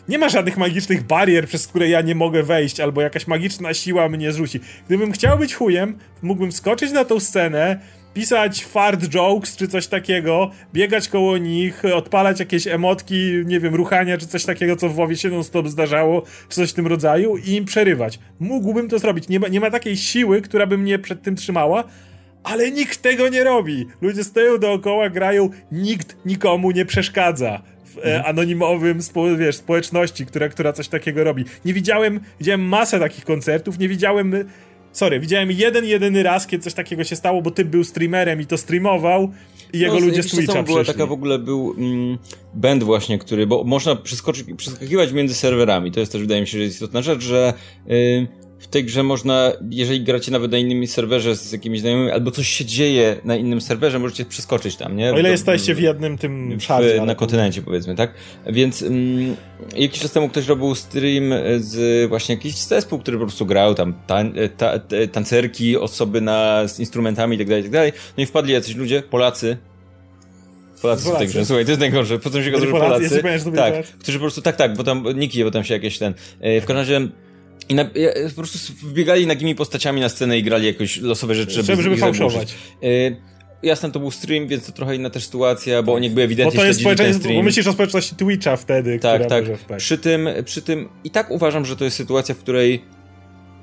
Nie ma żadnych magicznych barier, przez które ja nie mogę wejść, albo jakaś magiczna siła mnie zrzuci. Gdybym chciał być chujem, mógłbym skoczyć na tą scenę, pisać fart jokes czy coś takiego, biegać koło nich, odpalać jakieś emotki, nie wiem, ruchania czy coś takiego, co w WoWie się non-stop zdarzało, czy coś w tym rodzaju i im przerywać. Mógłbym to zrobić. Nie ma, nie ma takiej siły, która by mnie przed tym trzymała, ale nikt tego nie robi. Ludzie stoją dookoła, grają, nikt nikomu nie przeszkadza w e, mhm. anonimowym spo, wiesz, społeczności, która, która coś takiego robi. Nie widziałem, widziałem masę takich koncertów, nie widziałem sorry, widziałem jeden, jedyny raz, kiedy coś takiego się stało, bo ty był streamerem i to streamował i jego no, ludzie z Twitcha była taka w ogóle był mm, band właśnie, który, bo można przeskoczyć, przeskakiwać między serwerami, to jest też wydaje mi się, że jest istotna rzecz, że yy, w tej grze można, jeżeli gracie nawet na innym serwerze z jakimiś znajomymi, albo coś się dzieje na innym serwerze, możecie przeskoczyć tam, nie? O ile jesteście w jednym tym szadzie. Na kontynencie, powiedzmy, tak? Więc mm, jakiś czas temu ktoś robił stream z właśnie jakiś zespół, który po prostu grał tam tan ta, tancerki, osoby na, z instrumentami itd., tak itd. Tak no i wpadli jacyś ludzie, Polacy, Polacy, Polacy. w tej grze. Słuchaj, to jest najgorsze. Potem się go, że Polacy. Polacy tak, którzy po prostu, tak, tak, bo tam niki, bo tam się jakieś ten. E, w każdym razie i na, po prostu wbiegali nagimi postaciami na scenę i grali jakoś losowe rzeczy, żeby, żeby, żeby fałszować. Y Jasne, to był stream, więc to trochę inna też sytuacja, bo oni jakby ewidentnie Bo to jest społeczeństwo, bo myślisz o społeczności Twitcha wtedy, tak, która tak. może Przy tym, przy tym i tak uważam, że to jest sytuacja, w której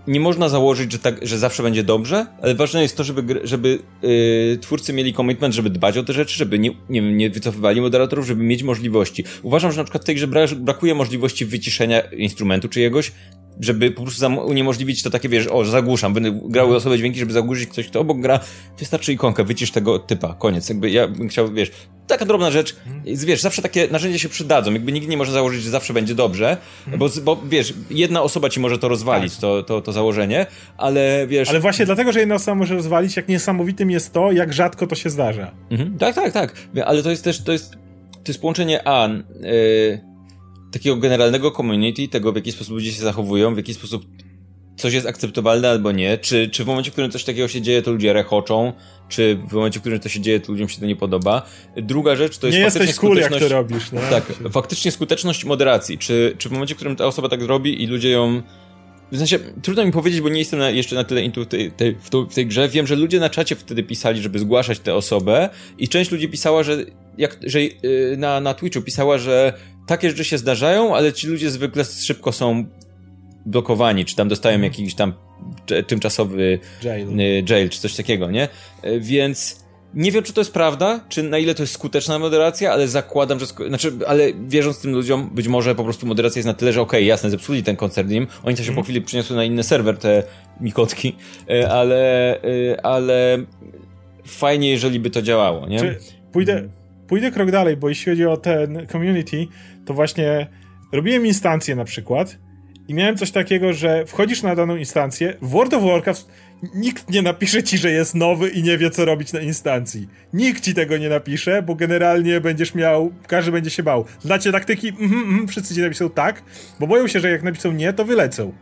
nie można założyć, że, tak, że zawsze będzie dobrze, ale ważne jest to, żeby, żeby yy, twórcy mieli commitment, żeby dbać o te rzeczy, żeby nie, nie, nie wycofywali moderatorów, żeby mieć możliwości. Uważam, że na przykład w tej grze brakuje możliwości wyciszenia instrumentu czyjegoś, żeby po prostu uniemożliwić to takie, wiesz, o, zagłuszam, będę grały osobe dźwięki, żeby zagłuszyć ktoś, kto obok gra, wystarczy ikonkę, wycisz tego typa, koniec. Jakby ja bym chciał, wiesz, taka drobna rzecz, wiesz, zawsze takie narzędzia się przydadzą, jakby nikt nie może założyć, że zawsze będzie dobrze, bo, bo wiesz, jedna osoba ci może to rozwalić, tak. to, to, to założenie, ale wiesz... Ale właśnie dlatego, że jedna osoba może rozwalić, jak niesamowitym jest to, jak rzadko to się zdarza. Mhm. Tak, tak, tak, ale to jest też, to jest, to jest połączenie A, yy takiego generalnego community, tego w jaki sposób ludzie się zachowują, w jaki sposób coś jest akceptowalne albo nie, czy, czy w momencie, w którym coś takiego się dzieje, to ludzie rechoczą, czy w momencie, w którym to się dzieje, to ludziom się to nie podoba. Druga rzecz to jest nie jesteś cool, jak to robisz. Nie? Tak, faktycznie skuteczność moderacji. Czy, czy w momencie, w którym ta osoba tak robi i ludzie ją w sensie, trudno mi powiedzieć, bo nie jestem na, jeszcze na tyle tej, tej, w, w, tej grze. Wiem, że ludzie na czacie wtedy pisali, żeby zgłaszać tę osobę i część ludzi pisała, że, jak, że yy, na, na Twitchu pisała, że takie rzeczy się zdarzają, ale ci ludzie zwykle szybko są blokowani, czy tam dostają mm. jakiś tam tymczasowy jail. Y, jail, czy coś takiego, nie? Y, więc nie wiem, czy to jest prawda, czy na ile to jest skuteczna moderacja, ale zakładam, że. Znaczy, ale wierząc tym ludziom, być może po prostu moderacja jest na tyle, że okej, okay, jasne, zepsuli ten koncert im, oni się mm. po chwili przyniosły na inny serwer, te mikotki, y, ale, ale fajnie, jeżeli by to działało, nie? Czy pójdę, pójdę krok dalej, bo jeśli chodzi o ten community, to właśnie robiłem instancję na przykład i miałem coś takiego, że wchodzisz na daną instancję, w World of Warcraft nikt nie napisze ci, że jest nowy i nie wie, co robić na instancji. Nikt ci tego nie napisze, bo generalnie będziesz miał, każdy będzie się bał. Znacie taktyki? Mhm, mhm, wszyscy ci napiszą tak, bo boją się, że jak napiszą nie, to wylecą.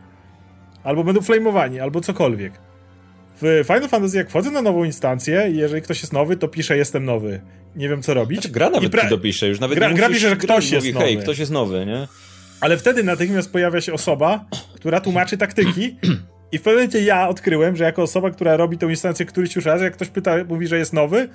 Albo będą flamowani, albo cokolwiek. W Final Fantasy, jak wchodzę na nową instancję i jeżeli ktoś jest nowy, to pisze jestem nowy. Nie wiem, co robić. Znaczy, gra nawet pra... ci dopisze, już nawet gra, nie gra pisze, że ktoś jest mówi, nowy. Hej, ktoś jest nowy, nie? Ale wtedy natychmiast pojawia się osoba, która tłumaczy taktyki i w pewnym momencie ja odkryłem, że jako osoba, która robi tą instancję któryś już raz, jak ktoś pyta, mówi, że jest nowy,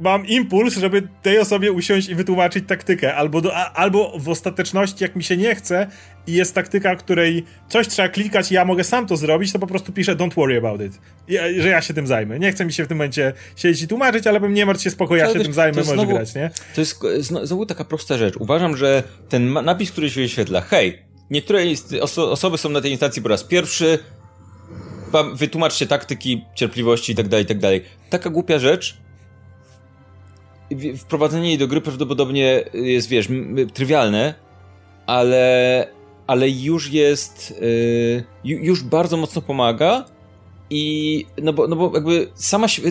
mam impuls, żeby tej osobie usiąść i wytłumaczyć taktykę, albo, do, a, albo w ostateczności, jak mi się nie chce i jest taktyka, której coś trzeba klikać i ja mogę sam to zrobić, to po prostu piszę don't worry about it, I, że ja się tym zajmę. Nie chcę mi się w tym momencie siedzieć i tłumaczyć, ale bym nie martw się spoko, ja się tym zajmę, możesz znowu, grać, nie? To jest znowu taka prosta rzecz. Uważam, że ten napis, który się wyświetla, hej, niektóre oso osoby są na tej instancji po raz pierwszy, wytłumaczcie taktyki, cierpliwości i tak dalej, i tak dalej. Taka głupia rzecz, wprowadzenie jej do gry prawdopodobnie jest, wiesz, trywialne, ale, ale już jest, yy, już bardzo mocno pomaga i no bo, no bo jakby sama się,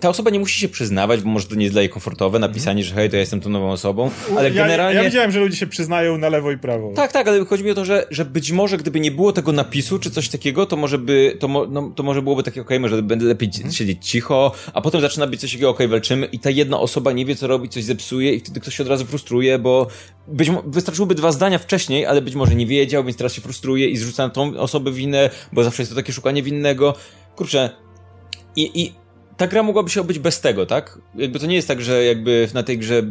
ta osoba nie musi się przyznawać, bo może to nie jest dla jej komfortowe, napisanie, mhm. że hej, to ja jestem tą nową osobą, ale ja, generalnie... Ja widziałem, że ludzie się przyznają na lewo i prawo. Tak, tak, ale chodzi mi o to, że, że być może gdyby nie było tego napisu, czy coś takiego, to może by, to, mo, no, to może byłoby takie, okej, okay, może będę lepiej mhm. siedzieć cicho, a potem zaczyna być coś takiego, okej, okay, walczymy i ta jedna osoba nie wie, co robić, coś zepsuje i wtedy ktoś się od razu frustruje, bo być, wystarczyłoby dwa zdania wcześniej, ale być może nie wiedział, więc teraz się frustruje i zrzuca na tą osobę winę, bo zawsze jest to takie szukanie winnego kurczę, i, i ta gra mogłaby się obyć bez tego, tak? Jakby to nie jest tak, że jakby na tej grze,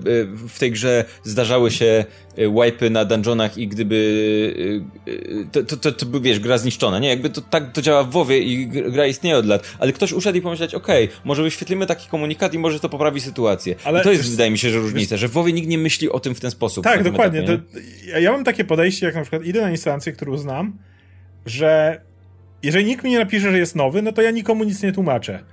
w tej grze zdarzały się e, wipy na dungeonach i gdyby e, e, to, to, to, to by, wiesz, gra zniszczona, nie? Jakby to tak to działa w WoWie i gra istnieje od lat, ale ktoś uszedł i pomyśleć, okej, okay, może wyświetlimy taki komunikat i może to poprawi sytuację. Ale I to jest, wiesz, wydaje mi się, że różnica, wiesz, że w WoWie nikt nie myśli o tym w ten sposób. Tak, dokładnie. Etapie, to, ja mam takie podejście, jak na przykład idę na instancję, którą znam, że jeżeli nikt mi nie napisze, że jest nowy, no to ja nikomu nic nie tłumaczę.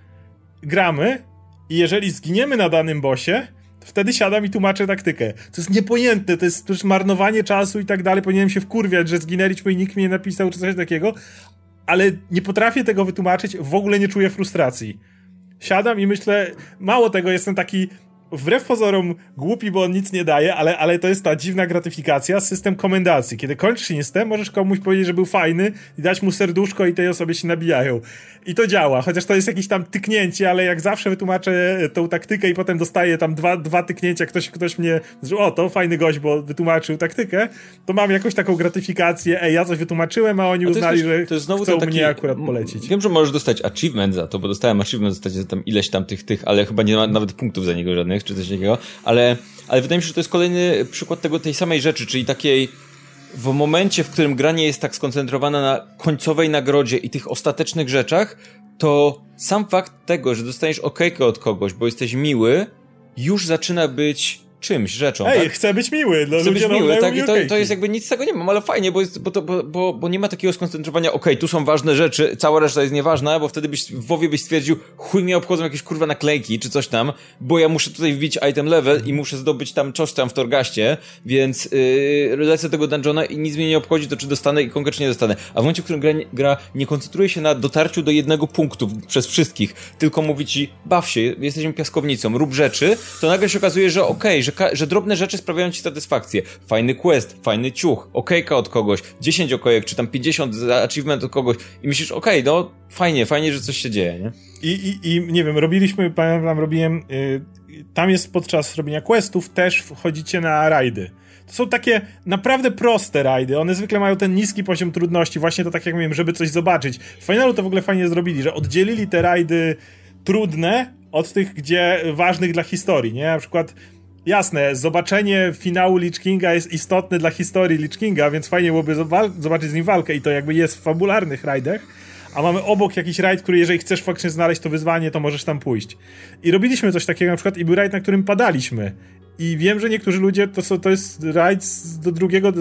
Gramy i jeżeli zginiemy na danym bosie, wtedy siadam i tłumaczę taktykę. To jest niepojęte, to jest, to jest marnowanie czasu i tak dalej. Powinienem się wkurwiać, że zginęliśmy i nikt mi nie napisał czy coś takiego, ale nie potrafię tego wytłumaczyć, w ogóle nie czuję frustracji. Siadam i myślę, mało tego, jestem taki wbrew pozorom głupi, bo on nic nie daje, ale, ale to jest ta dziwna gratyfikacja, system komendacji. Kiedy kończysz instę, możesz komuś powiedzieć, że był fajny i dać mu serduszko i tej osobie się nabijają. I to działa, chociaż to jest jakieś tam tyknięcie, ale jak zawsze wytłumaczę tą taktykę i potem dostaję tam dwa, dwa tyknięcia, ktoś, ktoś mnie, że o, to fajny gość, bo wytłumaczył taktykę, to mam jakąś taką gratyfikację, ej, ja coś wytłumaczyłem, a oni a uznali, też, że to jest znowu chcą taki, mnie akurat polecić. Wiem, że możesz dostać achievement za to, bo dostałem achievement za tam ileś tam tych, tych, ale chyba nie ma nawet punktów za niego żadnych, czy coś takiego, ale, ale wydaje mi się, że to jest kolejny przykład tego, tej samej rzeczy, czyli takiej w momencie, w którym granie jest tak skoncentrowana na końcowej nagrodzie i tych ostatecznych rzeczach, to sam fakt tego, że dostaniesz okejkę od kogoś, bo jesteś miły, już zaczyna być czymś, rzeczą. Ej, tak? chcę być miły. No, chcę być miły, tak? I to, to jest jakby nic z tego nie mam, ale fajnie, bo, jest, bo, to, bo, bo, bo nie ma takiego skoncentrowania, okej, okay, tu są ważne rzeczy, cała reszta jest nieważna, bo wtedy byś w WoWie byś stwierdził, chuj mnie obchodzą jakieś kurwa naklejki czy coś tam, bo ja muszę tutaj wbić item level i muszę zdobyć tam coś tam w Torgaście, więc yy, lecę tego dungeona i nic mnie nie obchodzi to, czy dostanę i konkrecznie dostanę. A w momencie, w którym gra, gra nie koncentruje się na dotarciu do jednego punktu przez wszystkich, tylko mówi ci, baw się, jesteśmy piaskownicą, rób rzeczy, to nagle się okazuje, że okej, okay, że, że drobne rzeczy sprawiają ci satysfakcję. Fajny quest, fajny ciuch, okejka od kogoś, 10 okejek, czy tam 50 za achievement od kogoś i myślisz, okej, okay, no fajnie, fajnie, że coś się dzieje, nie? I, i, i nie wiem, robiliśmy, pamiętam, robiłem, yy, tam jest podczas robienia questów też wchodzicie na rajdy. To są takie naprawdę proste rajdy. One zwykle mają ten niski poziom trudności. Właśnie to tak jak mówiłem, żeby coś zobaczyć. W finalu to w ogóle fajnie zrobili, że oddzielili te rajdy trudne od tych, gdzie ważnych dla historii, nie? Na przykład jasne, zobaczenie finału Lich Kinga jest istotne dla historii Lich Kinga, więc fajnie byłoby zobaczyć z nim walkę i to jakby jest w fabularnych rajdach, a mamy obok jakiś rajd, który jeżeli chcesz faktycznie znaleźć to wyzwanie, to możesz tam pójść. I robiliśmy coś takiego na przykład i był rajd, na którym padaliśmy. I wiem, że niektórzy ludzie, to, to jest rajd do drugiego,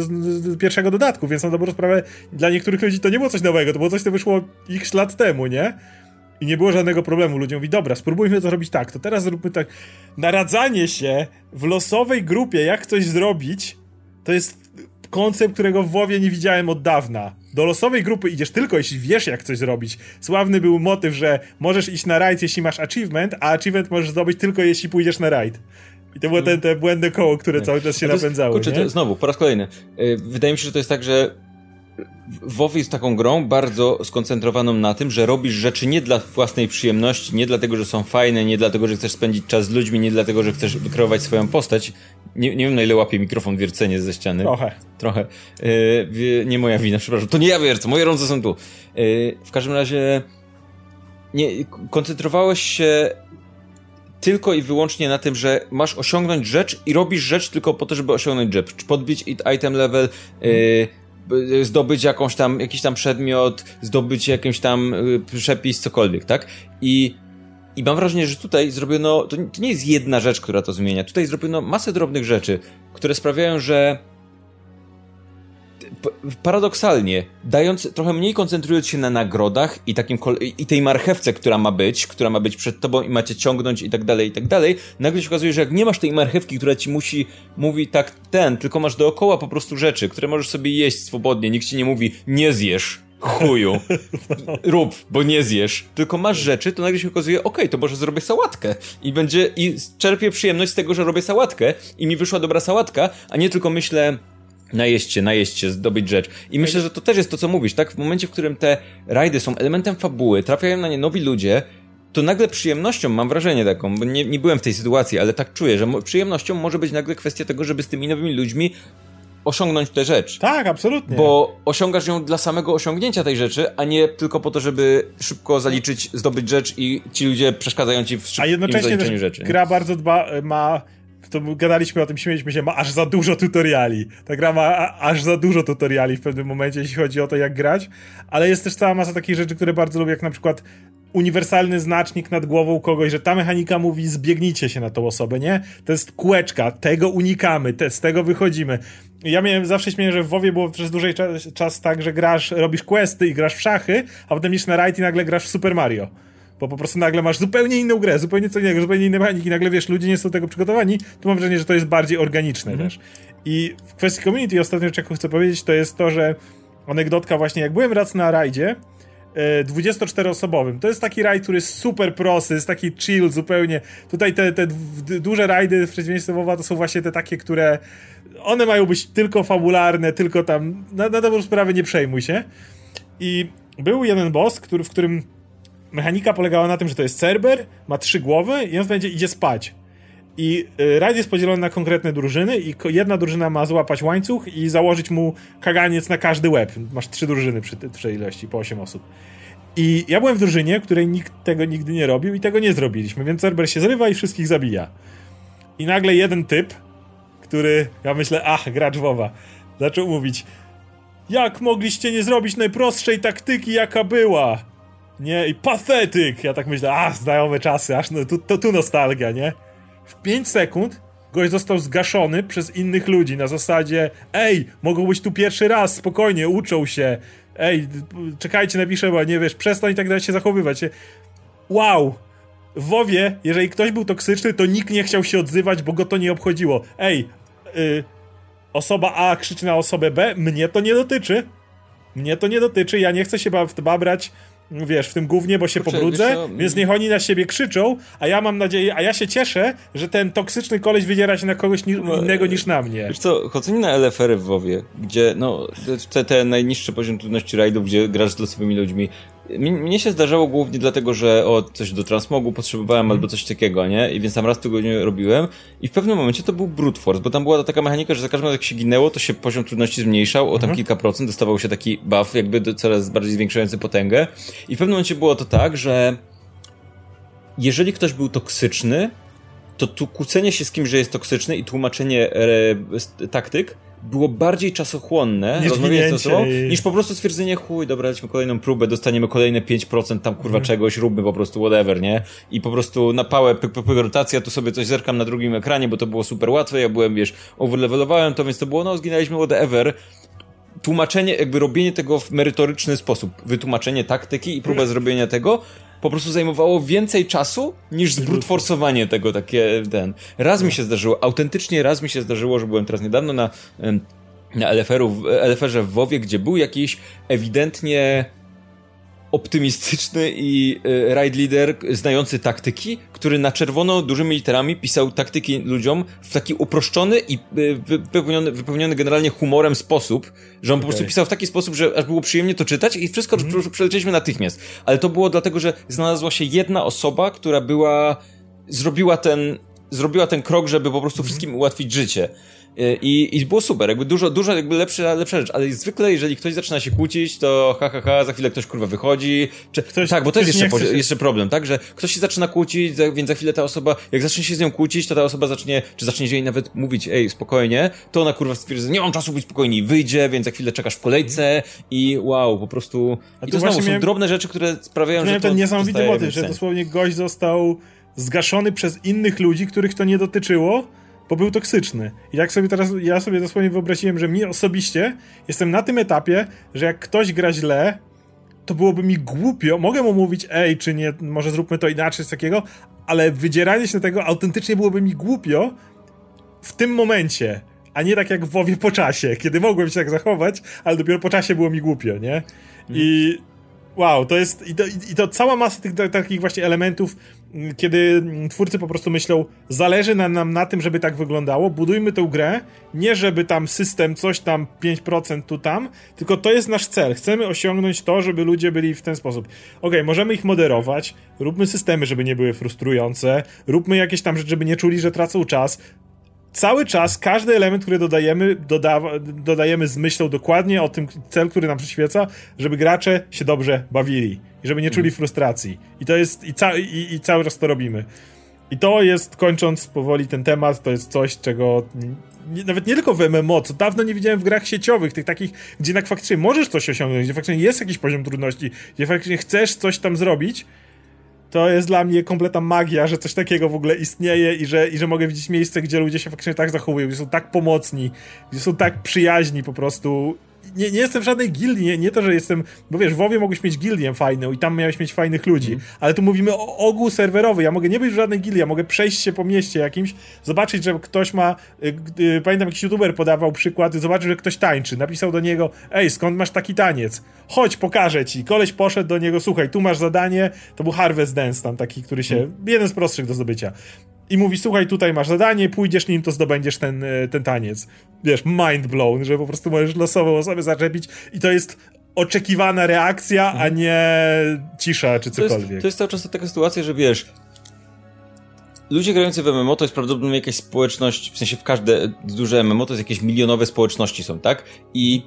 pierwszego dodatku, więc na dobrą sprawę dla niektórych ludzi to nie było coś nowego, to było coś, co wyszło x lat temu, nie? I nie było żadnego problemu. Ludzie mówi, dobra, spróbujmy to zrobić tak, to teraz zróbmy tak. Naradzanie się w losowej grupie, jak coś zrobić, to jest koncept, którego w WoWie nie widziałem od dawna. Do losowej grupy idziesz tylko, jeśli wiesz, jak coś zrobić. Sławny był motyw, że możesz iść na raid, jeśli masz achievement, a achievement możesz zdobyć tylko, jeśli pójdziesz na raid. I to było te, te błędne koło, które cały czas się napędzały. Kurczę, to, znowu, po raz kolejny. Y, wydaje mi się, że to jest tak, że WoW jest taką grą bardzo skoncentrowaną na tym, że robisz rzeczy nie dla własnej przyjemności, nie dlatego, że są fajne, nie dlatego, że chcesz spędzić czas z ludźmi, nie dlatego, że chcesz wykreować swoją postać. Nie, nie wiem, na ile łapie mikrofon wiercenie ze ściany. Trochę. Trochę. Yy, nie moja wina, przepraszam. To nie ja wiercę, moje ręce są tu. Yy, w każdym razie nie, koncentrowałeś się tylko i wyłącznie na tym, że masz osiągnąć rzecz i robisz rzecz tylko po to, żeby osiągnąć rzecz. Podbić item level, yy, zdobyć jakąś tam, jakiś tam przedmiot, zdobyć jakiś tam y, przepis, cokolwiek, tak? I i mam wrażenie, że tutaj zrobiono, to nie jest jedna rzecz, która to zmienia. Tutaj zrobiono masę drobnych rzeczy, które sprawiają, że paradoksalnie, dając, trochę mniej koncentrując się na nagrodach i takim, i tej marchewce, która ma być, która ma być przed tobą i macie ciągnąć i tak dalej, i tak dalej, nagle się okazuje, że jak nie masz tej marchewki, która ci musi, mówi tak ten, tylko masz dookoła po prostu rzeczy, które możesz sobie jeść swobodnie, nikt ci nie mówi, nie zjesz, chuju, <laughs> rób, bo nie zjesz, tylko masz rzeczy, to nagle się okazuje, okej, okay, to może zrobię sałatkę. I będzie, i czerpię przyjemność z tego, że robię sałatkę i mi wyszła dobra sałatka, a nie tylko myślę, najeść się, najeść się, zdobyć rzecz. I myślę, że to też jest to, co mówisz, tak? W momencie, w którym te rajdy są elementem fabuły, trafiają na nie nowi ludzie, to nagle przyjemnością, mam wrażenie taką, bo nie, nie byłem w tej sytuacji, ale tak czuję, że przyjemnością może być nagle kwestia tego, żeby z tymi nowymi ludźmi osiągnąć tę rzecz. Tak, absolutnie. Bo osiągasz ją dla samego osiągnięcia tej rzeczy, a nie tylko po to, żeby szybko zaliczyć, zdobyć rzecz i ci ludzie przeszkadzają ci w szybkim A jednocześnie rzeczy. gra bardzo dba, ma to gadaliśmy o tym, śmieliśmy się, ma aż za dużo tutoriali. Ta gra ma aż za dużo tutoriali w pewnym momencie, jeśli chodzi o to, jak grać, ale jest też cała masa takich rzeczy, które bardzo lubię, jak na przykład uniwersalny znacznik nad głową kogoś, że ta mechanika mówi zbiegnijcie się na tą osobę, nie? To jest kółeczka, tego unikamy, te, z tego wychodzimy. Ja miałem zawsze śmieję, że w WoWie było przez dłużej czas, czas tak, że grasz, robisz questy i grasz w szachy, a potem idziesz na rajd i nagle grasz w Super Mario. Bo po prostu nagle masz zupełnie inną grę, zupełnie co innego, zupełnie inne mechaniki, nagle wiesz, ludzie nie są do tego przygotowani, to mam wrażenie, że to jest bardziej organiczne mm. też. I w kwestii community ostatnio, czego chcę powiedzieć, to jest to, że anegdotka właśnie, jak byłem raz na rajdzie, 24-osobowym. To jest taki rajd, który jest super prosty, jest taki chill zupełnie. Tutaj te, te duże rajdy w przeciwieństwie WoWa to są właśnie te takie, które one mają być tylko fabularne, tylko tam na, na dobrą sprawę nie przejmuj się. I był jeden boss, który, w którym mechanika polegała na tym, że to jest Cerber, ma trzy głowy i on będzie idzie spać. I y, rajd jest podzielony na konkretne drużyny i jedna drużyna ma złapać łańcuch i założyć mu kaganiec na każdy łeb. Masz trzy drużyny przy tej ilości, po 8 osób. I ja byłem w drużynie, której nikt tego nigdy nie robił i tego nie zrobiliśmy, więc Cerber się zrywa i wszystkich zabija. I nagle jeden typ, który, ja myślę, ach, gracz WoWa, zaczął mówić jak mogliście nie zrobić najprostszej taktyki, jaka była? Nie, i pathetyk! Ja tak myślę, a, znajome czasy, aż no, tu, to tu nostalgia, nie? W 5 sekund gość został zgaszony przez innych ludzi na zasadzie ej, mogą być tu pierwszy raz, spokojnie, uczą się, ej, czekajcie, napiszę, bo nie wiesz, przestań tak dalej się zachowywać. Wow! W WoWie, jeżeli ktoś był toksyczny, to nikt nie chciał się odzywać, bo go to nie obchodziło. Ej, y, osoba A krzyczy na osobę B, mnie to nie dotyczy. Mnie to nie dotyczy, ja nie chcę się babrać wiesz, w tym głównie, bo się Kurczę, pobrudzę, więc niech oni na siebie krzyczą, a ja mam nadzieję, a ja się cieszę, że ten toksyczny koleś wydziera się na kogoś ni no, innego niż na mnie. Wiesz co, chodzenie na LFR w WoWie, gdzie, no, te, te najniższe poziom trudności rajdów, gdzie grasz z losowymi ludźmi, mnie się zdarzało głównie dlatego, że o coś do transmogu potrzebowałem mm. albo coś takiego, nie? I więc tam raz w tygodniu robiłem i w pewnym momencie to był brute force, bo tam była taka mechanika, że za każdym razem jak się ginęło, to się poziom trudności zmniejszał o tam mm. kilka procent, dostawał się taki buff jakby coraz bardziej zwiększający potęgę i w pewnym momencie było to tak, że jeżeli ktoś był toksyczny, to tu kłócenie się z kimś, że jest toksyczny i tłumaczenie e, taktyk było bardziej czasochłonne, niż rozmawianie niż po prostu stwierdzenie, chuj, dobra, daliśmy kolejną próbę, dostaniemy kolejne 5% tam kurwa mm. czegoś, róbmy po prostu whatever, nie? I po prostu na pałę pyk, pyk, rotacja, tu sobie coś zerkam na drugim ekranie, bo to było super łatwe, ja byłem, wiesz, overlevelowałem to, więc to było, no, zginęliśmy whatever, tłumaczenie, jakby robienie tego w merytoryczny sposób, wytłumaczenie taktyki i próba zrobienia tego, po prostu zajmowało więcej czasu niż zbrutforsowanie tego takie ten. Raz mi się zdarzyło, autentycznie raz mi się zdarzyło, że byłem teraz niedawno na, na LFR-u, LFR-ze w WoWie, gdzie był jakiś ewidentnie optymistyczny i y, ride leader znający taktyki, który na czerwono dużymi literami pisał taktyki ludziom w taki uproszczony i y, wypełniony, wypełniony generalnie humorem sposób, że on okay. po prostu pisał w taki sposób, że aż było przyjemnie to czytać i wszystko mm -hmm. przelecieliśmy natychmiast. Ale to było dlatego, że znalazła się jedna osoba, która była, zrobiła ten, zrobiła ten krok, żeby po prostu mm -hmm. wszystkim ułatwić życie. I, I było super, jakby dużo, dużo jakby lepsza, lepsza rzecz, ale zwykle jeżeli ktoś zaczyna się kłócić, to ha, ha, ha za chwilę ktoś kurwa wychodzi. Czy, ktoś, tak, bo to jest jeszcze, się... jeszcze problem, tak, że ktoś się zaczyna kłócić, więc za chwilę ta osoba, jak zacznie się z nią kłócić, to ta osoba zacznie, czy zacznie jej nawet mówić, ej, spokojnie, to ona kurwa stwierdzi, nie mam czasu być spokojni, wyjdzie, więc za chwilę czekasz w kolejce i wow, po prostu. A I to znowu są drobne rzeczy, które sprawiają, że. Miałem ten niesamowity motyw, że dosłownie gość został zgaszony przez innych ludzi, których to nie dotyczyło bo był toksyczny. I jak sobie teraz, ja sobie dosłownie wyobraziłem, że mi osobiście jestem na tym etapie, że jak ktoś gra źle, to byłoby mi głupio, mogę mu mówić, ej, czy nie, może zróbmy to inaczej, z takiego, ale wydzieranie się tego autentycznie byłoby mi głupio w tym momencie, a nie tak jak w WoWie po czasie, kiedy mogłem się tak zachować, ale dopiero po czasie było mi głupio, nie? I wow, to jest, i to, i to cała masa tych takich właśnie elementów, kiedy twórcy po prostu myślą, zależy nam, nam na tym, żeby tak wyglądało, budujmy tę grę, nie żeby tam system coś tam 5% tu tam, tylko to jest nasz cel. Chcemy osiągnąć to, żeby ludzie byli w ten sposób. Ok, możemy ich moderować, róbmy systemy, żeby nie były frustrujące, róbmy jakieś tam rzeczy, żeby nie czuli, że tracą czas, cały czas każdy element, który dodajemy, doda dodajemy z myślą dokładnie o tym cel, który nam przyświeca, żeby gracze się dobrze bawili i żeby nie czuli mhm. frustracji. I to jest, i, ca i, i cały czas to robimy. I to jest, kończąc powoli ten temat, to jest coś, czego nie, nawet nie tylko w MMO, co dawno nie widziałem w grach sieciowych, tych takich, gdzie na faktycznie możesz coś osiągnąć, gdzie faktycznie jest jakiś poziom trudności, gdzie faktycznie chcesz coś tam zrobić, to jest dla mnie kompletna magia, że coś takiego w ogóle istnieje i że, i że mogę widzieć miejsce, gdzie ludzie się faktycznie tak zachowują, gdzie są tak pomocni, gdzie są tak przyjaźni po prostu nie, nie jestem w żadnej gildii, nie, nie to, że jestem, bo wiesz, w WoWie mogłeś mieć gildię fajną i tam miałeś mieć fajnych ludzi, mm. ale tu mówimy o ogół serwerowy, ja mogę nie być w żadnej gildii, ja mogę przejść się po mieście jakimś, zobaczyć, że ktoś ma, y, y, pamiętam jakiś youtuber podawał przykład, zobaczył, że ktoś tańczy, napisał do niego, ej, skąd masz taki taniec? Chodź, pokażę ci. Koleś poszedł do niego, słuchaj, tu masz zadanie, to był Harvest Dance tam taki, który się, mm. jeden z prostszych do zdobycia i mówi, słuchaj, tutaj masz zadanie, pójdziesz nim, to zdobędziesz ten, e, ten taniec. Wiesz, mind blown, że po prostu możesz losową osobę zaczepić i to jest oczekiwana reakcja, a mhm. nie cisza czy cokolwiek. To jest, to jest cały czas taka sytuacja, że wiesz, ludzie grający w MMO to jest prawdopodobnie jakaś społeczność, w sensie w każde duże MMO to jest jakieś milionowe społeczności są, tak? I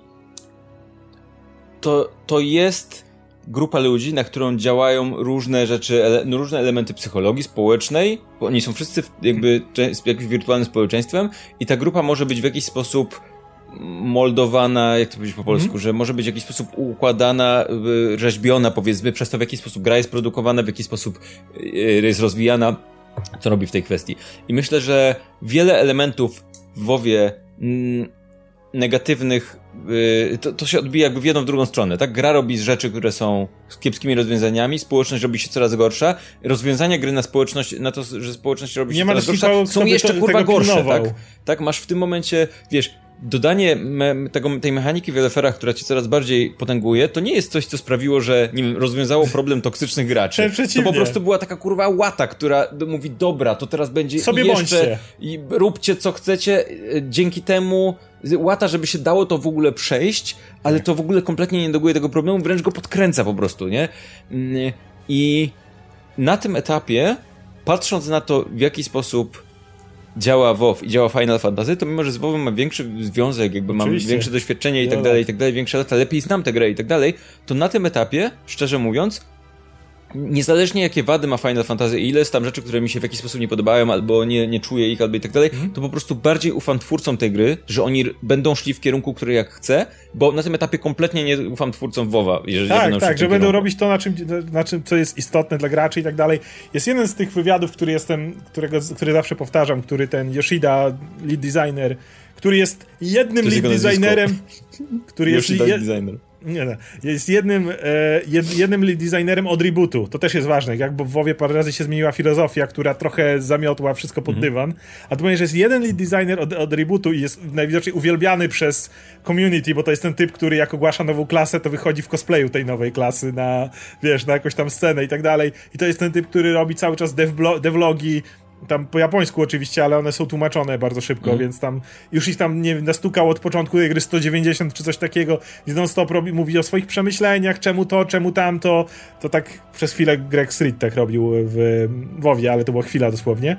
to, to jest grupa ludzi, na którą działają różne rzeczy, ele, no różne elementy psychologii społecznej, bo oni są wszyscy jakby jakimś wirtualnym społeczeństwem i ta grupa może być w jakiś sposób moldowana, jak to powiedzieć po polsku, mm. że może być w jakiś sposób układana, y, rzeźbiona powiedzmy, przez to w jaki sposób gra jest produkowana, w jaki sposób y, jest rozwijana, co robi w tej kwestii. I myślę, że wiele elementów w WoWie mm, negatywnych, to, to się odbija jakby w jedną, w drugą stronę, tak? Gra robi rzeczy, które są z kiepskimi rozwiązaniami, społeczność robi się coraz gorsza, rozwiązania gry na społeczność, na to, że społeczność robi się Nie coraz gorsza, są jeszcze kurwa gorsze, tak? Tak, masz w tym momencie, wiesz, dodanie me, tego, tej mechaniki w Eleferach, która cię coraz bardziej potęguje, to nie jest coś, co sprawiło, że nie wiem, rozwiązało problem toksycznych graczy. <laughs> To po prostu była taka kurwa łata, która mówi, dobra, to teraz będzie Sobie jeszcze bądźcie. i róbcie co chcecie, e, dzięki temu łata, żeby się dało to w ogóle przejść, ale to w ogóle kompletnie nie neguje tego problemu, wręcz go podkręca po prostu, nie? Mm, I na tym etapie, patrząc na to, w jaki sposób działa WoW i działa Final Fantasy, to mimo, że z WoWem mam większy związek, jakby mam Oczywiście. większe doświadczenie i tak dalej, i tak dalej, większe lata, lepiej znam tę grę i tak dalej, to na tym etapie, szczerze mówiąc, niezależnie jakie wady ma Final Fantasy i ile jest tam rzeczy, które mi się w jakiś sposób nie podobają, albo nie, nie czuję ich, albo i tak dalej, mm. to po prostu bardziej ufam twórcom tej gry, że oni będą szli w kierunku, który jak chcę, bo na tym etapie kompletnie nie ufam twórcom WoWa, jeżeli Tak, będą tak, że będą robić to, na czym, na czym, co jest istotne dla graczy i tak dalej. Jest jeden z tych wywiadów, który jestem, którego, który zawsze powtarzam, który ten Yoshida, lead designer, który jest jednym lead designerem, który jest... Yoshida je, designer nie, nie. Jest jednym, e, jed, jednym designerem od rebootu. To też jest ważne, jak bo w WoWie parę razy się zmieniła filozofia, która trochę zamiotła wszystko pod mhm. dywan. A tu że jest jeden lead designer od, od rebootu i jest najwidoczniej uwielbiany przez community, bo to jest ten typ, który jak ogłasza nową klasę, to wychodzi w cosplayu tej nowej klasy na, wiesz, na jakąś tam scenę i tak dalej. I to jest ten typ, który robi cały czas devlogi, tam po japońsku oczywiście, ale one są tłumaczone bardzo szybko, mm. więc tam już ich tam nie nastukał od początku tej gry 190 czy coś takiego, gdzie non stop robi, mówi o swoich przemyśleniach, czemu to, czemu tamto, to tak przez chwilę Greg Street tak robił w WoWie, ale to była chwila dosłownie.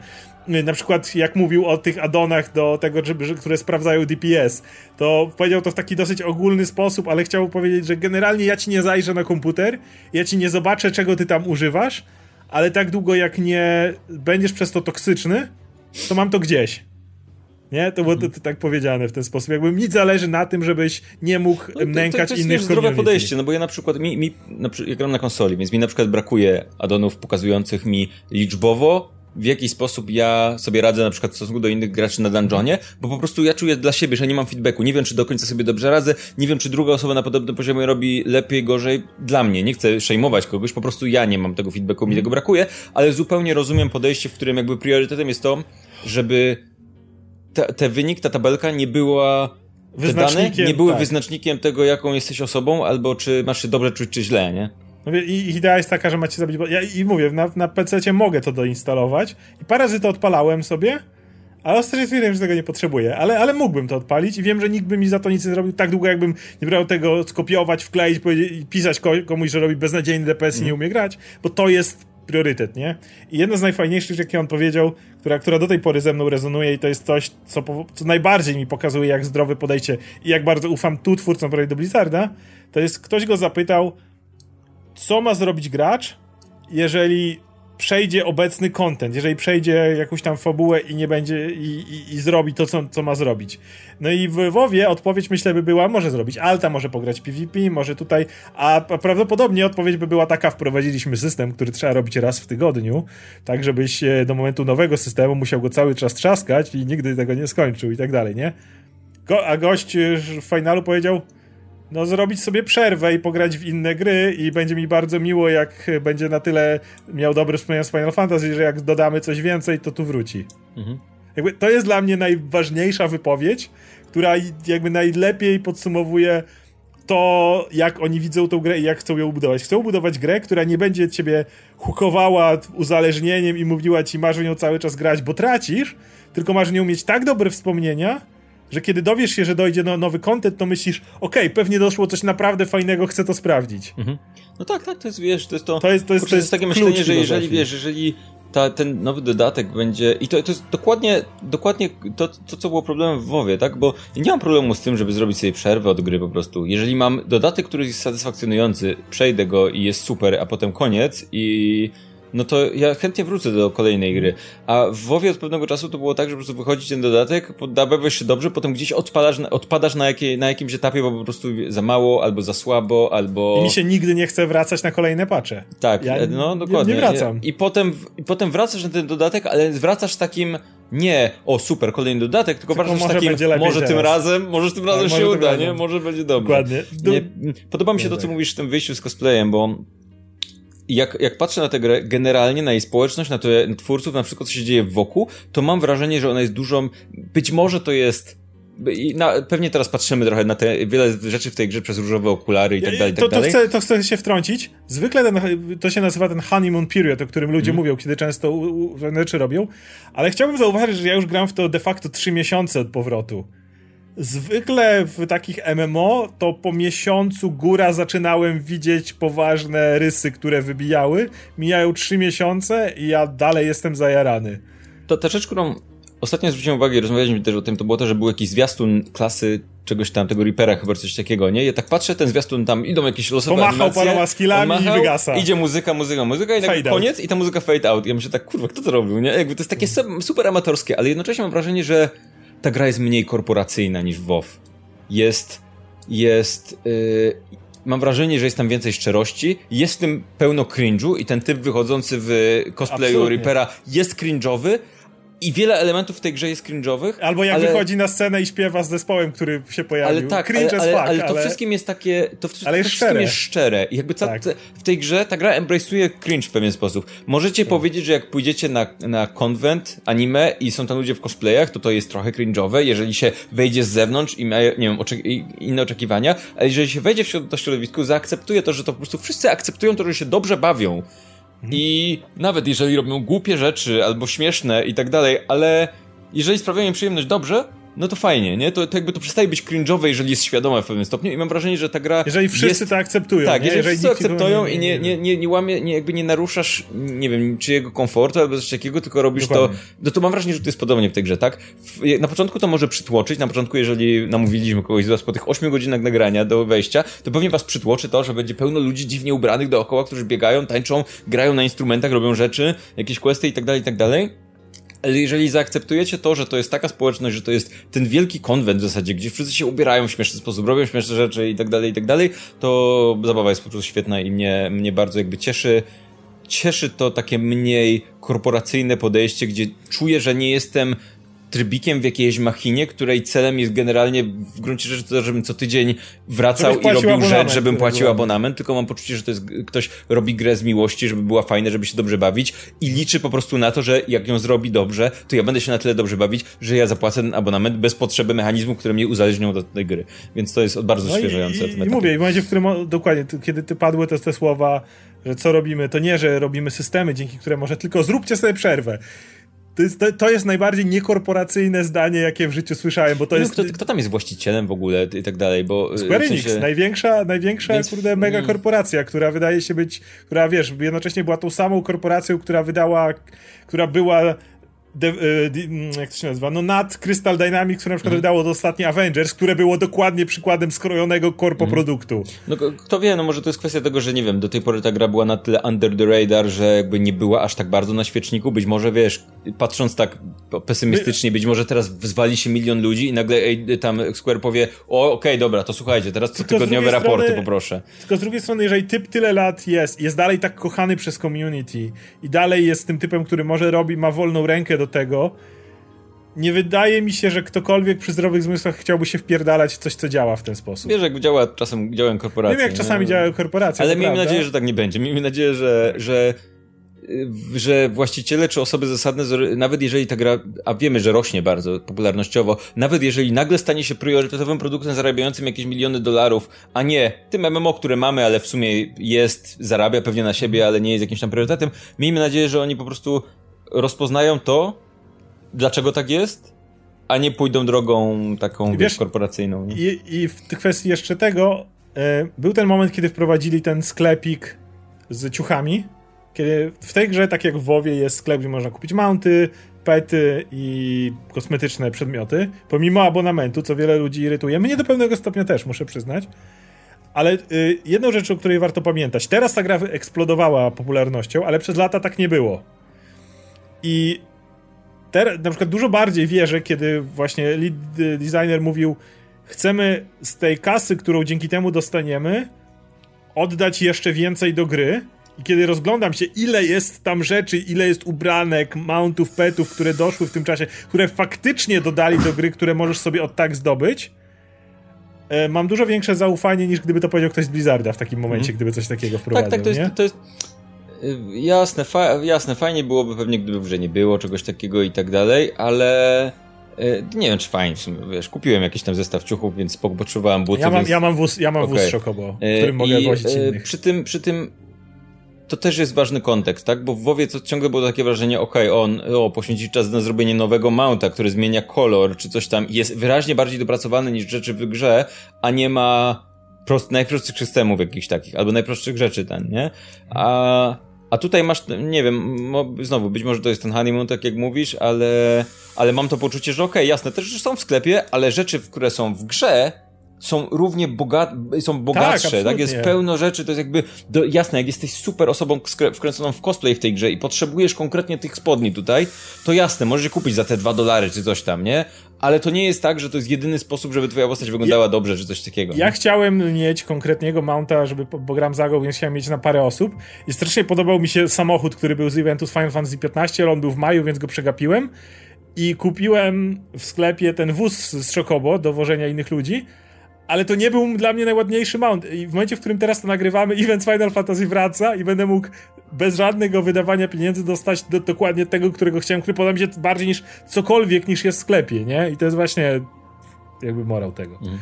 Na przykład jak mówił o tych addonach do tego, żeby, które sprawdzają DPS, to powiedział to w taki dosyć ogólny sposób, ale chciał powiedzieć, że generalnie ja ci nie zajrzę na komputer, ja ci nie zobaczę, czego ty tam używasz, ale tak długo jak nie będziesz przez to toksyczny, to mam to gdzieś. Nie? To było to, to, tak powiedziane w ten sposób. Jakby mi zależy na tym, żebyś nie mógł no, nękać to, to, to innych jest zdrowe podejście, no bo ja na przykład, mi, mi na, ja gram na konsoli, więc mi na przykład brakuje addonów pokazujących mi liczbowo w jaki sposób ja sobie radzę na przykład w stosunku do innych graczy na dungeonie, bo po prostu ja czuję dla siebie, że nie mam feedbacku. Nie wiem, czy do końca sobie dobrze radzę, nie wiem, czy druga osoba na podobnym poziomie robi lepiej, gorzej. Dla mnie. Nie chcę szejmować kogoś, po prostu ja nie mam tego feedbacku, mi tego brakuje, ale zupełnie rozumiem podejście, w którym jakby priorytetem jest to, żeby te, te wynik, ta tabelka nie była te dane nie były tak. wyznacznikiem tego, jaką jesteś osobą, albo czy masz się dobrze czuć, czy źle, nie? No i idea jest taka, że macie zabić. Ja i mówię, na, na PC mogę to doinstalować. I parę razy to odpalałem sobie, ale ostatecznie stwierdziłem, że tego nie potrzebuję. Ale, ale mógłbym to odpalić i wiem, że nikt by mi za to nic nie zrobił tak długo, jakbym nie brał tego skopiować, wkleić i pisać komuś, że robi beznadziejny DPS mm. i nie umie grać, bo to jest priorytet, nie? I jedna z najfajniejszych, jakie on powiedział, która, która do tej pory ze mną rezonuje i to jest coś, co, co najbardziej mi pokazuje, jak zdrowe podejście i jak bardzo ufam tu twórcom projektu Blizzarda, to jest ktoś go zapytał, co ma zrobić gracz, jeżeli przejdzie obecny content, jeżeli przejdzie jakąś tam fabułę i nie będzie i, i, i, zrobi to, co, co ma zrobić. No i w WoWie odpowiedź myślę by była, może zrobić alta, może pograć PvP, może tutaj, a prawdopodobnie odpowiedź by była taka, wprowadziliśmy system, który trzeba robić raz w tygodniu, tak żebyś do momentu nowego systemu musiał go cały czas trzaskać i nigdy tego nie skończył i tak dalej, nie? Go, a gość w finalu powiedział, no, zrobić sobie przerwę i pograć w inne gry i będzie mi bardzo miło, jak będzie na tyle miał dobre wspomnienia z Final Fantasy, że jak dodamy coś więcej, to tu wróci. Mhm. Jakby to jest dla mnie najważniejsza wypowiedź, która jakby najlepiej podsumowuje to, jak oni widzą tą grę i jak chcą ją budować. Chcą budować grę, która nie będzie ciebie hukowała uzależnieniem i mówiła ci, masz w nią cały czas grać, bo tracisz, tylko masz w nią mieć tak dobre wspomnienia, że kiedy dowiesz się, że dojdzie no, nowy content, to myślisz, okej, okay, pewnie doszło coś naprawdę fajnego, chcę to sprawdzić. Mhm. No tak, tak, to jest, wiesz, to jest to... To jest, to jest, jest, to jest takie myślenie, że jeżeli, wiesz, jeżeli ta, ten nowy dodatek będzie. I to, to jest dokładnie, dokładnie to, to, co było problemem w WoWie, tak? Bo nie mam problemu z tym, żeby zrobić sobie przerwę od gry po prostu. Jeżeli mam dodatek, który jest satysfakcjonujący, przejdę go i jest super, a potem koniec i no to ja chętnie wrócę do kolejnej gry. A w WoWie od pewnego czasu to było tak, że po prostu wychodzi ten dodatek, bawisz się dobrze, potem gdzieś odpadasz, odpadasz na, jakiej, na jakimś etapie, bo po prostu za mało, albo za słabo, albo... I mi się nigdy nie chce wracać na kolejne pacze. Tak, ja no dokładnie. Nie, nie wracam. I potem, I potem wracasz na ten dodatek, ale wracasz takim nie, o super, kolejny dodatek, tylko, tylko może takim, może tym razem, może tym razem się uda, razem. nie? Może będzie dobrze. Dokładnie. Nie, podoba mi się to, co mówisz w tym wyjściu z cosplayem, bo jak, jak patrzę na tę grę, generalnie na jej społeczność, na, na twórców, na wszystko, co się dzieje wokół, to mam wrażenie, że ona jest dużą, być może to jest i na, pewnie teraz patrzymy trochę na te wiele rzeczy w tej grze przez różowe okulary i tak dalej. I tak to, to, chcę, to chcę się wtrącić. Zwykle ten, to się nazywa ten honeymoon period, o którym ludzie mm. mówią, kiedy często rzeczy robią. Ale chciałbym zauważyć, że ja już gram w to de facto 3 miesiące od powrotu. Zwykle w takich MMO to po miesiącu góra zaczynałem widzieć poważne rysy, które wybijały. Mijają trzy miesiące i ja dalej jestem zajarany. To ta rzecz, którą ostatnio zwróciłem uwagę i rozmawialiśmy też o tym, to było to, że był jakiś zwiastun klasy czegoś tam, tego Reapera chyba coś takiego, nie? Ja tak patrzę, ten zwiastun tam, idą jakieś losowe Pomachał animacje. paroma skillami Pomachał, i wygasa. Idzie muzyka, muzyka, muzyka i tak koniec i ta muzyka fade out. Ja myślę tak, kurwa, kto to robił, nie? Jakby to jest takie super amatorskie, ale jednocześnie mam wrażenie, że ta gra jest mniej korporacyjna niż WoW. Jest, jest, yy, mam wrażenie, że jest tam więcej szczerości, jest w tym pełno cringe'u i ten typ wychodzący w cosplayu Absolutnie. Reapera jest cringe'owy, i wiele elementów w tej grze jest cringe'owych. Albo jak ale... wychodzi na scenę i śpiewa z zespołem, który się pojawił. Ale tak, Cringe ale, ale, fuck, ale to wszystkim jest takie, to, to, ale jest wszystkim szczere. jest szczere. I jakby tak. w tej grze ta gra embrace'uje cringe w pewien sposób. Możecie tak. powiedzieć, że jak pójdziecie na, na konwent anime i są tam ludzie w cosplayach, to to jest trochę cringe'owe, jeżeli się wejdzie z zewnątrz i ma, nie wiem, inne oczekiwania, ale jeżeli się wejdzie w to środowisku, zaakceptuje to, że to po prostu wszyscy akceptują to, że się dobrze bawią. I nawet jeżeli robią głupie rzeczy albo śmieszne i tak dalej, ale jeżeli sprawiają im przyjemność dobrze, no to fajnie, nie? To, to jakby to przestaje być cringe'owe, jeżeli jest świadome w pewnym stopniu i mam wrażenie, że ta gra Jeżeli wszyscy jest... to akceptują, Tak, nie? jeżeli, jeżeli wszyscy akceptują i nie, nie, nie, nie łamie, nie, jakby nie naruszasz, nie wiem, czyjego komfortu albo coś takiego, tylko robisz Dokładnie. to, no to mam wrażenie, że to jest podobnie w tej grze, tak? Na początku to może przytłoczyć, na początku jeżeli namówiliśmy kogoś z was po tych 8 godzinach nagrania do wejścia, to pewnie was przytłoczy to, że będzie pełno ludzi dziwnie ubranych dookoła, którzy biegają, tańczą, grają na instrumentach, robią rzeczy, jakieś questy i tak dalej, i tak dalej ale jeżeli zaakceptujecie to, że to jest taka społeczność, że to jest ten wielki konwent w zasadzie, gdzie wszyscy się ubierają w śmieszny sposób, robią śmieszne rzeczy i tak dalej, i tak dalej, to zabawa jest po prostu świetna i mnie, mnie bardzo jakby cieszy. Cieszy to takie mniej korporacyjne podejście, gdzie czuję, że nie jestem trybikiem w jakiejś machinie, której celem jest generalnie w gruncie rzeczy to, żebym co tydzień wracał i robił rzecz, żebym płacił abonament, tylko mam poczucie, że to jest ktoś robi grę z miłości, żeby była fajna, żeby się dobrze bawić i liczy po prostu na to, że jak ją zrobi dobrze, to ja będę się na tyle dobrze bawić, że ja zapłacę ten abonament bez potrzeby mechanizmu, które mnie uzależnią do tej gry. Więc to jest bardzo no świeżające. I, i, i mówię, w momencie, w którym dokładnie, kiedy ty padły te, te słowa, że co robimy, to nie, że robimy systemy, dzięki którym może tylko zróbcie sobie przerwę. To jest, to, to jest najbardziej niekorporacyjne zdanie, jakie w życiu słyszałem, bo to no, jest... Kto, kto, tam jest właścicielem w ogóle i tak dalej, bo... Square Enix, w sensie... największa, największa Więc... kurde, mega mm. korporacja, która wydaje się być, która wiesz, jednocześnie była tą samą korporacją, która wydała, która była de, de, mm, jak to się nazywa, no nad Crystal Dynamics, które na przykład mm. wydało to ostatnie Avengers, które było dokładnie przykładem skrojonego korpo mm. produktu. No kto wie, no może to jest kwestia tego, że nie wiem, do tej pory ta gra była na tyle under the radar, że jakby nie była aż tak bardzo na świeczniku, być może wiesz, patrząc tak pesymistycznie, być może teraz zwali się milion ludzi i nagle ej, tam Square powie, o okej, okay, dobra, to słuchajcie, teraz cotygodniowe raporty strony, poproszę. Tylko z drugiej strony, jeżeli typ tyle lat jest, jest dalej tak kochany przez community i dalej jest tym typem, który może robi, ma wolną rękę do tego, nie wydaje mi się, że ktokolwiek przy zdrowych zmysłach chciałby się wpierdalać w coś, co działa w ten sposób. Wiesz, jak działa czasem działają korporacje. Wiem, jak czasami działają korporacje. Ale miejmy nadzieję, że tak nie będzie. Miejmy nadzieję, że, że że właściciele czy osoby zasadne, nawet jeżeli ta gra, a wiemy, że rośnie bardzo popularnościowo, nawet jeżeli nagle stanie się priorytetowym produktem zarabiającym jakieś miliony dolarów, a nie tym MMO, które mamy, ale w sumie jest, zarabia pewnie na siebie, ale nie jest jakimś tam priorytetem, miejmy nadzieję, że oni po prostu rozpoznają to, dlaczego tak jest, a nie pójdą drogą taką wiesz, wiesz, korporacyjną. I, I w kwestii jeszcze tego, e, był ten moment, kiedy wprowadzili ten sklepik z ciuchami, kiedy w tej grze, tak jak w WoWie, jest sklep, gdzie można kupić mounty, pety i kosmetyczne przedmioty, pomimo abonamentu, co wiele ludzi irytuje. Mnie do pewnego stopnia też, muszę przyznać. Ale y, jedną rzecz, o której warto pamiętać. Teraz ta gra eksplodowała popularnością, ale przez lata tak nie było. I ter, na przykład dużo bardziej wierzę, kiedy właśnie lead designer mówił chcemy z tej kasy, którą dzięki temu dostaniemy, oddać jeszcze więcej do gry, i kiedy rozglądam się, ile jest tam rzeczy, ile jest ubranek, mountów, petów, które doszły w tym czasie, które faktycznie dodali do gry, które możesz sobie od tak zdobyć, e, mam dużo większe zaufanie niż gdyby to powiedział ktoś z Blizzarda w takim momencie, mm. gdyby coś takiego wprowadził. Tak, tak, to jest, to jest jasne, fa jasne, fajnie byłoby pewnie, gdyby w grze nie było czegoś takiego i tak dalej, ale y, nie wiem, czy fajnie wiesz, kupiłem jakiś tam zestaw ciuchów, więc potrzebowałem buty, Ja mam, więc... ja mam wóz, ja mam okay. wóz Szokobo, którym mogę I, wozić innych. Przy tym, przy tym to też jest ważny kontekst, tak? Bo w WoWie to ciągle było takie wrażenie, okej, okay, on o, poświęci czas na zrobienie nowego mounta, który zmienia kolor, czy coś tam, jest wyraźnie bardziej dopracowany niż rzeczy w grze, a nie ma prost, najprostszych systemów jakichś takich, albo najprostszych rzeczy ten, nie? A, a tutaj masz, nie wiem, znowu, być może to jest ten honeymoon, tak jak mówisz, ale, ale mam to poczucie, że okej, okay, jasne, te rzeczy są w sklepie, ale rzeczy, które są w grze, są równie bogat, są bogatsze, tak, tak, Jest pełno rzeczy, to jest jakby, do, jasne, jak jesteś super osobą wkręconą w cosplay w tej grze i potrzebujesz konkretnie tych spodni tutaj, to jasne, możesz je kupić za te dwa dolary czy coś tam, nie? Ale to nie jest tak, że to jest jedyny sposób, żeby twoja postać wyglądała ja, dobrze, czy coś takiego. Ja chciałem mieć konkretniego mounta, żeby, bo gram zagał, więc chciałem mieć na parę osób. I strasznie podobał mi się samochód, który był z eventu z Final Fantasy XV, ale on był w maju, więc go przegapiłem. I kupiłem w sklepie ten wóz z Szokobo do wożenia innych ludzi, ale to nie był dla mnie najładniejszy mount. I w momencie, w którym teraz to nagrywamy, event Final Fantasy wraca i będę mógł bez żadnego wydawania pieniędzy dostać do, dokładnie tego, którego chciałem, który podoba mi się bardziej niż cokolwiek niż jest w sklepie, nie? I to jest właśnie jakby morał tego. Mhm.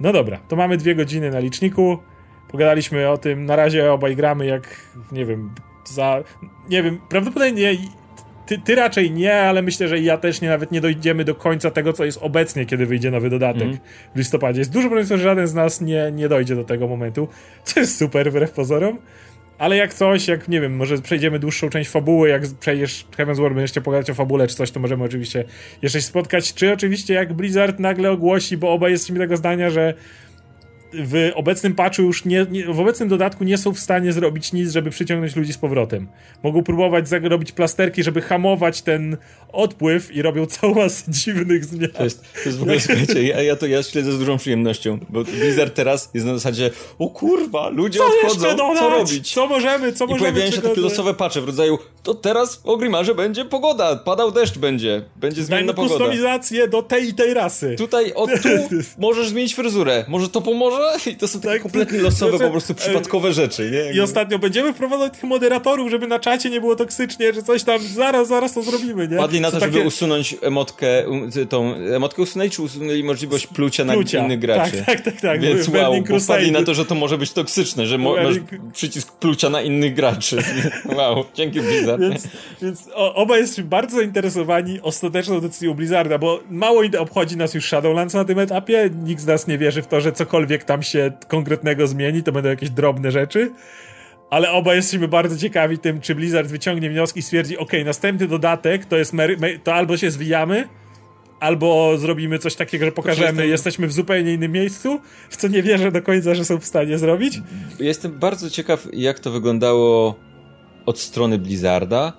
No dobra, to mamy dwie godziny na liczniku. Pogadaliśmy o tym, na razie obaj gramy jak, nie wiem, za, nie wiem, prawdopodobnie ty, ty, raczej nie, ale myślę, że ja też nie, nawet nie dojdziemy do końca tego, co jest obecnie, kiedy wyjdzie nowy dodatek mm. w listopadzie. Jest duże prawdopodobieństwo, że żaden z nas nie, nie dojdzie do tego momentu, co jest super wbrew pozorom. Ale jak coś, jak nie wiem, może przejdziemy dłuższą część fabuły, jak przejdziesz Heaven's War, będziesz pogadać o fabule czy coś, to możemy oczywiście jeszcze się spotkać. Czy oczywiście jak Blizzard nagle ogłosi, bo oba jesteśmy tego zdania, że w obecnym patchu już nie, nie, w obecnym dodatku nie są w stanie zrobić nic, żeby przyciągnąć ludzi z powrotem. Mogą próbować zrobić plasterki, żeby hamować ten odpływ i robią <laughs> całą masę dziwnych zmian. To jest, to jest w ogóle, słuchajcie, ja, ja to ja śledzę z dużą przyjemnością, bo Blizzard teraz jest na zasadzie o kurwa, ludzie co odchodzą, co robić? Co możemy, co I możemy? I pojawiają się takie losowe patche w rodzaju to teraz o Grimarze będzie pogoda, padał deszcz będzie, będzie zmienna pogoda. kustomizację do tej i tej rasy. Tutaj, o <laughs> tu możesz zmienić fryzurę, może to pomoże? I to są takie tak, kompletnie losowe, znaczy, po prostu przypadkowe rzeczy, nie? I ostatnio będziemy wprowadzać tych moderatorów, żeby na czacie nie było toksycznie, że coś tam, zaraz, zaraz to zrobimy, nie? Padli na to, takie... żeby usunąć emotkę, tą emotkę usunęli, czy usunęli możliwość plucia, plucia. na innych graczy? Tak, tak, tak. tak. Więc wow, bo wpadli na to, że to może być toksyczne, że mo masz przycisk plucia na innych graczy. <laughs> wow, dzięki Blizzard. <laughs> Więc, więc oba jesteśmy bardzo zainteresowani ostateczną decyzją Blizzarda, bo mało obchodzi nas już Shadowlands na tym etapie, nikt z nas nie wierzy w to, że cokolwiek tam się konkretnego zmieni, to będą jakieś drobne rzeczy, ale oba jesteśmy bardzo ciekawi tym, czy Blizzard wyciągnie wnioski i stwierdzi, ok, następny dodatek to jest, to albo się zwijamy, albo zrobimy coś takiego, że pokażemy, jesteśmy w zupełnie innym miejscu, w co nie wierzę do końca, że są w stanie zrobić. Jestem bardzo ciekaw, jak to wyglądało od strony Blizzarda,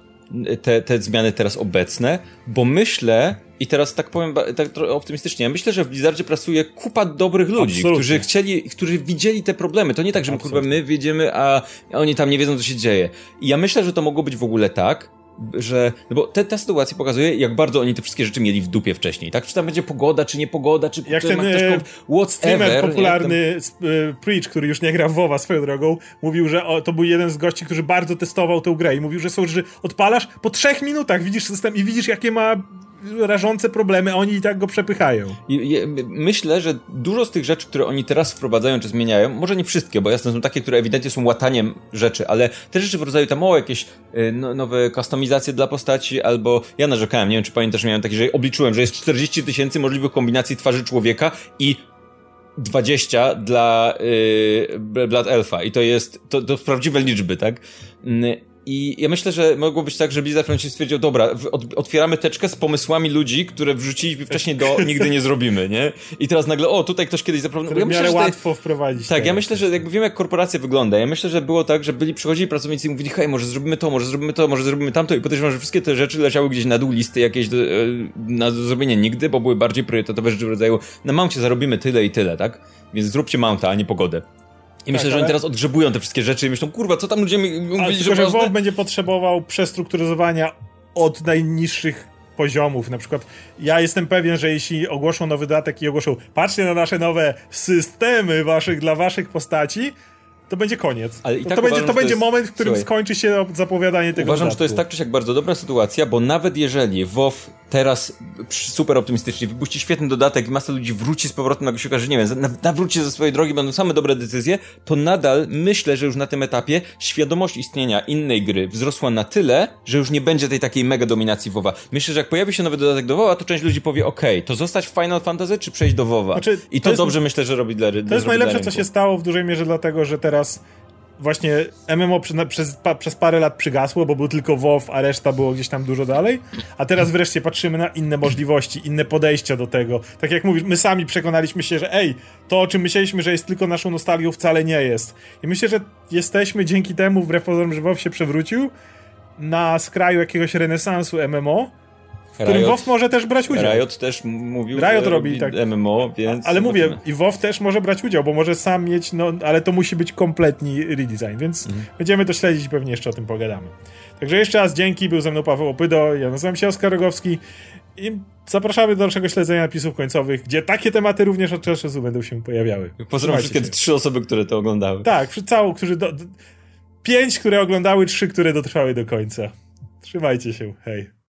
te, te zmiany teraz obecne, bo myślę, i teraz tak powiem tak optymistycznie, myślę, że w Blizzardzie pracuje kupa dobrych ludzi, Absolutnie. którzy chcieli, którzy widzieli te problemy. To nie tak, że kurwa my wiedziemy, a oni tam nie wiedzą, co się dzieje. I ja myślę, że to mogło być w ogóle tak, że, no bo te, ta sytuacja pokazuje, jak bardzo oni te wszystkie rzeczy mieli w dupie wcześniej, tak? Czy tam będzie pogoda, czy nie pogoda, czy jak ten e, whatever. popularny tam... E, Preach, który już nie gra w WoWa swoją drogą, mówił, że o, to był jeden z gości, który bardzo testował tę grę i mówił, że są, że odpalasz, po trzech minutach widzisz system i widzisz, jakie ma rażące problemy, a oni i tak go przepychają. Myślę, że dużo z tych rzeczy, które oni teraz wprowadzają czy zmieniają, może nie wszystkie, bo jasne są takie, które ewidentnie są łataniem rzeczy, ale te rzeczy w rodzaju tam o jakieś y, no, nowe kustomizacje dla postaci, albo ja narzekałem, nie wiem czy pamiętasz, miałem taki, że obliczyłem, że jest 40 tysięcy możliwych kombinacji twarzy człowieka i 20 dla yy, Blood Elfa i to jest, to, to prawdziwe liczby, tak? Mm, i ja myślę, że mogło być tak, że Blizzard w stwierdził, dobra, otwieramy teczkę z pomysłami ludzi, które wrzuciliśmy wcześniej do <laughs> nigdy nie zrobimy, nie? I teraz nagle, o, tutaj ktoś kiedyś zaproponował. Ja myślę, że łatwo wprowadzić. Tak, ja myślę, że jakby wiem, jak korporacja wygląda. Ja myślę, że było tak, że byli przychodzili pracownicy i mówili, hej, może zrobimy to, może zrobimy to, może zrobimy tamto i podejrzewam, że wszystkie te rzeczy leciały gdzieś na dół listy jakieś do, e, na do zrobienia nigdy, bo były bardziej priorytetowe rzeczy w rodzaju, na mouncie zarobimy tyle i tyle, tak? Więc zróbcie mounta, a nie pogodę. I myślę, tak, że oni teraz odgrzebują te wszystkie rzeczy i myślą, kurwa, co tam ludzie mówili, że, że WoW będzie potrzebował przestrukturyzowania od najniższych poziomów. Na przykład ja jestem pewien, że jeśli ogłoszą nowy dodatek i ogłoszą patrzcie na nasze nowe systemy waszych dla waszych postaci, to będzie koniec. Ale i tak to, uważam, będzie, to będzie jest... moment, w którym Słuchaj, skończy się zapowiadanie tego Uważam, dodatku. że to jest tak czy siak bardzo dobra sytuacja, bo nawet jeżeli WoW teraz super optymistycznie wypuści świetny dodatek i masa ludzi wróci z powrotem na się że nie wiem, nawróci ze swojej drogi, będą same dobre decyzje, to nadal myślę, że już na tym etapie świadomość istnienia innej gry wzrosła na tyle, że już nie będzie tej takiej mega dominacji WoWa. Myślę, że jak pojawi się nowy dodatek do WoWa, to część ludzi powie, ok, to zostać w Final Fantasy, czy przejść do WoWa? Znaczy, I to, to jest, dobrze myślę, że robi dla To jest najlepsze, co się stało w dużej mierze dlatego, że teraz właśnie MMO przez, przez, przez parę lat przygasło, bo był tylko WoW, a reszta było gdzieś tam dużo dalej. A teraz <laughs> wreszcie patrzymy na inne możliwości, inne podejścia do tego. Tak jak mówisz, my sami przekonaliśmy się, że ej, to o czym myśleliśmy, że jest tylko naszą nostalgią, wcale nie jest. I myślę, że jesteśmy dzięki temu, wbrew pozorom, że WoW się przewrócił, na skraju jakiegoś renesansu MMO, w którym WoW może też brać udział. Riot też mówił, Riot robi, robi tak. MMO, więc... Ale mówię, i WoW też może brać udział, bo może sam mieć, no, ale to musi być kompletni redesign, więc mhm. będziemy to śledzić i pewnie jeszcze o tym pogadamy. Także jeszcze raz dzięki, był ze mną Paweł Opydo, ja nazywam się Oskar Rogowski i zapraszamy do dalszego śledzenia napisów końcowych, gdzie takie tematy również od czasu będą się pojawiały. Pozdrawiam wszystkie te trzy osoby, które to oglądały. Tak, całą, którzy do, do, pięć, które oglądały, trzy, które dotrwały do końca. Trzymajcie się, hej.